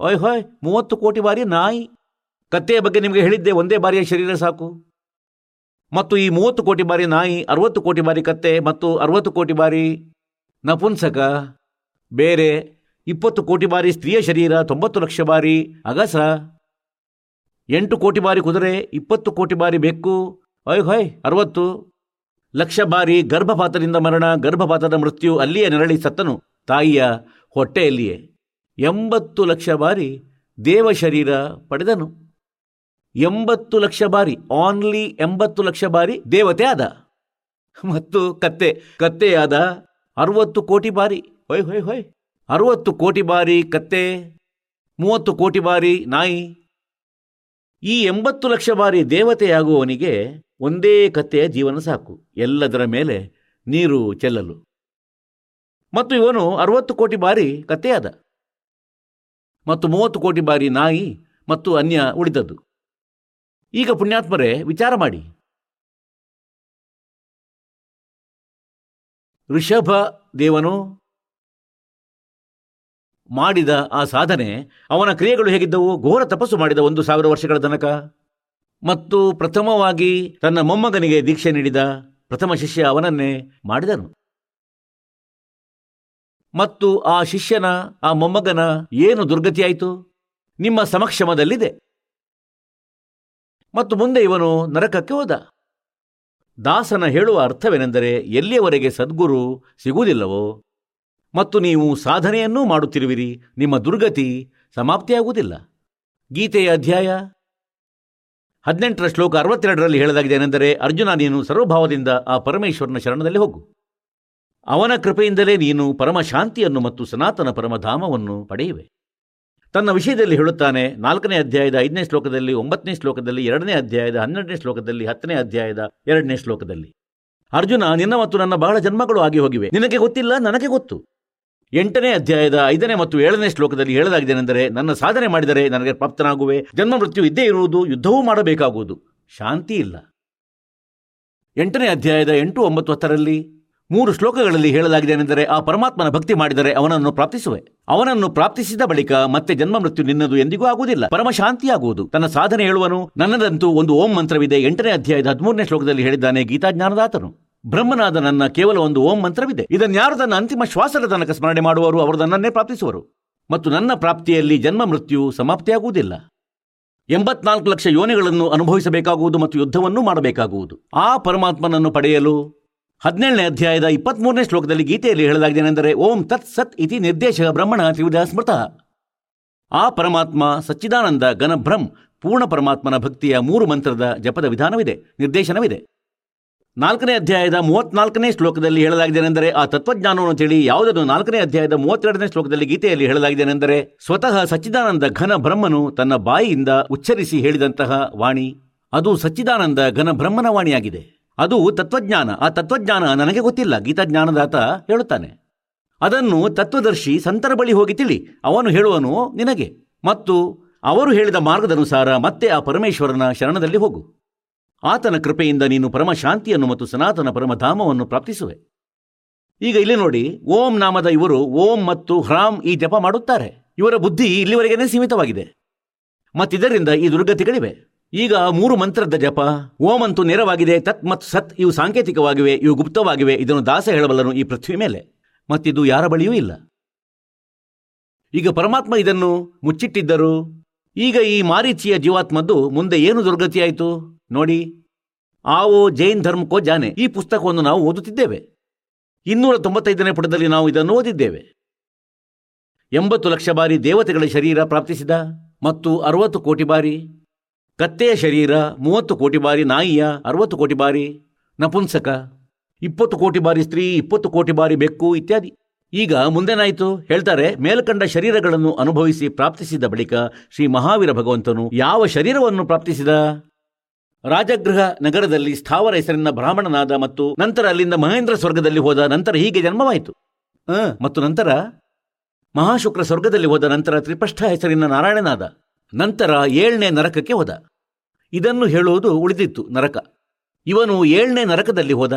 Speaker 2: ಓಯ್ ಹೊಯ್, ಮೂವತ್ತು ಕೋಟಿ ಬಾರಿ ನಾಯಿ. ಕತ್ತೆಯ ಬಗ್ಗೆ ನಿಮಗೆ ಹೇಳಿದ್ದೆ, ಒಂದೇ ಬಾರಿಯ ಶರೀರ ಸಾಕು. ಮತ್ತು ಈ ಮೂವತ್ತು ಕೋಟಿ ಬಾರಿ ನಾಯಿ, ಅರವತ್ತು ಕೋಟಿ ಬಾರಿ ಕತ್ತೆ ಮತ್ತು ಅರವತ್ತು ಕೋಟಿ ಬಾರಿ ನಪುಂಸಕ ಬೇರೆ ಇಪ್ಪತ್ತು ಕೋಟಿ ಬಾರಿ ಸ್ತ್ರೀಯ ಶರೀರ, ತೊಂಬತ್ತು ಲಕ್ಷ ಬಾರಿ ಅಗಸ. ಎಂಟು ಕೋಟಿ ಬಾರಿ ಕುದುರೆ, ಇಪ್ಪತ್ತು ಕೋಟಿ ಬಾರಿ ಬೆಕ್ಕು. ಹೊಯ್ ಹೊಯ್, ಅರವತ್ತು ಲಕ್ಷ ಬಾರಿ ಗರ್ಭಪಾತದಿಂದ ಮರಣ, ಗರ್ಭಪಾತದ ಮೃತ್ಯು ಅಲ್ಲಿಯೇ ನೆರಳಿ ಸತ್ತನು, ತಾಯಿಯ ಹೊಟ್ಟೆಯಲ್ಲಿಯೇ. ಎಂಬತ್ತು ಲಕ್ಷ ಬಾರಿ ದೇವ ಶರೀರ ಪಡೆದನು. ಎಂಬತ್ತು ಲಕ್ಷ ಬಾರಿ ಆನ್ಲಿ ಎಂಬತ್ತು ಲಕ್ಷ ಬಾರಿ ದೇವತೆ ಆದ. ಮತ್ತು ಕತ್ತೆ, ಕತ್ತೆಯಾದ ಅರವತ್ತು ಕೋಟಿ ಬಾರಿ. ಹೊಯ್ ಹೊಯ್ ಹೊಯ್. ಅರುವತ್ತು ಕೋಟಿ ಬಾರಿ ಕತ್ತೆ ಮೂವತ್ತು ಕೋಟಿ ಬಾರಿ ನಾಯಿ. ಈ ಎಂಬತ್ತು ಲಕ್ಷ ಬಾರಿ ದೇವತೆಯಾಗುವವನಿಗೆ ಒಂದೇ ಕತ್ತೆಯ ಜೀವನ ಸಾಕು. ಎಲ್ಲದರ ಮೇಲೆ ನೀರು ಚೆಲ್ಲಲು. ಮತ್ತು ಇವನು ಅರವತ್ತು ಕೋಟಿ ಬಾರಿ ಕತ್ತೆಯಾದ. ಮತ್ತು ಮೂವತ್ತು ಕೋಟಿ ಬಾರಿ ನಾಯಿ ಮತ್ತು ಅನ್ಯ ಉಳಿದದ್ದು. ಈಗ ಪುಣ್ಯಾತ್ಮರೇ ವಿಚಾರ ಮಾಡಿ. ಋಷಭ ದೇವನು ಮಾಡಿದ ಆ ಸಾಧನೆ, ಅವನ ಕ್ರಿಯೆಗಳು ಹೇಗಿದ್ದವು? ಘೋರ ತಪಸ್ಸು ಮಾಡಿದ ಒಂದು ಸಾವಿರ ವರ್ಷಗಳ ತನಕ. ಮತ್ತು ಪ್ರಥಮವಾಗಿ ತನ್ನ ಮೊಮ್ಮಗನಿಗೆ ದೀಕ್ಷೆ ನೀಡಿದ ಪ್ರಥಮ ಶಿಷ್ಯ ಅವನನ್ನೇ ಮಾಡಿದನು. ಮತ್ತು ಆ ಶಿಷ್ಯನ, ಆ ಮೊಮ್ಮಗನ ಏನು ದುರ್ಗತಿಯಾಯಿತು? ನಿಮ್ಮ ಸಮಕ್ಷಮದಲ್ಲಿದೆ. ಮತ್ತು ಮುಂದೆ ಇವನು ನರಕಕ್ಕೆ ಹೋದ. ದಾಸನ ಹೇಳುವ ಅರ್ಥವೇನೆಂದರೆ ಎಲ್ಲಿಯವರೆಗೆ ಸದ್ಗುರು ಸಿಗುವುದಿಲ್ಲವೋ? ಮತ್ತು ನೀವು ಸಾಧನೆಯನ್ನೂ ಮಾಡುತ್ತಿರುವಿರಿ, ನಿಮ್ಮ ದುರ್ಗತಿ ಸಮಾಪ್ತಿಯಾಗುವುದಿಲ್ಲ. ಗೀತೆಯ ಅಧ್ಯಾಯ ಹದಿನೆಂಟರ ಶ್ಲೋಕ ಅರವತ್ತೆರಡರಲ್ಲಿ ಹೇಳಲಾಗಿದೆ ಏನೆಂದರೆ, ಅರ್ಜುನ, ನೀನು ಸರ್ವಭಾವದಿಂದ ಆ ಪರಮೇಶ್ವರನ ಶರಣದಲ್ಲಿ ಹೋಗು. ಅವನ ಕೃಪೆಯಿಂದಲೇ ನೀನು ಪರಮ ಶಾಂತಿಯನ್ನು ಮತ್ತು ಸನಾತನ ಪರಮಧಾಮವನ್ನು ಪಡೆಯುವೆ. ತನ್ನ ವಿಷಯದಲ್ಲಿ ಹೇಳುತ್ತಾನೆ, ನಾಲ್ಕನೇ ಅಧ್ಯಾಯದ ಐದನೇ ಶ್ಲೋಕದಲ್ಲಿ, ಒಂಬತ್ತನೇ ಶ್ಲೋಕದಲ್ಲಿ, ಎರಡನೇ ಅಧ್ಯಾಯದ ಹನ್ನೆರಡನೇ ಶ್ಲೋಕದಲ್ಲಿ, ಹತ್ತನೇ ಅಧ್ಯಾಯದ ಎರಡನೇ ಶ್ಲೋಕದಲ್ಲಿ. ಅರ್ಜುನ, ನಿನ್ನ ಮತ್ತು ನನ್ನ ಬಹಳ ಜನ್ಮಗಳು ಆಗಿ ಹೋಗಿವೆ. ನಿನಗೆ ಗೊತ್ತಿಲ್ಲ, ನನಗೆ ಗೊತ್ತು. ಎಂಟನೇ ಅಧ್ಯಾಯದ ಐದನೇ ಮತ್ತು ಏಳನೇ ಶ್ಲೋಕದಲ್ಲಿ ಹೇಳಲಾಗಿದೆನೆಂದರೆ ನನ್ನ ಸಾಧನೆ ಮಾಡಿದರೆ ನನಗೆ ಪ್ರಾಪ್ತನಾಗುವೆ. ಜನ್ಮ ಮೃತ್ಯು ಇದ್ದೇ ಇರುವುದು, ಯುದ್ಧವೂ ಮಾಡಬೇಕಾಗುವುದು. ಶಾಂತಿ ಇಲ್ಲ. ಎಂಟನೇ ಅಧ್ಯಾಯದ ಎಂಟು ಒಂಬತ್ತು ಹತ್ತರಲ್ಲಿ ಮೂರು ಶ್ಲೋಕಗಳಲ್ಲಿ ಹೇಳಲಾಗಿದೆ ಏನೆಂದರೆ ಆ ಪರಮಾತ್ಮನ ಭಕ್ತಿ ಮಾಡಿದರೆ ಅವನನ್ನು ಪ್ರಾಪ್ತಿಸುವೆ. ಅವನನ್ನು ಪ್ರಾಪ್ತಿಸಿದ ಬಳಿಕ ಮತ್ತೆ ಜನ್ಮ ಮೃತ್ಯು ನಿನ್ನದು ಎಂದಿಗೂ ಆಗುವುದಿಲ್ಲ. ಪರಮ ಶಾಂತಿಯಾಗುವುದು. ತನ್ನ ಸಾಧನೆ ಹೇಳುವನು, ನನ್ನದಂತೂ ಒಂದು ಓಂ ಮಂತ್ರವಿದೆ. ಎಂಟನೇ ಅಧ್ಯಾಯದ ಹದಿಮೂರನೇ ಶ್ಲೋಕದಲ್ಲಿ ಹೇಳಿದ್ದಾನೆ ಗೀತಾಜ್ಞಾನದಾತನು ಬ್ರಹ್ಮನಾದ ನನ್ನ ಕೇವಲ ಒಂದು ಓಂ ಮಂತ್ರವಿದೆ. ಇದನ್ಯಾರು ತನ್ನ ಅಂತಿಮ ಶ್ವಾಸದ ತನಕ ಸ್ಮರಣೆ ಮಾಡುವರು? ಅವರು ನನ್ನನ್ನೇ ಪ್ರಾಪ್ತಿಸುವರು. ಮತ್ತು ನನ್ನ ಪ್ರಾಪ್ತಿಯಲ್ಲಿ ಜನ್ಮ ಮೃತ್ಯು ಸಮಾಪ್ತಿಯಾಗುವುದಿಲ್ಲ. ಎಂಬತ್ನಾಲ್ಕು ಲಕ್ಷ ಯೋನಿಗಳನ್ನು ಅನುಭವಿಸಬೇಕಾಗುವುದು ಮತ್ತು ಯುದ್ಧವನ್ನು ಮಾಡಬೇಕಾಗುವುದು. ಆ ಪರಮಾತ್ಮನನ್ನು ಪಡೆಯಲು ಹದಿನೇಳನೇ ಅಧ್ಯಾಯದ ಇಪ್ಪತ್ಮೂರನೇ ಶ್ಲೋಕದಲ್ಲಿ ಗೀತೆಯಲ್ಲಿ ಹೇಳಲಾಗಿದೆನೆಂದರೆ ಓಂ ತತ್ ಸತ್ ಇತಿ ನಿರ್ದೇಶಕ ಬ್ರಹ್ಮಣ ತ್ರಿವಿಧ ಸ್ಮೃತ. ಆ ಪರಮಾತ್ಮ ಸಚ್ಚಿದಾನಂದ ಘನಭ್ರಂ ಪೂರ್ಣ ಪರಮಾತ್ಮನ ಭಕ್ತಿಯ ಮೂರು ಮಂತ್ರದ ಜಪದ ವಿಧಾನವಿದೆ, ನಿರ್ದೇಶನವಿದೆ. ನಾಲ್ಕನೇ ಅಧ್ಯಾಯದ ಮೂವತ್ನಾಲ್ಕನೇ ಶ್ಲೋಕದಲ್ಲಿ ಹೇಳಲಾಗಿದೆನೆಂದರೆ ಆ ತತ್ವಜ್ಞಾನವನ್ನು ತಿಳಿ ಯಾವುದನ್ನು ನಾಲ್ಕನೇ ಅಧ್ಯಾಯದ ಮೂವತ್ತೆರಡನೇ ಶ್ಲೋಕದಲ್ಲಿ ಗೀತೆಯಲ್ಲಿ ಹೇಳಲಾಗಿದೆನೆಂದರೆ ಸ್ವತಃ ಸಚ್ಚಿದಾನಂದ ಘನ ಬ್ರಹ್ಮನು ತನ್ನ ಬಾಯಿಯಿಂದ ಉಚ್ಚರಿಸಿ ಹೇಳಿದಂತಹ ವಾಣಿ. ಅದು ಸಚ್ಚಿದಾನಂದ ಘನ ಬ್ರಹ್ಮನ ವಾಣಿಯಾಗಿದೆ. ಅದು ತತ್ವಜ್ಞಾನ. ಆ ತತ್ವಜ್ಞಾನ ನನಗೆ ಗೊತ್ತಿಲ್ಲ. ಗೀತಾಜ್ಞಾನದಾತ ಹೇಳುತ್ತಾನೆ. ಅದನ್ನು ತತ್ವದರ್ಶಿ ಸಂತರ ಬಳಿ ಹೋಗಿ ತಿಳಿ. ಅವನು ಹೇಳುವನು ನಿನಗೆ. ಮತ್ತು ಅವರು ಹೇಳಿದ ಮಾರ್ಗದನುಸಾರ ಮತ್ತೆ ಆ ಪರಮೇಶ್ವರನ ಶರಣದಲ್ಲಿ ಹೋಗು. ಆತನ ಕೃಪೆಯಿಂದ ನೀನು ಪರಮ ಶಾಂತಿಯನ್ನು ಮತ್ತು ಸನಾತನ ಪರಮಧಾಮವನ್ನು ಪ್ರಾಪ್ತಿಸುವೆ. ಈಗ ಇಲ್ಲಿ ನೋಡಿ, ಓಂ ನಾಮದ ಇವರು ಓಂ ಮತ್ತು ಹ್ರಾಮ್ ಈ ಜಪ ಮಾಡುತ್ತಾರೆ. ಇವರ ಬುದ್ಧಿ ಇಲ್ಲಿವರೆಗೇನೆ ಸೀಮಿತವಾಗಿದೆ. ಮತ್ತಿದರಿಂದ ಈ ದುರ್ಗತಿಗಳಿವೆ. ಈಗ ಮೂರು ಮಂತ್ರದ ಜಪ. ಓಂ ಅಂತೂ ನೇರವಾಗಿದೆ, ತತ್ ಮತ್ತು ಸತ್ ಇವು ಸಾಂಕೇತಿಕವಾಗಿವೆ, ಇವು ಗುಪ್ತವಾಗಿವೆ, ಇದನ್ನು ದಾಸ ಹೇಳಬಲ್ಲನು ಈ ಪೃಥ್ವಿ ಮೇಲೆ. ಮತ್ತಿದು ಯಾರ ಬಳಿಯೂ ಇಲ್ಲ. ಈಗ ಪರಮಾತ್ಮ ಇದನ್ನು ಮುಚ್ಚಿಟ್ಟಿದ್ದರು. ಈಗ ಈ ಮಾರೀಚಿಯ ಜೀವಾತ್ಮದ್ದು ಮುಂದೆ ಏನು ದುರ್ಗತಿಯಾಯಿತು? ನೋಡಿ. ಆವೋ ಜೈನ್ ಧರ್ಮಕ್ಕೋ ಜಾನೆ. ಈ ಪುಸ್ತಕವನ್ನು ನಾವು ಓದುತ್ತಿದ್ದೇವೆ. ಇನ್ನೂರ ತೊಂಬತ್ತೈದನೇ ಪುಟದಲ್ಲಿ ನಾವು ಇದನ್ನು ಓದಿದ್ದೇವೆ. ಎಂಬತ್ತು ಲಕ್ಷ ಬಾರಿ ದೇವತೆಗಳ ಶರೀರ ಪ್ರಾಪ್ತಿಸಿದ, ಮತ್ತು ಅರವತ್ತು ಕೋಟಿ ಬಾರಿ ಕತ್ತೆಯ ಶರೀರ ಮೂವತ್ತು ಕೋಟಿ ಬಾರಿ ನಾಯಿಯ, ಅರವತ್ತು ಕೋಟಿ ಬಾರಿ ನಪುಂಸಕ, ಇಪ್ಪತ್ತು ಕೋಟಿ ಬಾರಿ ಸ್ತ್ರೀ, ಇಪ್ಪತ್ತು ಕೋಟಿ ಬಾರಿ ಬೆಕ್ಕು ಇತ್ಯಾದಿ. ಈಗ ಮುಂದೇನಾಯಿತು? ಹೇಳ್ತಾರೆ, ಮೇಲ್ಕಂಡ ಶರೀರಗಳನ್ನು ಅನುಭವಿಸಿ ಪ್ರಾಪ್ತಿಸಿದ ಬಳಿಕ ಶ್ರೀ ಮಹಾವೀರ ಭಗವಂತನು ಯಾವ ಶರೀರವನ್ನು ಪ್ರಾಪ್ತಿಸಿದ? ರಾಜಗೃಹ ನಗರದಲ್ಲಿ ಸ್ಥಾವರ ಹೆಸರಿನ ಬ್ರಾಹ್ಮಣನಾದ ಮತ್ತು ನಂತರ ಅಲ್ಲಿಂದ ಮಹೇಂದ್ರ ಸ್ವರ್ಗದಲ್ಲಿ ಹೋದ ನಂತರ ಹೀಗೆ ಜನ್ಮವಾಯಿತು. ಮತ್ತು ನಂತರ? ಮಹಾಶುಕ್ರ ಸ್ವರ್ಗದಲ್ಲಿ ಹೋದ ನಂತರ ತ್ರಿಪಷ್ಠ ಹೆಸರಿನ ನಾರಾಯಣನಾದ. ನಂತರ ಏಳನೇ ನರಕಕ್ಕೆ ಹೋದ. ಇದನ್ನು ಹೇಳುವುದು ಉಳಿದಿತ್ತು ನರಕ. ಇವನು ಏಳನೇ ನರಕದಲ್ಲಿ ಹೋದ.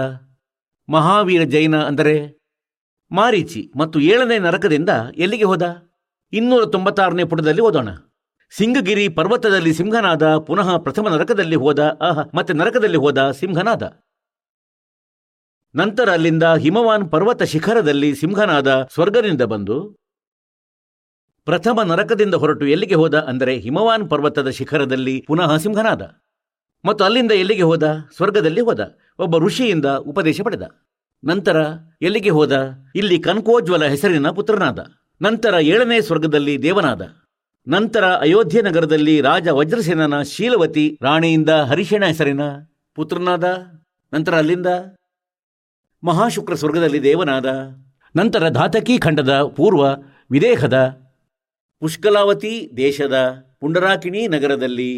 Speaker 2: ಮಹಾವೀರ ಜೈನ ಅಂದರೆ ಮಾರೀಚಿ ಮತ್ತು ಏಳನೇ ನರಕದಿಂದ ಎಲ್ಲಿಗೆ ಹೋದ? ಇನ್ನೂರ ತೊಂಬತ್ತಾರನೇ ಪುಟದಲ್ಲಿ ಓದೋಣ. ಸಿಂಗಗಿರಿ ಪರ್ವತದಲ್ಲಿ ಸಿಂಹನಾದ ಪುನಃ ಪ್ರಥಮ ನರಕದಲ್ಲಿ ಹೋದ. ಆಹ, ಮತ್ತೆ ನರಕದಲ್ಲಿ ಹೋದ ಸಿಂಹನಾದ. ನಂತರ ಅಲ್ಲಿಂದ ಹಿಮವಾನ್ ಪರ್ವತ ಶಿಖರದಲ್ಲಿ ಸಿಂಹನಾದ ಸ್ವರ್ಗದಿಂದ ಬಂದು ಪ್ರಥಮ ನರಕದಿಂದ ಹೊರಟು ಎಲ್ಲಿಗೆ ಹೋದ ಅಂದರೆ ಹಿಮವಾನ್ ಪರ್ವತದ ಶಿಖರದಲ್ಲಿ ಪುನಃ ಸಿಂಹನಾದ. ಮತ್ತು ಅಲ್ಲಿಂದ ಎಲ್ಲಿಗೆ ಹೋದ? ಸ್ವರ್ಗದಲ್ಲಿ ಹೋದ. ಒಬ್ಬ ಋಷಿಯಿಂದ ಉಪದೇಶ ಪಡೆದ. ನಂತರ ಎಲ್ಲಿಗೆ ಹೋದ? ಇಲ್ಲಿ ಕನಕೋಜ್ವಲ ಹೆಸರಿನ ಪುತ್ರನಾದ. ನಂತರ ಏಳನೇ ಸ್ವರ್ಗದಲ್ಲಿ ದೇವನಾದ. ನಂತರ ಅಯೋಧ್ಯೆ ನಗರದಲ್ಲಿ ರಾಜ ವಜ್ರಸೇನನ ಶೀಲವತಿ ರಾಣಿಯಿಂದ ಹರಿಶೇಣ ಹೆಸರಿನ ಪುತ್ರನಾದ. ನಂತರ ಅಲ್ಲಿಂದ ಮಹಾಶುಕ್ರ ಸ್ವರ್ಗದಲ್ಲಿ ದೇವನಾದ. ನಂತರ ಧಾತಕಿ ಖಂಡದ ಪೂರ್ವ ವಿದೇಹದ ಪುಷ್ಕಲಾವತಿ ದೇಶದ ಪುಂಡರಾಕಿಣಿ ನಗರದಲ್ಲಿ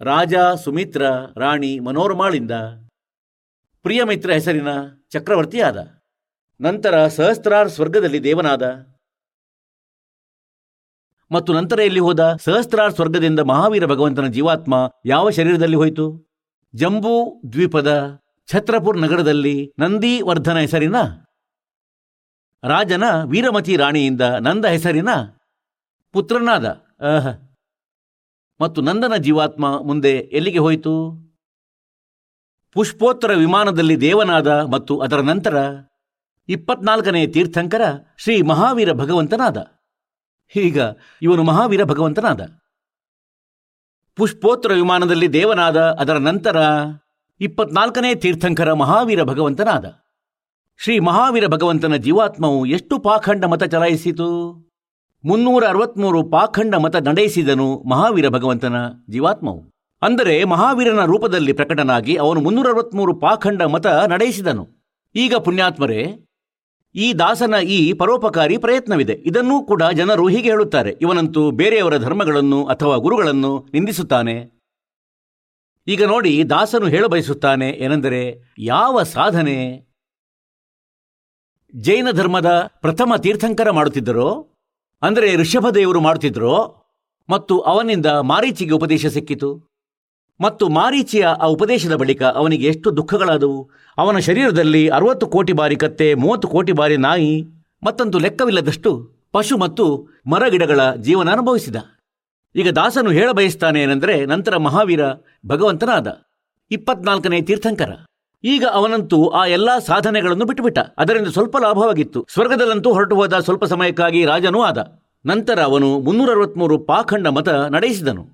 Speaker 2: ರಾಜ ಸುಮಿತ್ರ ರಾಣಿ ಮನೋರಮಾಳಿಂದ ಪ್ರಿಯಮಿತ್ರ ಹೆಸರಿನ ಚಕ್ರವರ್ತಿಯಾದ ನಂತರ ಸಹಸ್ರಾರ್ ಸ್ವರ್ಗದಲ್ಲಿ ದೇವನಾದ ಮತ್ತು ನಂತರ ಎಲ್ಲಿ ಹೋದ ಸಹಸ್ರಾರ್ ಸ್ವರ್ಗದಿಂದ ಮಹಾವೀರ ಭಗವಂತನ ಜೀವಾತ್ಮ ಯಾವ ಶರೀರದಲ್ಲಿ ಹೋಯಿತು? ಜಂಬೂ ದ್ವೀಪದ ಛತ್ರಪುರ್ ನಗರದಲ್ಲಿ ನಂದಿವರ್ಧನ ಹೆಸರಿನ ರಾಜನ ವೀರಮತಿ ರಾಣಿಯಿಂದ ನಂದ ಹೆಸರಿನ ಪುತ್ರನಾದ ಮತ್ತು ನಂದನ ಜೀವಾತ್ಮ ಮುಂದೆ ಎಲ್ಲಿಗೆ ಹೋಯಿತು? ಪುಷ್ಪೋತ್ತರ ವಿಮಾನದಲ್ಲಿ ದೇವನಾದ ಮತ್ತು ಅದರ ನಂತರ ಇಪ್ಪತ್ನಾಲ್ಕನೇ ತೀರ್ಥಂಕರ ಶ್ರೀ ಮಹಾವೀರ ಭಗವಂತನಾದ. ಈಗ ಇವನು ಮಹಾವೀರ ಭಗವಂತನಾದ. ಪುಷ್ಪೋತ್ತರ ವಿಮಾನದಲ್ಲಿ ದೇವನಾದ ಅದರ ನಂತರ ಇಪ್ಪತ್ನಾಲ್ಕನೇ ತೀರ್ಥಂಕರ ಮಹಾವೀರ ಭಗವಂತನಾದ. ಶ್ರೀ ಮಹಾವೀರ ಭಗವಂತನ ಜೀವಾತ್ಮವು ಎಷ್ಟು ಪಾಖಂಡ ಮತ ಚಲಾಯಿಸಿತು? ಮುನ್ನೂರ ಅರವತ್ಮೂರು ಪಾಖಂಡ ಮತ ನಡೆಯಿಸಿದನು ಮಹಾವೀರ ಭಗವಂತನ ಜೀವಾತ್ಮವು. ಅಂದರೆ ಮಹಾವೀರನ ರೂಪದಲ್ಲಿ ಪ್ರಕಟನಾಗಿ ಅವನು ಮುನ್ನೂರ ಅರವತ್ಮೂರು ಪಾಖಂಡ ಮತ ನಡೆಯಿಸಿದನು ಈಗ ಪುಣ್ಯಾತ್ಮರೇ, ಈ ದಾಸನ ಈ ಪರೋಪಕಾರಿ ಪ್ರಯತ್ನವಿದೆ. ಇದನ್ನೂ ಕೂಡ ಜನರು ಹೀಗೆ ಹೇಳುತ್ತಾರೆ. ಇವನಂತೂ ಬೇರೆಯವರ ಧರ್ಮಗಳನ್ನು ಅಥವಾ ಗುರುಗಳನ್ನು ನಿಂದಿಸುತ್ತಾನೆ. ಈಗ ನೋಡಿ, ದಾಸನು ಹೇಳಬಯಸುತ್ತಾನೆ ಏನೆಂದರೆ, ಯಾವ ಸಾಧನೆ ಜೈನ ಧರ್ಮದ ಪ್ರಥಮ ತೀರ್ಥಂಕರ ಮಾಡುತ್ತಿದ್ದರೋ ಅಂದರೆ ಋಷಭದೇವರು ಮಾಡುತ್ತಿದ್ರು ಮತ್ತು ಅವನಿಂದ ಮಾರೀಚಿಗೆ ಉಪದೇಶ ಸಿಕ್ಕಿತು? ಮತ್ತು ಮಾರೀಚಿಯ ಆ ಉಪದೇಶದ ಬಳಿಕ ಅವನಿಗೆ ಎಷ್ಟು ದುಃಖಗಳಾದವು? ಅವನ ಶರೀರದಲ್ಲಿ ಅರವತ್ತು ಕೋಟಿ ಬಾರಿ ಕತ್ತೆ, ಮೂವತ್ತು ಕೋಟಿ ಬಾರಿ ನಾಯಿ ಮತ್ತೊಂದು ಲೆಕ್ಕವಿಲ್ಲದಷ್ಟು ಪಶು ಮತ್ತು ಮರಗಿಡಗಳ ಜೀವನ ಅನುಭವಿಸಿದ. ಈಗ ದಾಸನು ಹೇಳಬಯಸ್ತಾನೆ ಏನೆಂದರೆ, ನಂತರ ಮಹಾವೀರ ಭಗವಂತನಾದ. ಇಪ್ಪತ್ನಾಲ್ಕನೇ ತೀರ್ಥಂಕರ. ಈಗ ಅವನಂತೂ ಆ ಎಲ್ಲಾ ಸಾಧನೆಗಳನ್ನು ಬಿಟ್ಟುಬಿಟ್ಟ. ಅದರಿಂದ ಸ್ವಲ್ಪ ಲಾಭವಾಗಿತ್ತು. ಸ್ವರ್ಗದಲ್ಲಂತೂ ಹೊರಟು ಹೋದ ಸ್ವಲ್ಪ ಸಮಯಕ್ಕಾಗಿ ರಾಜನೂ ಆದ. ನಂತರ ಅವನು ಮುನ್ನೂರ ಅರವತ್ಮೂರು ಪಾಖಂಡ ಮತ ನಡೆಸಿದನು.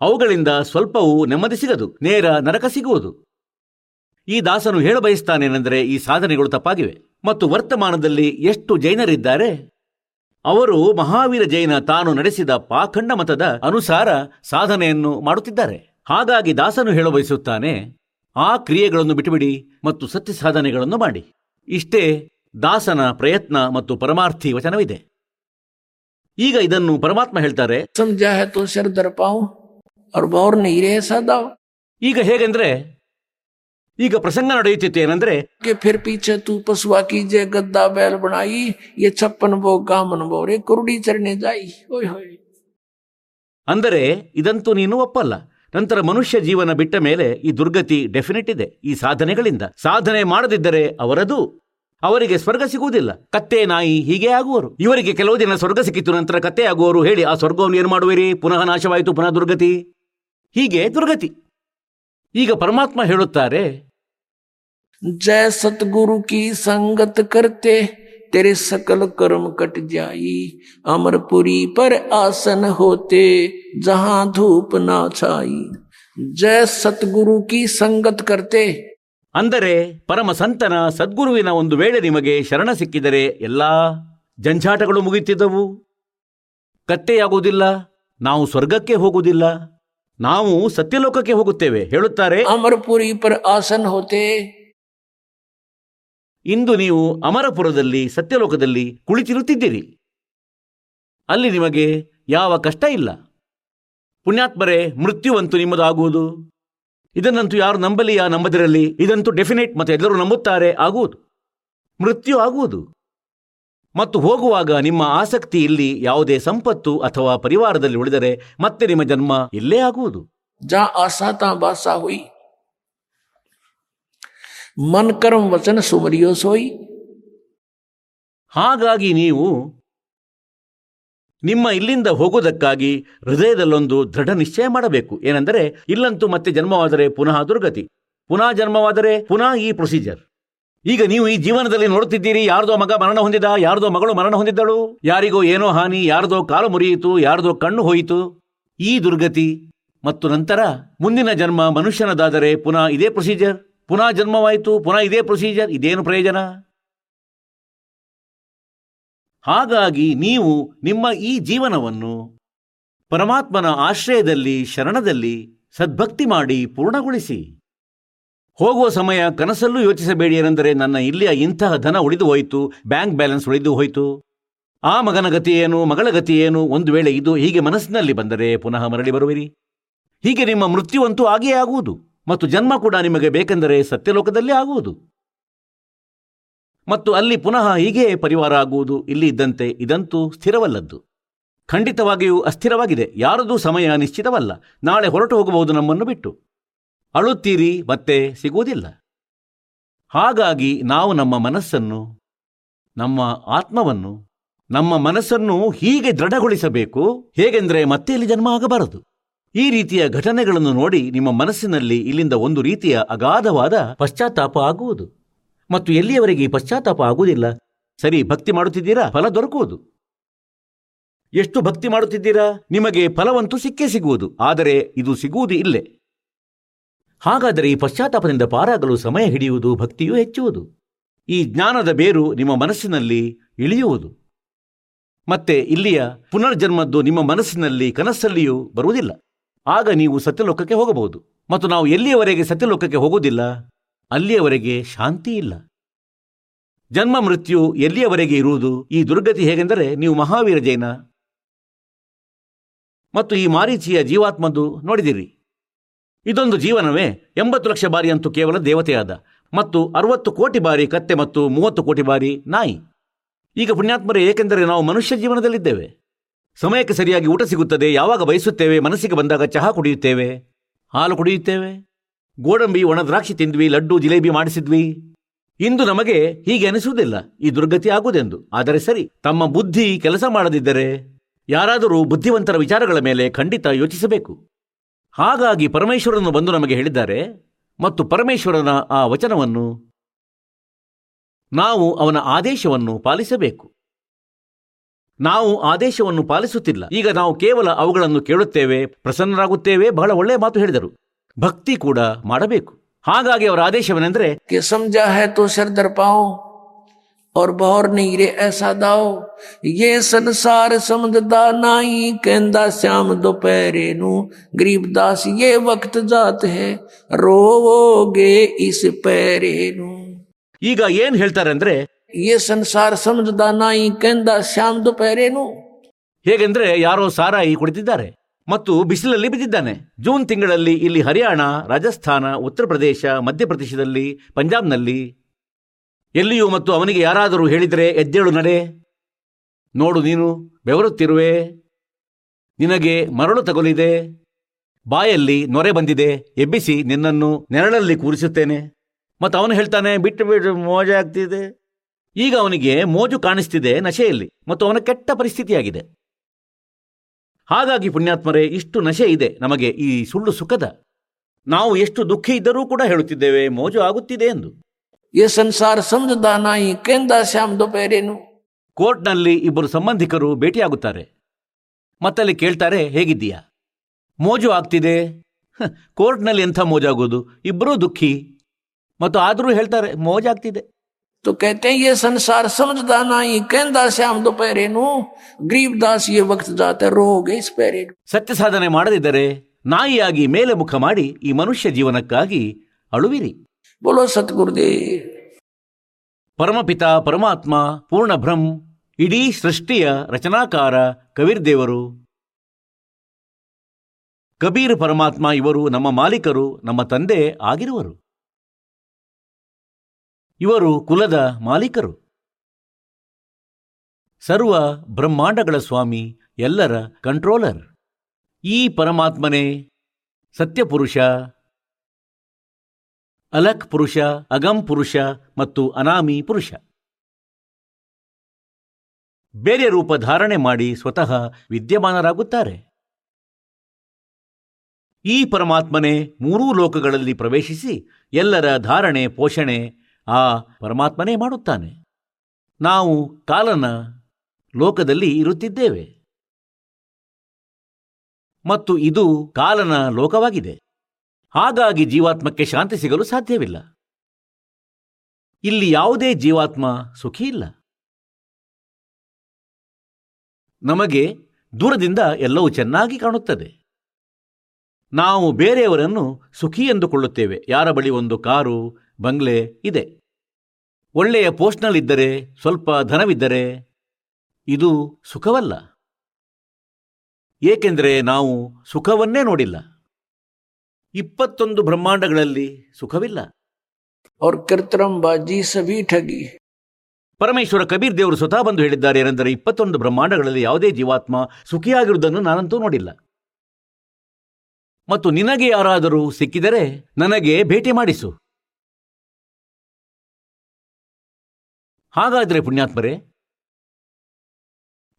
Speaker 2: ಅವುಗಳಿಂದ ಸ್ವಲ್ಪವೂ ನೆಮ್ಮದಿ ಸಿಗದು, ನೇರ ನರಕ ಸಿಗುವುದು. ಈ ದಾಸನು ಹೇಳಬಯಸ್ತಾನೇನೆಂದರೆ ಈ ಸಾಧನೆಗಳು ತಪ್ಪಾಗಿವೆ. ಮತ್ತು ವರ್ತಮಾನದಲ್ಲಿ ಎಷ್ಟು ಜೈನರಿದ್ದಾರೆ? ಅವರು ಮಹಾವೀರ ಜೈನ ತಾನು ನಡೆಸಿದ ಪಾಖಂಡ ಮತದ ಅನುಸಾರ ಸಾಧನೆಯನ್ನು ಮಾಡುತ್ತಿದ್ದಾರೆ. ಹಾಗಾಗಿ ದಾಸನು ಹೇಳಬಯಸುತ್ತಾನೆ ಆ ಕ್ರಿಯೆಗಳನ್ನು ಬಿಟ್ಟುಬಿಡಿ ಮತ್ತು ಸತ್ಯ ಸಾಧನೆಗಳನ್ನು ಮಾಡಿ. ಇಷ್ಟೇ ದಾಸನ ಪ್ರಯತ್ನ ಮತ್ತು ಪರಮಾರ್ಥಿ ವಚನವಿದೆ. ಈಗ ಇದನ್ನು ಪರಮಾತ್ಮ ಹೇಳ್ತಾರೆ. ಈಗ ಹೇಗೆಂದ್ರೆ ಈಗ ಪ್ರಸಂಗ ನಡೆಯುತ್ತಿತ್ತು ಏನಂದ್ರೆ
Speaker 3: ಗದ್ದಾ ಬೇಲ್ ಬಣಾಯಿ
Speaker 2: ಅಂದರೆ ಇದಂತೂ ನೀನು ಒಪ್ಪಲ್ಲ. ನಂತರ ಮನುಷ್ಯ ಜೀವನ ಬಿಟ್ಟ ಮೇಲೆ ಈ ದುರ್ಗತಿ ಡೆಫಿನೆಟ್ ಇದೆ. ಈ ಸಾಧನೆಗಳಿಂದ. ಸಾಧನೆ ಮಾಡದಿದ್ದರೆ ಅವರದು, ಅವರಿಗೆ ಸ್ವರ್ಗ ಸಿಗುವುದಿಲ್ಲ. ಕತ್ತೆ, ನಾಯಿ ಹೀಗೆ ಆಗುವರು. ಇವರಿಗೆ ಕೆಲವು ದಿನ ಸ್ವರ್ಗ ಸಿಕ್ಕಿತು, ನಂತರ ಕತ್ತೆ ಆಗುವರು ಹೇಳಿ, ಆ ಸ್ವರ್ಗವನ್ನು ಏನು ಮಾಡುವಿರಿ? ಪುನಃ ನಾಶವಾಯಿತು, ಪುನಃ ದುರ್ಗತಿ. ಹೀಗೆ ದುರ್ಗತಿ. ಈಗ ಪರಮಾತ್ಮ ಹೇಳುತ್ತಾರೆ,
Speaker 3: ಜಯ ಸದ್ಗುರು ಕಿ ಸಂಗತ ಕರ್ತೆ. तेरे सकल कर्म कट जाई अमरपुरी पर आसन होते जहां धूप ना छाई जय सतगुरु की संगत करते
Speaker 2: ಅಂದರೆ ಪರಮ ಸಂತನ ಸದ್ಗುರುವಿನ ಒಂದು ವೇಳೆ ನಿಮಗೆ ಶರಣ ಸಿಕ್ಕಿದರೆ ಎಲ್ಲಾ ಜಂಜಾಟಗಳು ಮುಗಿಯುತ್ತಿದ್ದವು ಕತ್ತೆಯಾಗುವುದಿಲ್ಲ ನಾವು ಸ್ವರ್ಗಕ್ಕೆ ಹೋಗುವುದಿಲ್ಲ ನಾವು ಸತ್ಯಲೋಕಕ್ಕೆ ಹೋಗುತ್ತೇವೆ ಹೇಳುತ್ತಾರೆ
Speaker 3: अमरपुरी पर आसन होते
Speaker 2: ಇಂದು ನೀವು ಅಮರಪುರದಲ್ಲಿ ಸತ್ಯಲೋಕದಲ್ಲಿ ಕುಳಿತಿರುತ್ತಿದ್ದೀರಿ. ಅಲ್ಲಿ ನಿಮಗೆ ಯಾವ ಕಷ್ಟ ಇಲ್ಲ. ಪುಣ್ಯಾತ್ಮರೇ, ಮೃತ್ಯುವಂತೂ ನಿಮ್ಮದಾಗುವುದು. ಇದನ್ನಂತೂ ಯಾರು ನಂಬಲಿ ಯಾ ನಂಬದಿರಲಿ, ಇದಂತೂ ಡೆಫಿನೇಟ್ ಮತ್ತು ಎಲ್ಲರೂ ನಂಬುತ್ತಾರೆ, ಆಗುವುದು. ಮೃತ್ಯು ಆಗುವುದು. ಮತ್ತು ಹೋಗುವಾಗ ನಿಮ್ಮ ಆಸಕ್ತಿ ಇಲ್ಲಿ ಯಾವುದೇ ಸಂಪತ್ತು ಅಥವಾ ಪರಿವಾರದಲ್ಲಿ ಉಳಿದರೆ ಮತ್ತೆ ನಿಮ್ಮ ಜನ್ಮ ಇಲ್ಲೇ ಆಗುವುದು.
Speaker 3: ಜಾ ಆಸಾತಾ ಬಾಸಾ ಹುಯಿ. ಮನ್ ಕರ್ಮ ವಚನ ಸುಮರಿಯೋ ಸೋಯಿ.
Speaker 2: ಹಾಗಾಗಿ ನೀವು ನಿಮ್ಮ ಇಲ್ಲಿಂದ ಹೋಗುವುದಕ್ಕಾಗಿ ಹೃದಯದಲ್ಲೊಂದು ದೃಢ ನಿಶ್ಚಯ ಮಾಡಬೇಕು. ಏನೆಂದರೆ, ಇಲ್ಲಂತೂ ಮತ್ತೆ ಜನ್ಮವಾದರೆ ಪುನಃ ದುರ್ಗತಿ, ಪುನಃ ಜನ್ಮವಾದರೆ ಪುನಃ ಈ ಪ್ರೊಸೀಜರ್ ಈಗ ನೀವು ಈ ಜೀವನದಲ್ಲಿ ನೋಡುತ್ತಿದ್ದೀರಿ, ಯಾರ್ದೋ ಮಗ ಮರಣ ಹೊಂದಿದ, ಯಾರ್ದೋ ಮಗಳು ಮರಣ ಹೊಂದಿದ್ದಳು, ಯಾರಿಗೋ ಏನೋ ಹಾನಿ, ಯಾರ್ದೋ ಕಾಲು ಮುರಿಯಿತು, ಯಾರ್ದೋ ಕಣ್ಣು ಹೋಯಿತು. ಈ ದುರ್ಗತಿ ಮತ್ತು ನಂತರ ಮುಂದಿನ ಜನ್ಮ ಮನುಷ್ಯನದಾದರೆ ಪುನಃ ಇದೇ ಪ್ರೊಸೀಜರ್ ಪುನಃ ಜನ್ಮವಾಯಿತು, ಪುನಃ ಇದೇ ಪ್ರೊಸೀಜರ್ ಇದೇನು ಪ್ರಯೋಜನ? ಹಾಗಾಗಿ ನೀವು ನಿಮ್ಮ ಈ ಜೀವನವನ್ನು ಪರಮಾತ್ಮನ ಆಶ್ರಯದಲ್ಲಿ, ಶರಣದಲ್ಲಿ ಸದ್ಭಕ್ತಿ ಮಾಡಿ ಪೂರ್ಣಗೊಳಿಸಿ. ಹೋಗುವ ಸಮಯ ಕನಸಲ್ಲೂ ಯೋಚಿಸಬೇಡಿ ಏನೆಂದರೆ ನನ್ನ ಇಲ್ಲಿಯ ಇಂತಹ ಧನ ಉಳಿದು ಹೋಯಿತು, ಬ್ಯಾಂಕ್ ಬ್ಯಾಲೆನ್ಸ್ ಉಳಿದು ಹೋಯಿತು. ಆ ಮಗನ ಗತಿ ಏನು, ಮಗಳ ಗತಿ ಏನು? ಒಂದು ವೇಳೆ ಇದು ಹೀಗೆ ಮನಸ್ಸಿನಲ್ಲಿ ಬಂದರೆ ಪುನಃ ಮರಳಿ ಬರುವಿರಿ. ಹೀಗೆ ನಿಮ್ಮ ಮೃತ್ಯುವಂತೂ ಆಗಿಯೇ ಆಗುವುದು. ಮತ್ತು ಜನ್ಮ ಕೂಡ ನಿಮಗೆ ಬೇಕೆಂದರೆ ಸತ್ಯಲೋಕದಲ್ಲಿ ಆಗುವುದು. ಮತ್ತು ಅಲ್ಲಿ ಪುನಃ ಹೀಗೆ ಪರಿವಾರ ಆಗುವುದು. ಇಲ್ಲಿ ಇದ್ದಂತೆ ಇದಂತೂ ಸ್ಥಿರವಲ್ಲದ್ದು. ಖಂಡಿತವಾಗಿಯೂ ಅಸ್ಥಿರವಾಗಿದೆ. ಯಾರದೂ ಸಮಯ ನಿಶ್ಚಿತವಲ್ಲ. ನಾಳೆ ಹೊರಟು ಹೋಗಬಹುದು ನಮ್ಮನ್ನು ಬಿಟ್ಟು. ಅಳುತ್ತೀರಿ, ಮತ್ತೆ ಸಿಗುವುದಿಲ್ಲ. ಹಾಗಾಗಿ ನಾವು ನಮ್ಮ ಮನಸ್ಸನ್ನು, ನಮ್ಮ ಆತ್ಮವನ್ನು, ನಮ್ಮ ಮನಸ್ಸನ್ನು ಹೀಗೆ ದೃಢಗೊಳಿಸಬೇಕು. ಹೇಗೆಂದರೆ ಮತ್ತೆ ಇಲ್ಲಿ ಜನ್ಮ ಆಗಬಾರದು. ಈ ರೀತಿಯ ಘಟನೆಗಳನ್ನು ನೋಡಿ ನಿಮ್ಮ ಮನಸ್ಸಿನಲ್ಲಿ ಇಲ್ಲಿಂದ ಒಂದು ರೀತಿಯ ಅಗಾಧವಾದ ಪಶ್ಚಾತ್ತಾಪ ಆಗುವುದು. ಮತ್ತು ಎಲ್ಲಿಯವರೆಗೆ ಈ ಪಶ್ಚಾತ್ತಾಪ ಆಗುವುದಿಲ್ಲ? ಸರಿ, ಭಕ್ತಿ ಮಾಡುತ್ತಿದ್ದೀರಾ? ಫಲ ದೊರಕುವುದು. ಎಷ್ಟು ಭಕ್ತಿ ಮಾಡುತ್ತಿದ್ದೀರಾ? ನಿಮಗೆ ಫಲವಂತೂ ಸಿಕ್ಕೇ ಸಿಗುವುದು. ಆದರೆ ಇದು ಸಿಗುವುದು ಇಲ್ಲೇ. ಹಾಗಾದರೆ ಈ ಪಶ್ಚಾತ್ತಾಪದಿಂದ ಪಾರಾಗಲು ಸಮಯ ಹಿಡಿಯುವುದು, ಭಕ್ತಿಯೂ ಹೆಚ್ಚುವುದು. ಈ ಜ್ಞಾನದ ಬೇರು ನಿಮ್ಮ ಮನಸ್ಸಿನಲ್ಲಿ ಇಳಿಯುವುದು. ಮತ್ತೆ ಇಲ್ಲಿಯ ಪುನರ್ಜನ್ಮದ್ದು ನಿಮ್ಮ ಮನಸ್ಸಿನಲ್ಲಿ ಕನಸಲ್ಲಿಯೂ ಬರುವುದಿಲ್ಲ. ಆಗ ನೀವು ಸತ್ಯಲೋಕಕ್ಕೆ ಹೋಗಬಹುದು. ಮತ್ತು ನಾವು ಎಲ್ಲಿಯವರೆಗೆ ಸತ್ಯಲೋಕಕ್ಕೆ ಹೋಗುವುದಿಲ್ಲ? ಅಲ್ಲಿಯವರೆಗೆ ಶಾಂತಿ ಇಲ್ಲ. ಜನ್ಮ ಮೃತ್ಯು ಎಲ್ಲಿಯವರೆಗೆ ಇರುವುದು? ಈ ದುರ್ಗತಿ ಹೇಗೆಂದರೆ ನೀವು ಮಹಾವೀರ ಜೈನ ಮತ್ತು ಈ ಮಾರೀಚಿಯ ಜೀವಾತ್ಮದ್ದು ನೋಡಿದಿರಿ. ಇದೊಂದು ಜೀವನವೇ ಎಂಬತ್ತು ಲಕ್ಷ ಬಾರಿ ಅಂತೂ ಕೇವಲ ದೇವತೆಯಾದ. ಮತ್ತು ಅರವತ್ತು ಕೋಟಿ ಬಾರಿ ಕತ್ತೆ ಮತ್ತು ಮೂವತ್ತು ಕೋಟಿ ಬಾರಿ ನಾಯಿ. ಈಗ ಪುಣ್ಯಾತ್ಮರೇ ಏಕೆಂದರೆ ನಾವು ಮನುಷ್ಯ ಜೀವನದಲ್ಲಿದ್ದೇವೆ. ಸಮಯಕ್ಕೆ ಸರಿಯಾಗಿ ಊಟ ಸಿಗುತ್ತದೆ. ಯಾವಾಗ ಬಯಸುತ್ತೇವೆ, ಮನಸ್ಸಿಗೆ ಬಂದಾಗ ಚಹಾ ಕುಡಿಯುತ್ತೇವೆ. ಹಾಲು ಕುಡಿಯುತ್ತೇವೆ. ಗೋಡಂಬಿ, ಒಣ ದ್ರಾಕ್ಷಿ ತಿಂದ್ವಿ, ಲಡ್ಡು, ಜಿಲೇಬಿ ಮಾಡಿಸಿದ್ವಿ. ಇಂದು ನಮಗೆ ಹೀಗೆ ಅನಿಸುವುದಿಲ್ಲ. ಈ ದುರ್ಗತಿ ಆಗುವುದೆಂದು. ಆದರೆ ಸರಿ, ತಮ್ಮ ಬುದ್ಧಿ ಕೆಲಸ ಮಾಡದಿದ್ದರೆ ಯಾರಾದರೂ ಬುದ್ಧಿವಂತರ ವಿಚಾರಗಳ ಮೇಲೆ ಖಂಡಿತ ಯೋಚಿಸಬೇಕು. ಹಾಗಾಗಿ ಪರಮೇಶ್ವರನು ಬಂದು ನಮಗೆ ಹೇಳಿದ್ದಾರೆ. ಮತ್ತು ಪರಮೇಶ್ವರನ ಆ ವಚನವನ್ನು ನಾವು ಅವನ ಆದೇಶವನ್ನು ಪಾಲಿಸಬೇಕು. ನಾವು ಆದೇಶವನ್ನು ಪಾಲಿಸುತ್ತಿಲ್ಲ ಈಗ ನಾವು ಕೇವಲ ಅವುಗಳನ್ನು ಕೇಳುತ್ತೇವೆ ಪ್ರಸನ್ನರಾಗುತ್ತೇವೆ ಬಹಳ ಒಳ್ಳೆಯ ಮಾತು ಹೇಳಿದರು ಭಕ್ತಿ ಕೂಡ ಮಾಡಬೇಕು ಹಾಗಾಗಿ ಅವರ ಆದೇಶವೇನೆಂದರೆ
Speaker 3: कि समझा है तो सिर दर पाओ और बहर नहीं रे ऐसा दाओ ये संसार समझदा नाई कहंदा श्याम दोपहरे नु गरीबदास ये वक्त जात है रोवोगे इस पैरे नु
Speaker 2: ಈಗ ಏನ್ ಹೇಳ್ತಾರೆ ಅಂದ್ರೆ
Speaker 3: ಈ ಸಂಸಾರ ਸਮਝਦਾ ನಾಯಿ ಕೆಂದ ಶ್ಯಾಮ್ ದುಪೇರೇನು
Speaker 2: ಹೇಗೆಂದ್ರೆ ಯಾರೋ ಸಾರಾಯಿ ಕುಡಿತಿದ್ದಾರೆ ಮತ್ತು ಬಿಸಿಲಲ್ಲಿ ಬಿದ್ದಿದ್ದಾನೆ. ಜೂನ್ ತಿಂಗಳಲ್ಲಿ ಇಲ್ಲಿ ಹರಿಯಾಣ, ರಾಜಸ್ಥಾನ, ಉತ್ತರ ಪ್ರದೇಶ ಮಧ್ಯಪ್ರದೇಶದಲ್ಲಿ ಪಂಜಾಬ್ನಲ್ಲಿ. ಎಲ್ಲಿಯೂ ಮತ್ತು ಅವನಿಗೆ ಯಾರಾದರೂ ಹೇಳಿದರೆ ಎದ್ದೇಳು ನಡೆ. ನೋಡು ನೀನು, ಬೆವರುತ್ತಿರುವೆ. ನಿನಗೆ ಮರಳು ತಗುಲಿದೆ. ಬಾಯಲ್ಲಿ ನೊರೆ ಬಂದಿದೆ. ಎಬ್ಬಿಸಿ ನಿನ್ನನ್ನು ನೆರಳಲ್ಲಿ ಕೂರಿಸುತ್ತೇನೆ. ಮತ್ತು ಅವನು ಹೇಳ್ತಾನೆ, ಬಿಟ್ಟು ಬಿಟ್ಟು ಮೋಜ ಆಗ್ತಿದೆ ಈಗ ಅವನಿಗೆ ಮೋಜು ಕಾಣಿಸ್ತಿದೆ ನಶೆಯಲ್ಲಿ ಮತ್ತು ಅವನ ಕೆಟ್ಟ ಪರಿಸ್ಥಿತಿಯಾಗಿದೆ. ಹಾಗಾಗಿ ಪುಣ್ಯಾತ್ಮರೇ ಇಷ್ಟು ನಶೆ ಇದೆ ನಮಗೆ ಈ ಸುಳ್ಳು ಸುಖದ. ನಾವು ಎಷ್ಟು ದುಃಖ ಇದ್ದರೂ ಕೂಡ ಹೇಳುತ್ತಿದ್ದೇವೆ ಮೋಜು ಆಗುತ್ತಿದೆ ಎಂದು.
Speaker 3: ಈ ಸಂಸಾರ ನಾಯಿ ಕೇಂದ್ರ
Speaker 2: ಕೋರ್ಟ್ನಲ್ಲಿ ಇಬ್ಬರು ಸಂಬಂಧಿಕರು ಭೇಟಿಯಾಗುತ್ತಾರೆ. ಮತ್ತಲ್ಲಿ ಕೇಳ್ತಾರೆ ಹೇಗಿದ್ದೀಯಾ? ಮೋಜು ಆಗ್ತಿದೆ? ಕೋರ್ಟ್ನಲ್ಲಿ ಎಂಥ ಮೋಜಾಗೋದು ಇಬ್ಬರೂ ದುಃಖಿ. ಮತ್ತು ಆದರೂ ಹೇಳ್ತಾರೆ ಮೋಜಾಗ್ತಿದೆ
Speaker 3: तो कहते हैं ये संसार समझदा नहीं कहंदा श्याम दोपहरे नु गरीबदास ये वक्त जाता है रोगे इस पैरे नु
Speaker 2: ಸತ್ಯ ಸಾಧನೆ ಮಾಡದಿದ್ದರೆ ನಾಯಿಯಾಗಿ ಮೇಲೆ ಮುಖ ಮಾಡಿ ಈ ಮನುಷ್ಯ ಜೀವನಕ್ಕಾಗಿ ಅಳುವಿರಿ
Speaker 3: बोलो सतगुरुदेव
Speaker 2: ಪರಮಪಿತ ಪರಮಾತ್ಮ ಪೂರ್ಣ ಬ್ರಹ್ಮ್ ಇಡೀ ಸೃಷ್ಟಿಯ ರಚನಾಕಾರ ಕಬೀರ್ ದೇವರು ಕಬೀರ್ ಪರಮಾತ್ಮ ಇವರು ನಮ್ಮ ಮಾಲೀಕರು ನಮ್ಮ ತಂದೆ ಆಗಿರುವರು ಇವರು ಕುಲದ ಮಾಲೀಕರು. ಸರ್ವ ಬ್ರಹ್ಮಾಂಡಗಳ ಸ್ವಾಮಿ, ಎಲ್ಲರ ಕಂಟ್ರೋಲರ್. ಈ ಪರಮಾತ್ಮನೇ ಸತ್ಯಪುರುಷ ಅಲಕ್ ಪುರುಷ, ಅಗಂ ಪುರುಷ ಮತ್ತು ಅನಾಮಿ ಪುರುಷ. ಬೇರೆ ರೂಪ ಧಾರಣೆ ಮಾಡಿ ಸ್ವತಃ ವಿದ್ಯಮಾನರಾಗುತ್ತಾರೆ. ಈ ಪರಮಾತ್ಮನೇ ಮೂರೂ ಲೋಕಗಳಲ್ಲಿ ಪ್ರವೇಶಿಸಿ ಎಲ್ಲರ ಧಾರಣೆ, ಪೋಷಣೆ ಆ ಪರಮಾತ್ಮನೇ ಮಾಡುತ್ತಾನೆ. ನಾವು ಕಾಲನ ಲೋಕದಲ್ಲಿ ಇರುತ್ತಿದ್ದೇವೆ. ಮತ್ತು ಇದು ಕಾಲನ ಲೋಕವಾಗಿದೆ. ಹಾಗಾಗಿ ಜೀವಾತ್ಮಕ್ಕೆ ಶಾಂತಿ ಸಿಗಲು ಸಾಧ್ಯವಿಲ್ಲ. ಇಲ್ಲಿ ಯಾವುದೇ ಜೀವಾತ್ಮ ಸುಖಿ ಇಲ್ಲ. ನಮಗೆ ದೂರದಿಂದ ಎಲ್ಲವೂ ಚೆನ್ನಾಗಿ ಕಾಣುತ್ತದೆ. ನಾವು ಬೇರೆಯವರನ್ನು ಸುಖಿ ಎಂದುಕೊಳ್ಳುತ್ತೇವೆ. ಯಾರ ಬಳಿ ಒಂದು ಕಾರು, ಬಂಗ್ಲೆ ಇದೆ. ಒಳ್ಳೆಯ ಪೋಸ್ಟ್ನಲ್ಲಿದ್ದರೆ ಸ್ವಲ್ಪ ಧನವಿದ್ದರೆ ಇದು ಸುಖವಲ್ಲ. ಏಕೆಂದರೆ ನಾವು ಸುಖವನ್ನೇ ನೋಡಿಲ್ಲ. ಇಪ್ಪತ್ತೊಂದು ಬ್ರಹ್ಮಾಂಡಗಳಲ್ಲಿ ಸುಖವಿಲ್ಲ.
Speaker 3: ಅವ್ರ ಕರ್ತರಂಬಾಜಿ ಸವಿ ಠಗಿ
Speaker 2: ಪರಮೇಶ್ವರ ಕಬೀರ್ ದೇವರು ಸ್ವತಃ ಬಂದು ಹೇಳಿದ್ದಾರೆ ಏನೆಂದರೆ ಇಪ್ಪತ್ತೊಂದು ಬ್ರಹ್ಮಾಂಡಗಳಲ್ಲಿ ಯಾವುದೇ ಜೀವಾತ್ಮ ಸುಖಿಯಾಗಿರುವುದನ್ನು ನಾನಂತೂ ನೋಡಿಲ್ಲ. ಮತ್ತು ನಿನಗೆ ಯಾರಾದರೂ ಸಿಕ್ಕಿದರೆ ನನಗೆ ಭೇಟಿ ಮಾಡಿಸು. ಹಾಗಾದರೆ ಪುಣ್ಯಾತ್ಮರೇ,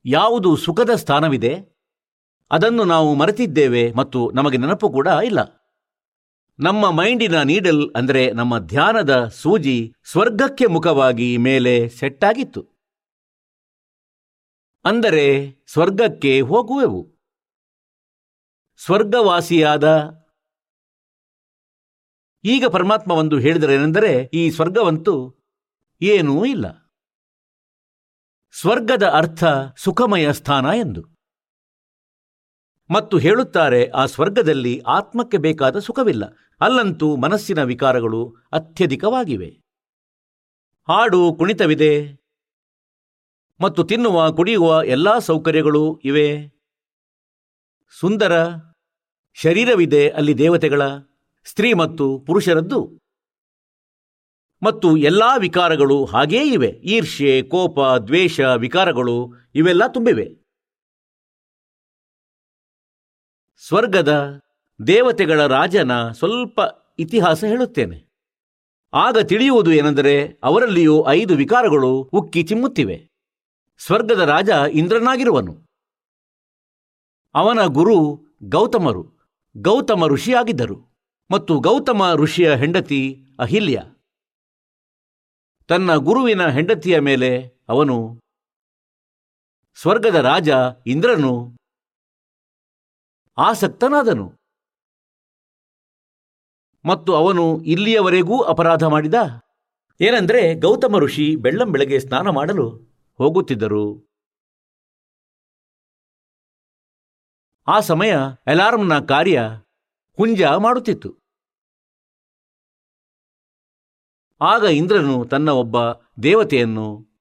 Speaker 2: ಯಾವುದು ಸುಖದ ಸ್ಥಾನವಿದೆ, ಅದನ್ನು ನಾವು ಮರೆತಿದ್ದೇವೆ ಮತ್ತು ನಮಗೆ ನೆನಪು ಕೂಡ ಇಲ್ಲ. ನಮ್ಮ ಮೈಂಡಿನ ನೀಡಲ್ ಅಂದರೆ ನಮ್ಮ ಧ್ಯಾನದ ಸೂಜಿ ಸ್ವರ್ಗಕ್ಕೆ ಮುಖವಾಗಿ ಮೇಲೆ ಸೆಟ್ಟಾಗಿತ್ತು. ಅಂದರೆ ಸ್ವರ್ಗಕ್ಕೆ ಹೋಗುವೆವು. ಸ್ವರ್ಗವಾಸಿಯಾದ ಈಗ ಪರಮಾತ್ಮ ಒಂದು ಹೇಳಿದರೇನೆಂದರೆ ಈ ಸ್ವರ್ಗವಂತೂ ಏನೂ ಇಲ್ಲ. ಸ್ವರ್ಗದ ಅರ್ಥ ಸುಖಮಯ ಸ್ಥಾನ ಎಂದು. ಮತ್ತು ಹೇಳುತ್ತಾರೆ, ಆ ಸ್ವರ್ಗದಲ್ಲಿ ಆತ್ಮಕ್ಕೆ ಬೇಕಾದ ಸುಖವಿಲ್ಲ. ಅಲ್ಲಂತೂ ಮನಸ್ಸಿನ ವಿಕಾರಗಳು ಅತ್ಯಧಿಕವಾಗಿವೆ. ಹಾಡು ಕುಣಿತವಿದೆ. ಮತ್ತು ತಿನ್ನುವ, ಕುಡಿಯುವ ಎಲ್ಲಾ ಸೌಕರ್ಯಗಳು ಇವೆ. ಸುಂದರ ಶರೀರವಿದೆ ಅಲ್ಲಿ ದೇವತೆಗಳ, ಸ್ತ್ರೀ ಮತ್ತು ಪುರುಷರದ್ದು. ಮತ್ತು ಎಲ್ಲ ವಿಕಾರಗಳು ಹಾಗೇ ಇವೆ. ಈರ್ಷೆ ಕೋಪ, ದ್ವೇಷ, ವಿಕಾರಗಳು ಇವೆಲ್ಲ ತುಂಬಿವೆ. ಸ್ವರ್ಗದ ದೇವತೆಗಳ ರಾಜನ ಸ್ವಲ್ಪ ಇತಿಹಾಸ ಹೇಳುತ್ತೇನೆ. ಆಗ ತಿಳಿಯುವುದು ಏನೆಂದರೆ ಅವರಲ್ಲಿಯೂ ಐದು ವಿಕಾರಗಳು ಉಕ್ಕಿ ಚಿಮ್ಮುತ್ತಿವೆ. ಸ್ವರ್ಗದ ರಾಜ ಇಂದ್ರನಾಗಿರುವನು. ಅವನ ಗುರು ಗೌತಮರು. ಗೌತಮ ಋಷಿಯಾಗಿದ್ದರು. ಮತ್ತು ಗೌತಮ ಋಷಿಯ ಹೆಂಡತಿ ಅಹಿಲ್ಯ. ತನ್ನ ಗುರುವಿನ ಹೆಂಡತಿಯ ಮೇಲೆ ಅವನು ಸ್ವರ್ಗದ ರಾಜ ಇಂದ್ರನು ಆಸಕ್ತನಾದನು. ಮತ್ತು ಅವನು ಇಲ್ಲಿಯವರೆಗೂ ಅಪರಾಧ ಮಾಡಿದ? ಏನೆಂದರೆ ಗೌತಮ ಋಷಿ ಬೆಳ್ಳಂಬೆಳಗ್ಗೆ ಸ್ನಾನ ಮಾಡಲು ಹೋಗುತ್ತಿದ್ದರು. ಆ ಸಮಯ ಅಲಾರ್ಮ್ನ ಕಾರ್ಯ ಹುಂಜ ಮಾಡುತ್ತಿತ್ತು. ಆಗ ಇಂದ್ರನು ತನ್ನ ಒಬ್ಬ ದೇವತೆಯನ್ನು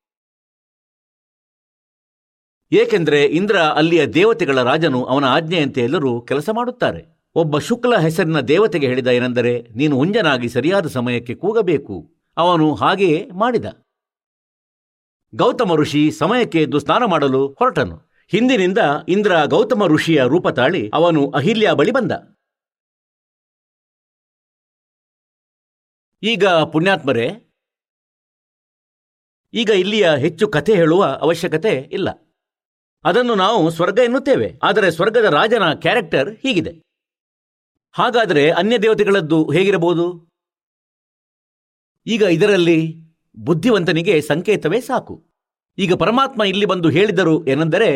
Speaker 2: ಏಕೆಂದರೆ ಇಂದ್ರ ಅಲ್ಲಿಯ ದೇವತೆಗಳ ರಾಜನು ಅವನ ಆಜ್ಞೆಯಂತೆ ಎಲ್ಲರೂ ಕೆಲಸ ಮಾಡುತ್ತಾರೆ. ಒಬ್ಬ ಶುಕ್ಲ ಹೆಸರಿನ ದೇವತೆಗೆ ಹೇಳಿದ ಏನೆಂದರೆ, ನೀನು ಉಂಜನಾಗಿ ಸರಿಯಾದ ಸಮಯಕ್ಕೆ ಕೂಗಬೇಕು. ಅವನು ಹಾಗೆಯೇ ಮಾಡಿದ. ಗೌತಮ ಋಷಿ ಸಮಯಕ್ಕೆ ಎದ್ದು ಸ್ನಾನ ಮಾಡಲು ಹೊರಟನು. ಹಿಂದಿನಿಂದ ಇಂದ್ರ ಗೌತಮ ಋಷಿಯ ರೂಪ ತಾಳಿ ಅವನು ಅಹಿಲ್ಯ ಬಳಿ ಬಂದ. ಈಗ ಪುಣ್ಯಾತ್ಮರೇ, ಈಗ ಇಲ್ಲಿಯ ಹೆಚ್ಚು ಕಥೆ ಹೇಳುವ ಅವಶ್ಯಕತೆ ಇಲ್ಲ. ಅದನ್ನು ನಾವು ಸ್ವರ್ಗ ಎನ್ನುತ್ತೇವೆ, ಆದರೆ ಸ್ವರ್ಗದ ರಾಜನ ಕ್ಯಾರೆಕ್ಟರ್ ಹೀಗಿದೆ. ಹಾಗಾದರೆ ಅನ್ಯ ದೇವತೆಗಳದ್ದು ಹೇಗಿರಬಹುದು? ಈಗ ಇದರಲ್ಲಿ ಬುದ್ಧಿವಂತನಿಗೆ ಸಂಕೇತವೇ ಸಾಕು. ಈಗ ಪರಮಾತ್ಮ ಇಲ್ಲಿ ಬಂದು ಹೇಳಿದರು ಏನೆಂದರೆ,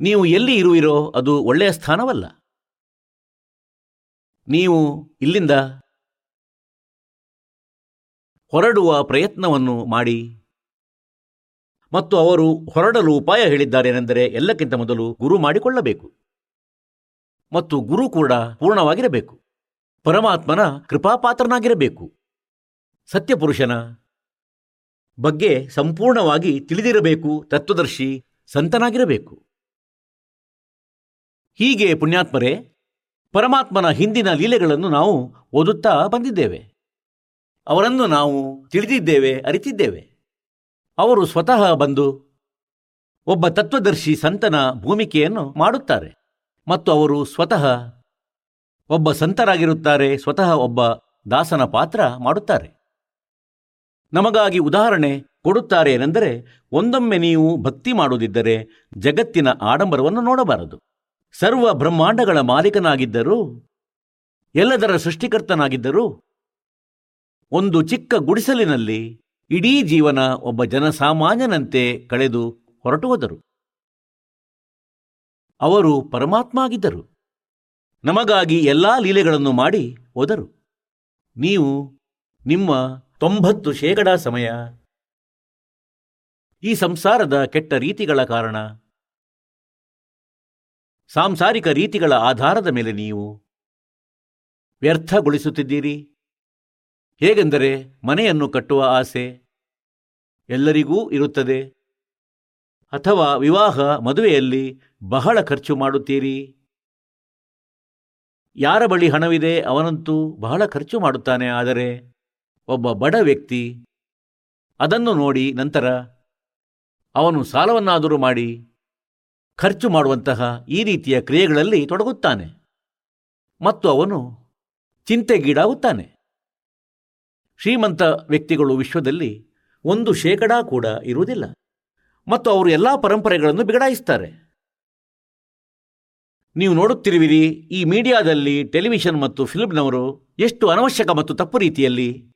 Speaker 2: ನೀವು ಎಲ್ಲಿ ಇರುವಿರೋ ಅದು ಒಳ್ಳೆಯ ಸ್ಥಾನವಲ್ಲ. ನೀವು ಇಲ್ಲಿಂದ ಹೊರಡುವ ಪ್ರಯತ್ನವನ್ನು ಮಾಡಿ. ಮತ್ತು ಅವರು ಹೊರಡಲು ಉಪಾಯ ಹೇಳಿದ್ದಾರೇನೆಂದರೆ ಎಲ್ಲಕ್ಕಿಂತ ಮೊದಲು ಗುರು ಮಾಡಿಕೊಳ್ಳಬೇಕು. ಮತ್ತು ಗುರು ಕೂಡ ಪೂರ್ಣವಾಗಿರಬೇಕು. ಪರಮಾತ್ಮನ ಕೃಪಾಪಾತ್ರನಾಗಿರಬೇಕು. ಸತ್ಯಪುರುಷನ ಬಗ್ಗೆ ಸಂಪೂರ್ಣವಾಗಿ ತಿಳಿದಿರಬೇಕು, ತತ್ವದರ್ಶಿ, ಸಂತನಾಗಿರಬೇಕು. ಹೀಗೆ ಪುಣ್ಯಾತ್ಮರೇ ಪರಮಾತ್ಮನ ಹಿಂದಿನ ಲೀಲೆಗಳನ್ನು ನಾವು ಓದುತ್ತಾ ಬಂದಿದ್ದೇವೆ. ಅವರನ್ನು ನಾವು ತಿಳಿದಿದ್ದೇವೆ, ಅರಿತಿದ್ದೇವೆ. ಅವರು ಸ್ವತಃ ಬಂದು ಒಬ್ಬ ತತ್ವದರ್ಶಿ ಸಂತನ ಭೂಮಿಕೆಯನ್ನು ಮಾಡುತ್ತಾರೆ. ಮತ್ತು ಅವರು ಸ್ವತಃ ಒಬ್ಬ ಸಂತರಾಗಿರುತ್ತಾರೆ, ಸ್ವತಃ ಒಬ್ಬ ದಾಸನ ಪಾತ್ರ ಮಾಡುತ್ತಾರೆ. ನಮಗಾಗಿ ಉದಾಹರಣೆ ಕೊಡುತ್ತಾರೆ ಏನೆಂದರೆ, ಒಂದೊಮ್ಮೆ ನೀವು ಭಕ್ತಿ ಮಾಡುವುದಿದ್ದರೆ ಜಗತ್ತಿನ ಆಡಂಬರವನ್ನು ನೋಡಬಾರದು. ಸರ್ವ ಬ್ರಹ್ಮಾಂಡಗಳ ಮಾಲೀಕನಾಗಿದ್ದರು, ಎಲ್ಲದರ ಸೃಷ್ಟಿಕರ್ತನಾಗಿದ್ದರೂ, ಒಂದು ಚಿಕ್ಕ ಗುಡಿಸಲಿನಲ್ಲಿ ಇಡೀ ಜೀವನ ಒಬ್ಬ ಜನಸಾಮಾನ್ಯನಂತೆ ಕಳೆದು ಹೊರಟು ಹೋದರು ಅವರು ಪರಮಾತ್ಮ ಆಗಿದ್ದರು ನಮಗಾಗಿ ಎಲ್ಲಾ ಲೀಲೆಗಳನ್ನು ಮಾಡಿ ಹೋದರು. ನೀವು ನಿಮ್ಮ ತೊಂಬತ್ತು ಶೇಕಡಾ ಸಮಯ ಈ ಸಂಸಾರದ ಕೆಟ್ಟ ರೀತಿಗಳ ಕಾರಣ ಸಾಂಸಾರಿಕ ರೀತಿಗಳ ಆಧಾರದ ಮೇಲೆ ನೀವು ವ್ಯರ್ಥಗೊಳಿಸುತ್ತಿದ್ದೀರಿ. ಹೇಗೆಂದರೆ ಮನೆಯನ್ನು ಕಟ್ಟುವ ಆಸೆ ಎಲ್ಲರಿಗೂ ಇರುತ್ತದೆ. ಅಥವಾ ವಿವಾಹ ಮದುವೆಯಲ್ಲಿ ಬಹಳ ಖರ್ಚು ಮಾಡುತ್ತೀರಿ. ಯಾರ ಬಳಿ ಹಣವಿದೆ ಅವನಂತೂ ಬಹಳ ಖರ್ಚು ಮಾಡುತ್ತಾನೆ, ಆದರೆ ಒಬ್ಬ ಬಡ ವ್ಯಕ್ತಿ ಅದನ್ನು ನೋಡಿ ನಂತರ ಅವನು ಸಾಲವನ್ನಾದರೂ ಮಾಡಿ ಖರ್ಚು ಮಾಡುವಂತಹ ಈ ರೀತಿಯ ಕ್ರಿಯೆಗಳಲ್ಲಿ ತೊಡಗುತ್ತಾನೆ. ಮತ್ತು ಅವನು ಚಿಂತೆಗೀಡಾಗುತ್ತಾನೆ. ಶ್ರೀಮಂತ ವ್ಯಕ್ತಿಗಳು ವಿಶ್ವದಲ್ಲಿ ಒಂದು ಶೇಕಡಾ ಕೂಡ ಇರುವುದಿಲ್ಲ. ಮತ್ತು ಅವರು ಎಲ್ಲ ಪರಂಪರೆಗಳನ್ನು ಬಿಗಡಾಯಿಸ್ತಾರೆ ನೀವು ನೋಡುತ್ತಿರುವಿರಿ, ಈ ಮೀಡಿಯಾದಲ್ಲಿ ಟೆಲಿವಿಷನ್ ಮತ್ತು ಫಿಲ್ಮ್ನವರು ಎಷ್ಟು ಅನವಶ್ಯಕ ಮತ್ತು ತಪ್ಪು ರೀತಿಯಲ್ಲಿ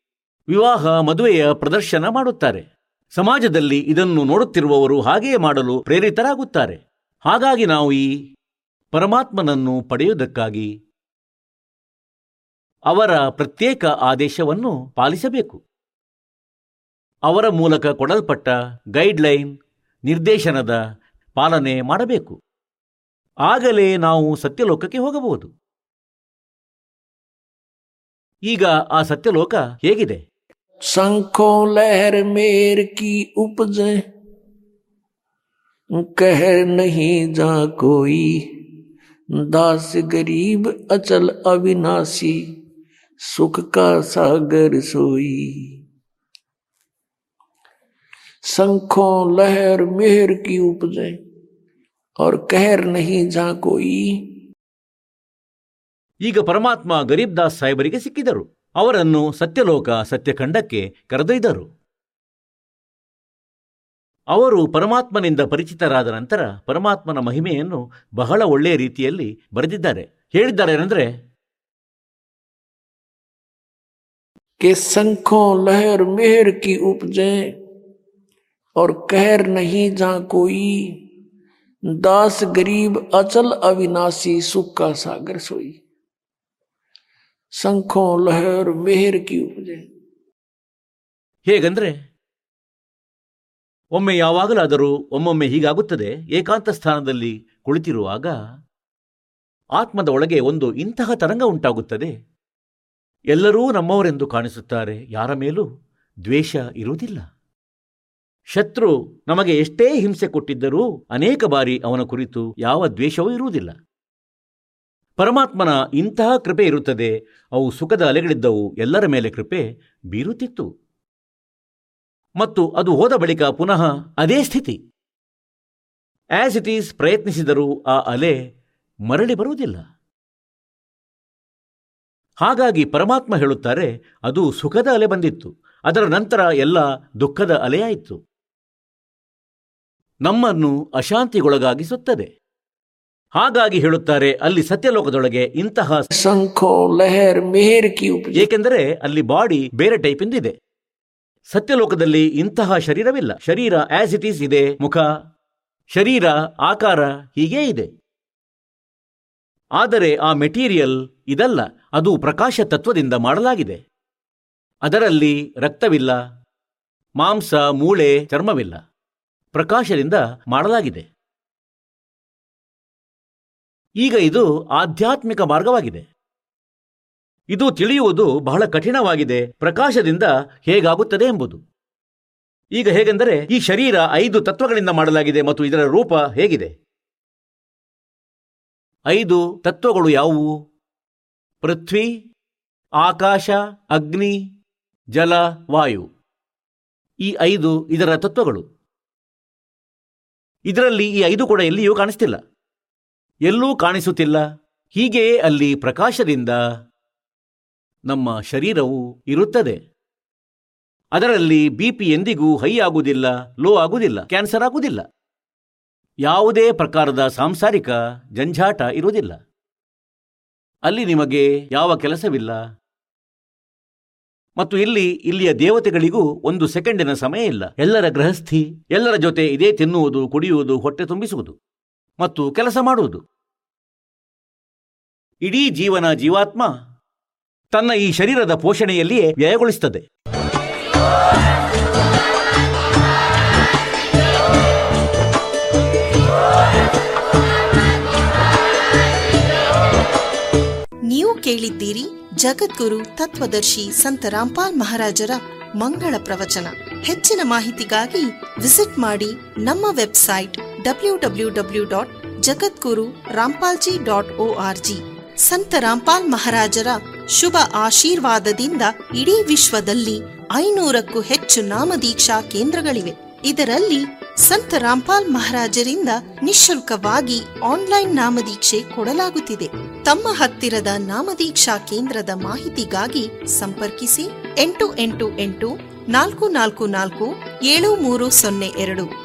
Speaker 2: ವಿವಾಹ, ಮದುವೆಯ ಪ್ರದರ್ಶನ ಮಾಡುತ್ತಾರೆ. ಸಮಾಜದಲ್ಲಿ ಇದನ್ನು ನೋಡುತ್ತಿರುವವರು ಹಾಗೆಯೇ ಮಾಡಲು ಪ್ರೇರಿತರಾಗುತ್ತಾರೆ. ಹಾಗಾಗಿ ನಾವು ಈ ಪರಮಾತ್ಮನನ್ನು ಪಡೆಯುವುದಕ್ಕಾಗಿ ಅವರ ಪ್ರತ್ಯೇಕ ಆದೇಶವನ್ನು ಪಾಲಿಸಬೇಕು. ಅವರ ಮೂಲಕ ಕೊಡಲ್ಪಟ್ಟ ಗೈಡ್ಲೈನ್, ನಿರ್ದೇಶನದ ಪಾಲನೆ ಮಾಡಬೇಕು. ಆಗಲೇ ನಾವು ಸತ್ಯಲೋಕಕ್ಕೆ ಹೋಗಬಹುದು. ಈಗ ಆ ಸತ್ಯಲೋಕ ಹೇಗಿದೆ?
Speaker 3: ಸಂಕೋಲಹರ ಮೇರ್ ಕಿ ಉಪಜೆ कह नहीं जा कोई दास गरीब अचल अविनाशी सुख का सागर सोई शंखों लहर मेहर की उपजे और कहर नहीं जा कोई
Speaker 2: ಈಗ ಪರಮಾತ್ಮ ಗರೀಬ್ ದಾಸ್ ಸಾಹೇಬರಿಗೆ ಸಿಕ್ಕಿದರು ಅವರನ್ನು ಸತ್ಯಲೋಕ ಸತ್ಯಖಂಡಕ್ಕೆ ಕರೆದೊಯ್ದರು ಅವರು ಪರಮಾತ್ಮನಿಂದ ಪರಿಚಿತರಾದ ನಂತರ ಪರಮಾತ್ಮನ ಮಹಿಮೆಯನ್ನು ಬಹಳ ಒಳ್ಳೆಯ ರೀತಿಯಲ್ಲಿ ಬರೆದಿದ್ದಾರೆ ಹೇಳಿದ್ದಾರೇನೆಂದರೆ
Speaker 3: कि शंखों लहर मेहर की उपजे और कहर नहीं जा कोई दास गरीब अचल अविनाशी सुख का सागर सोई शंखों लहर मेहर की उपजे
Speaker 2: ಹೇಗಂದ್ರೆ ಒಮ್ಮೆ ಯಾವಾಗಲಾದರೂ ಒಮ್ಮೊಮ್ಮೆ ಹೀಗಾಗುತ್ತದೆ. ಏಕಾಂತ ಸ್ಥಾನದಲ್ಲಿ ಕುಳಿತಿರುವಾಗ ಆತ್ಮದ ಒಳಗೆ ಒಂದು ಇಂತಹ ತರಂಗ ಉಂಟಾಗುತ್ತದೆ. ಎಲ್ಲರೂ ನಮ್ಮವರೆಂದು ಕಾಣಿಸುತ್ತಾರೆ. ಯಾರ ಮೇಲೂ ದ್ವೇಷ ಇರುವುದಿಲ್ಲ. ಶತ್ರು ನಮಗೆ ಎಷ್ಟೇ ಹಿಂಸೆ ಕೊಟ್ಟಿದ್ದರೂ ಅನೇಕ ಬಾರಿ ಅವನ ಕುರಿತು ಯಾವ ದ್ವೇಷವೂ ಇರುವುದಿಲ್ಲ. ಪರಮಾತ್ಮನ ಇಂತಹ ಕೃಪೆ ಇರುತ್ತದೆ. ಅವು ಸುಖದ ಅಲೆಗಳಿದ್ದವು. ಎಲ್ಲರ ಮೇಲೆ ಕೃಪೆ ಬೀರುತ್ತಿತ್ತು. ಮತ್ತು ಅದು ಹೋದ ಬಳಿಕ ಪುನಃ ಅದೇ ಸ್ಥಿತಿ. ಆಸ್ ಇಟ್ ಈಸ್ ಪ್ರಯತ್ನಿಸಿದರೂ ಆ ಅಲೆ ಮರಳಿ ಬರುವುದಿಲ್ಲ. ಹಾಗಾಗಿ ಪರಮಾತ್ಮ ಹೇಳುತ್ತಾರೆ ಅದು ಸುಖದ ಅಲೆ ಬಂದಿತ್ತು. ಅದರ ನಂತರ ಎಲ್ಲ ದುಃಖದ ಅಲೆಯಾಯಿತು. ನಮ್ಮನ್ನು ಅಶಾಂತಿಗೊಳಗಾಗಿಸುತ್ತದೆ. ಹಾಗಾಗಿ ಹೇಳುತ್ತಾರೆ ಅಲ್ಲಿ ಸತ್ಯಲೋಕದೊಳಗೆ ಇಂತಹ ಏಕೆಂದರೆ ಅಲ್ಲಿ ಬಾಡಿ ಬೇರೆ ಟೈಪ್ ಇಂದಿದೆ. ಸತ್ಯಲೋಕದಲ್ಲಿ ಇಂತಹ ಶರೀರವಿಲ್ಲ. ಶರೀರ ಆಸ್ ಇಟ್ ಈಸ್ ಇದೆ, ಮುಖ, ಶರೀರ, ಆಕಾರ ಹೀಗೇ ಇದೆ. ಆದರೆ ಆ ಮೆಟೀರಿಯಲ್ ಇದಲ್ಲ, ಅದು ಪ್ರಕಾಶ ತತ್ವದಿಂದ ಮಾಡಲಾಗಿದೆ. ಅದರಲ್ಲಿ ರಕ್ತವಿಲ್ಲ, ಮಾಂಸ, ಮೂಳೆ, ಚರ್ಮವಿಲ್ಲ. ಪ್ರಕಾಶದಿಂದ ಮಾಡಲಾಗಿದೆ. ಈಗ ಇದು ಆಧ್ಯಾತ್ಮಿಕ ಮಾರ್ಗವಾಗಿದೆ. ಇದು ತಿಳಿಯುವುದು ಬಹಳ ಕಠಿಣವಾಗಿದೆ, ಪ್ರಕಾಶದಿಂದ ಹೇಗಾಗುತ್ತದೆ ಎಂಬುದು. ಈಗ ಹೇಗೆಂದರೆ, ಈ ಶರೀರ ಐದು ತತ್ವಗಳಿಂದ ಮಾಡಲಾಗಿದೆ ಮತ್ತು ಇದರ ರೂಪ ಹೇಗಿದೆ? ಐದು ತತ್ವಗಳು ಯಾವುವು? ಪೃಥ್ವಿ, ಆಕಾಶ, ಅಗ್ನಿ, ಜಲ, ವಾಯು. ಈ ಐದು ಇದರ ತತ್ವಗಳು. ಇದರಲ್ಲಿ ಈ ಐದು ಕೂಡ ಎಲ್ಲಿಯೂ ಕಾಣಿಸ್ತಿಲ್ಲ. ಎಲ್ಲೂ ಕಾಣಿಸುತ್ತಿಲ್ಲ. ಹೀಗೆಯೇ ಅಲ್ಲಿ ಪ್ರಕಾಶದಿಂದ ನಮ್ಮ ಶರೀರವು ಇರುತ್ತದೆ. ಅದರಲ್ಲಿ ಬಿ ಪಿ ಎಂದಿಗೂ ಹೈ ಆಗುವುದಿಲ್ಲ ಲೋ ಆಗುವುದಿಲ್ಲ ಕ್ಯಾನ್ಸರ್ ಆಗುವುದಿಲ್ಲ. ಯಾವುದೇ ಪ್ರಕಾರದ ಸಾಂಸಾರಿಕ ಜಂಜಾಟ ಇರುವುದಿಲ್ಲ. ಅಲ್ಲಿ ನಿಮಗೆ ಯಾವ ಕೆಲಸವಿಲ್ಲ. ಮತ್ತು ಇಲ್ಲಿ, ಇಲ್ಲಿಯ ದೇವತೆಗಳಿಗೂ ಒಂದು ಸೆಕೆಂಡಿನ ಸಮಯ ಇಲ್ಲ. ಎಲ್ಲರ ಗೃಹಸ್ಥಿ, ಎಲ್ಲರ ಜೊತೆ ಇದೇ ತಿನ್ನುವುದು, ಕುಡಿಯುವುದು, ಹೊಟ್ಟೆ ತುಂಬಿಸುವುದು ಮತ್ತು ಕೆಲಸ ಮಾಡುವುದು. ಇಡೀ ಜೀವನ ಜೀವಾತ್ಮ ತನ್ನ ಈ ಶರೀರದ ಪೋಷಣೆಯಲ್ಲಿಯೇ ವ್ಯಯಗೊಳಿಸುತ್ತದೆ.
Speaker 4: ನೀವು ಕೇಳಿದ್ದೀರಿ ಜಗದ್ಗುರು ತತ್ವದರ್ಶಿ ಸಂತ ರಾಮ್ಪಾಲ್ ಮಹಾರಾಜರ ಮಂಗಳ ಪ್ರವಚನ. ಹೆಚ್ಚಿನ ಮಾಹಿತಿಗಾಗಿ ವಿಸಿಟ್ ಮಾಡಿ ನಮ್ಮ website W W W dot Jagadguru Rampalji dot O R G. Sant Rampal ಮಹಾರಾಜರ ಶುಭ ಆಶೀರ್ವಾದದಿಂದ ಇಡೀ ವಿಶ್ವದಲ್ಲಿ ಐನೂರಕ್ಕೂ ಹೆಚ್ಚು ನಾಮದೀಕ್ಷಾ ಕೇಂದ್ರಗಳಿವೆ. ಇದರಲ್ಲಿ ಸಂತ ರಾಮ್ಪಾಲ್ ಮಹಾರಾಜರಿಂದ ನಿಶುಲ್ಕವಾಗಿ ಆನ್ಲೈನ್ ನಾಮದೀಕ್ಷೆ ಕೊಡಲಾಗುತ್ತಿದೆ. ತಮ್ಮ ಹತ್ತಿರದ ನಾಮದೀಕ್ಷಾ ಕೇಂದ್ರದ ಮಾಹಿತಿಗಾಗಿ ಸಂಪರ್ಕಿಸಿ ಎಂಟು ಎಂಟು ಎಂಟು ನಾಲ್ಕು ನಾಲ್ಕು ನಾಲ್ಕು ಏಳು ಮೂರು ಸೊನ್ನೆ ಎರಡು.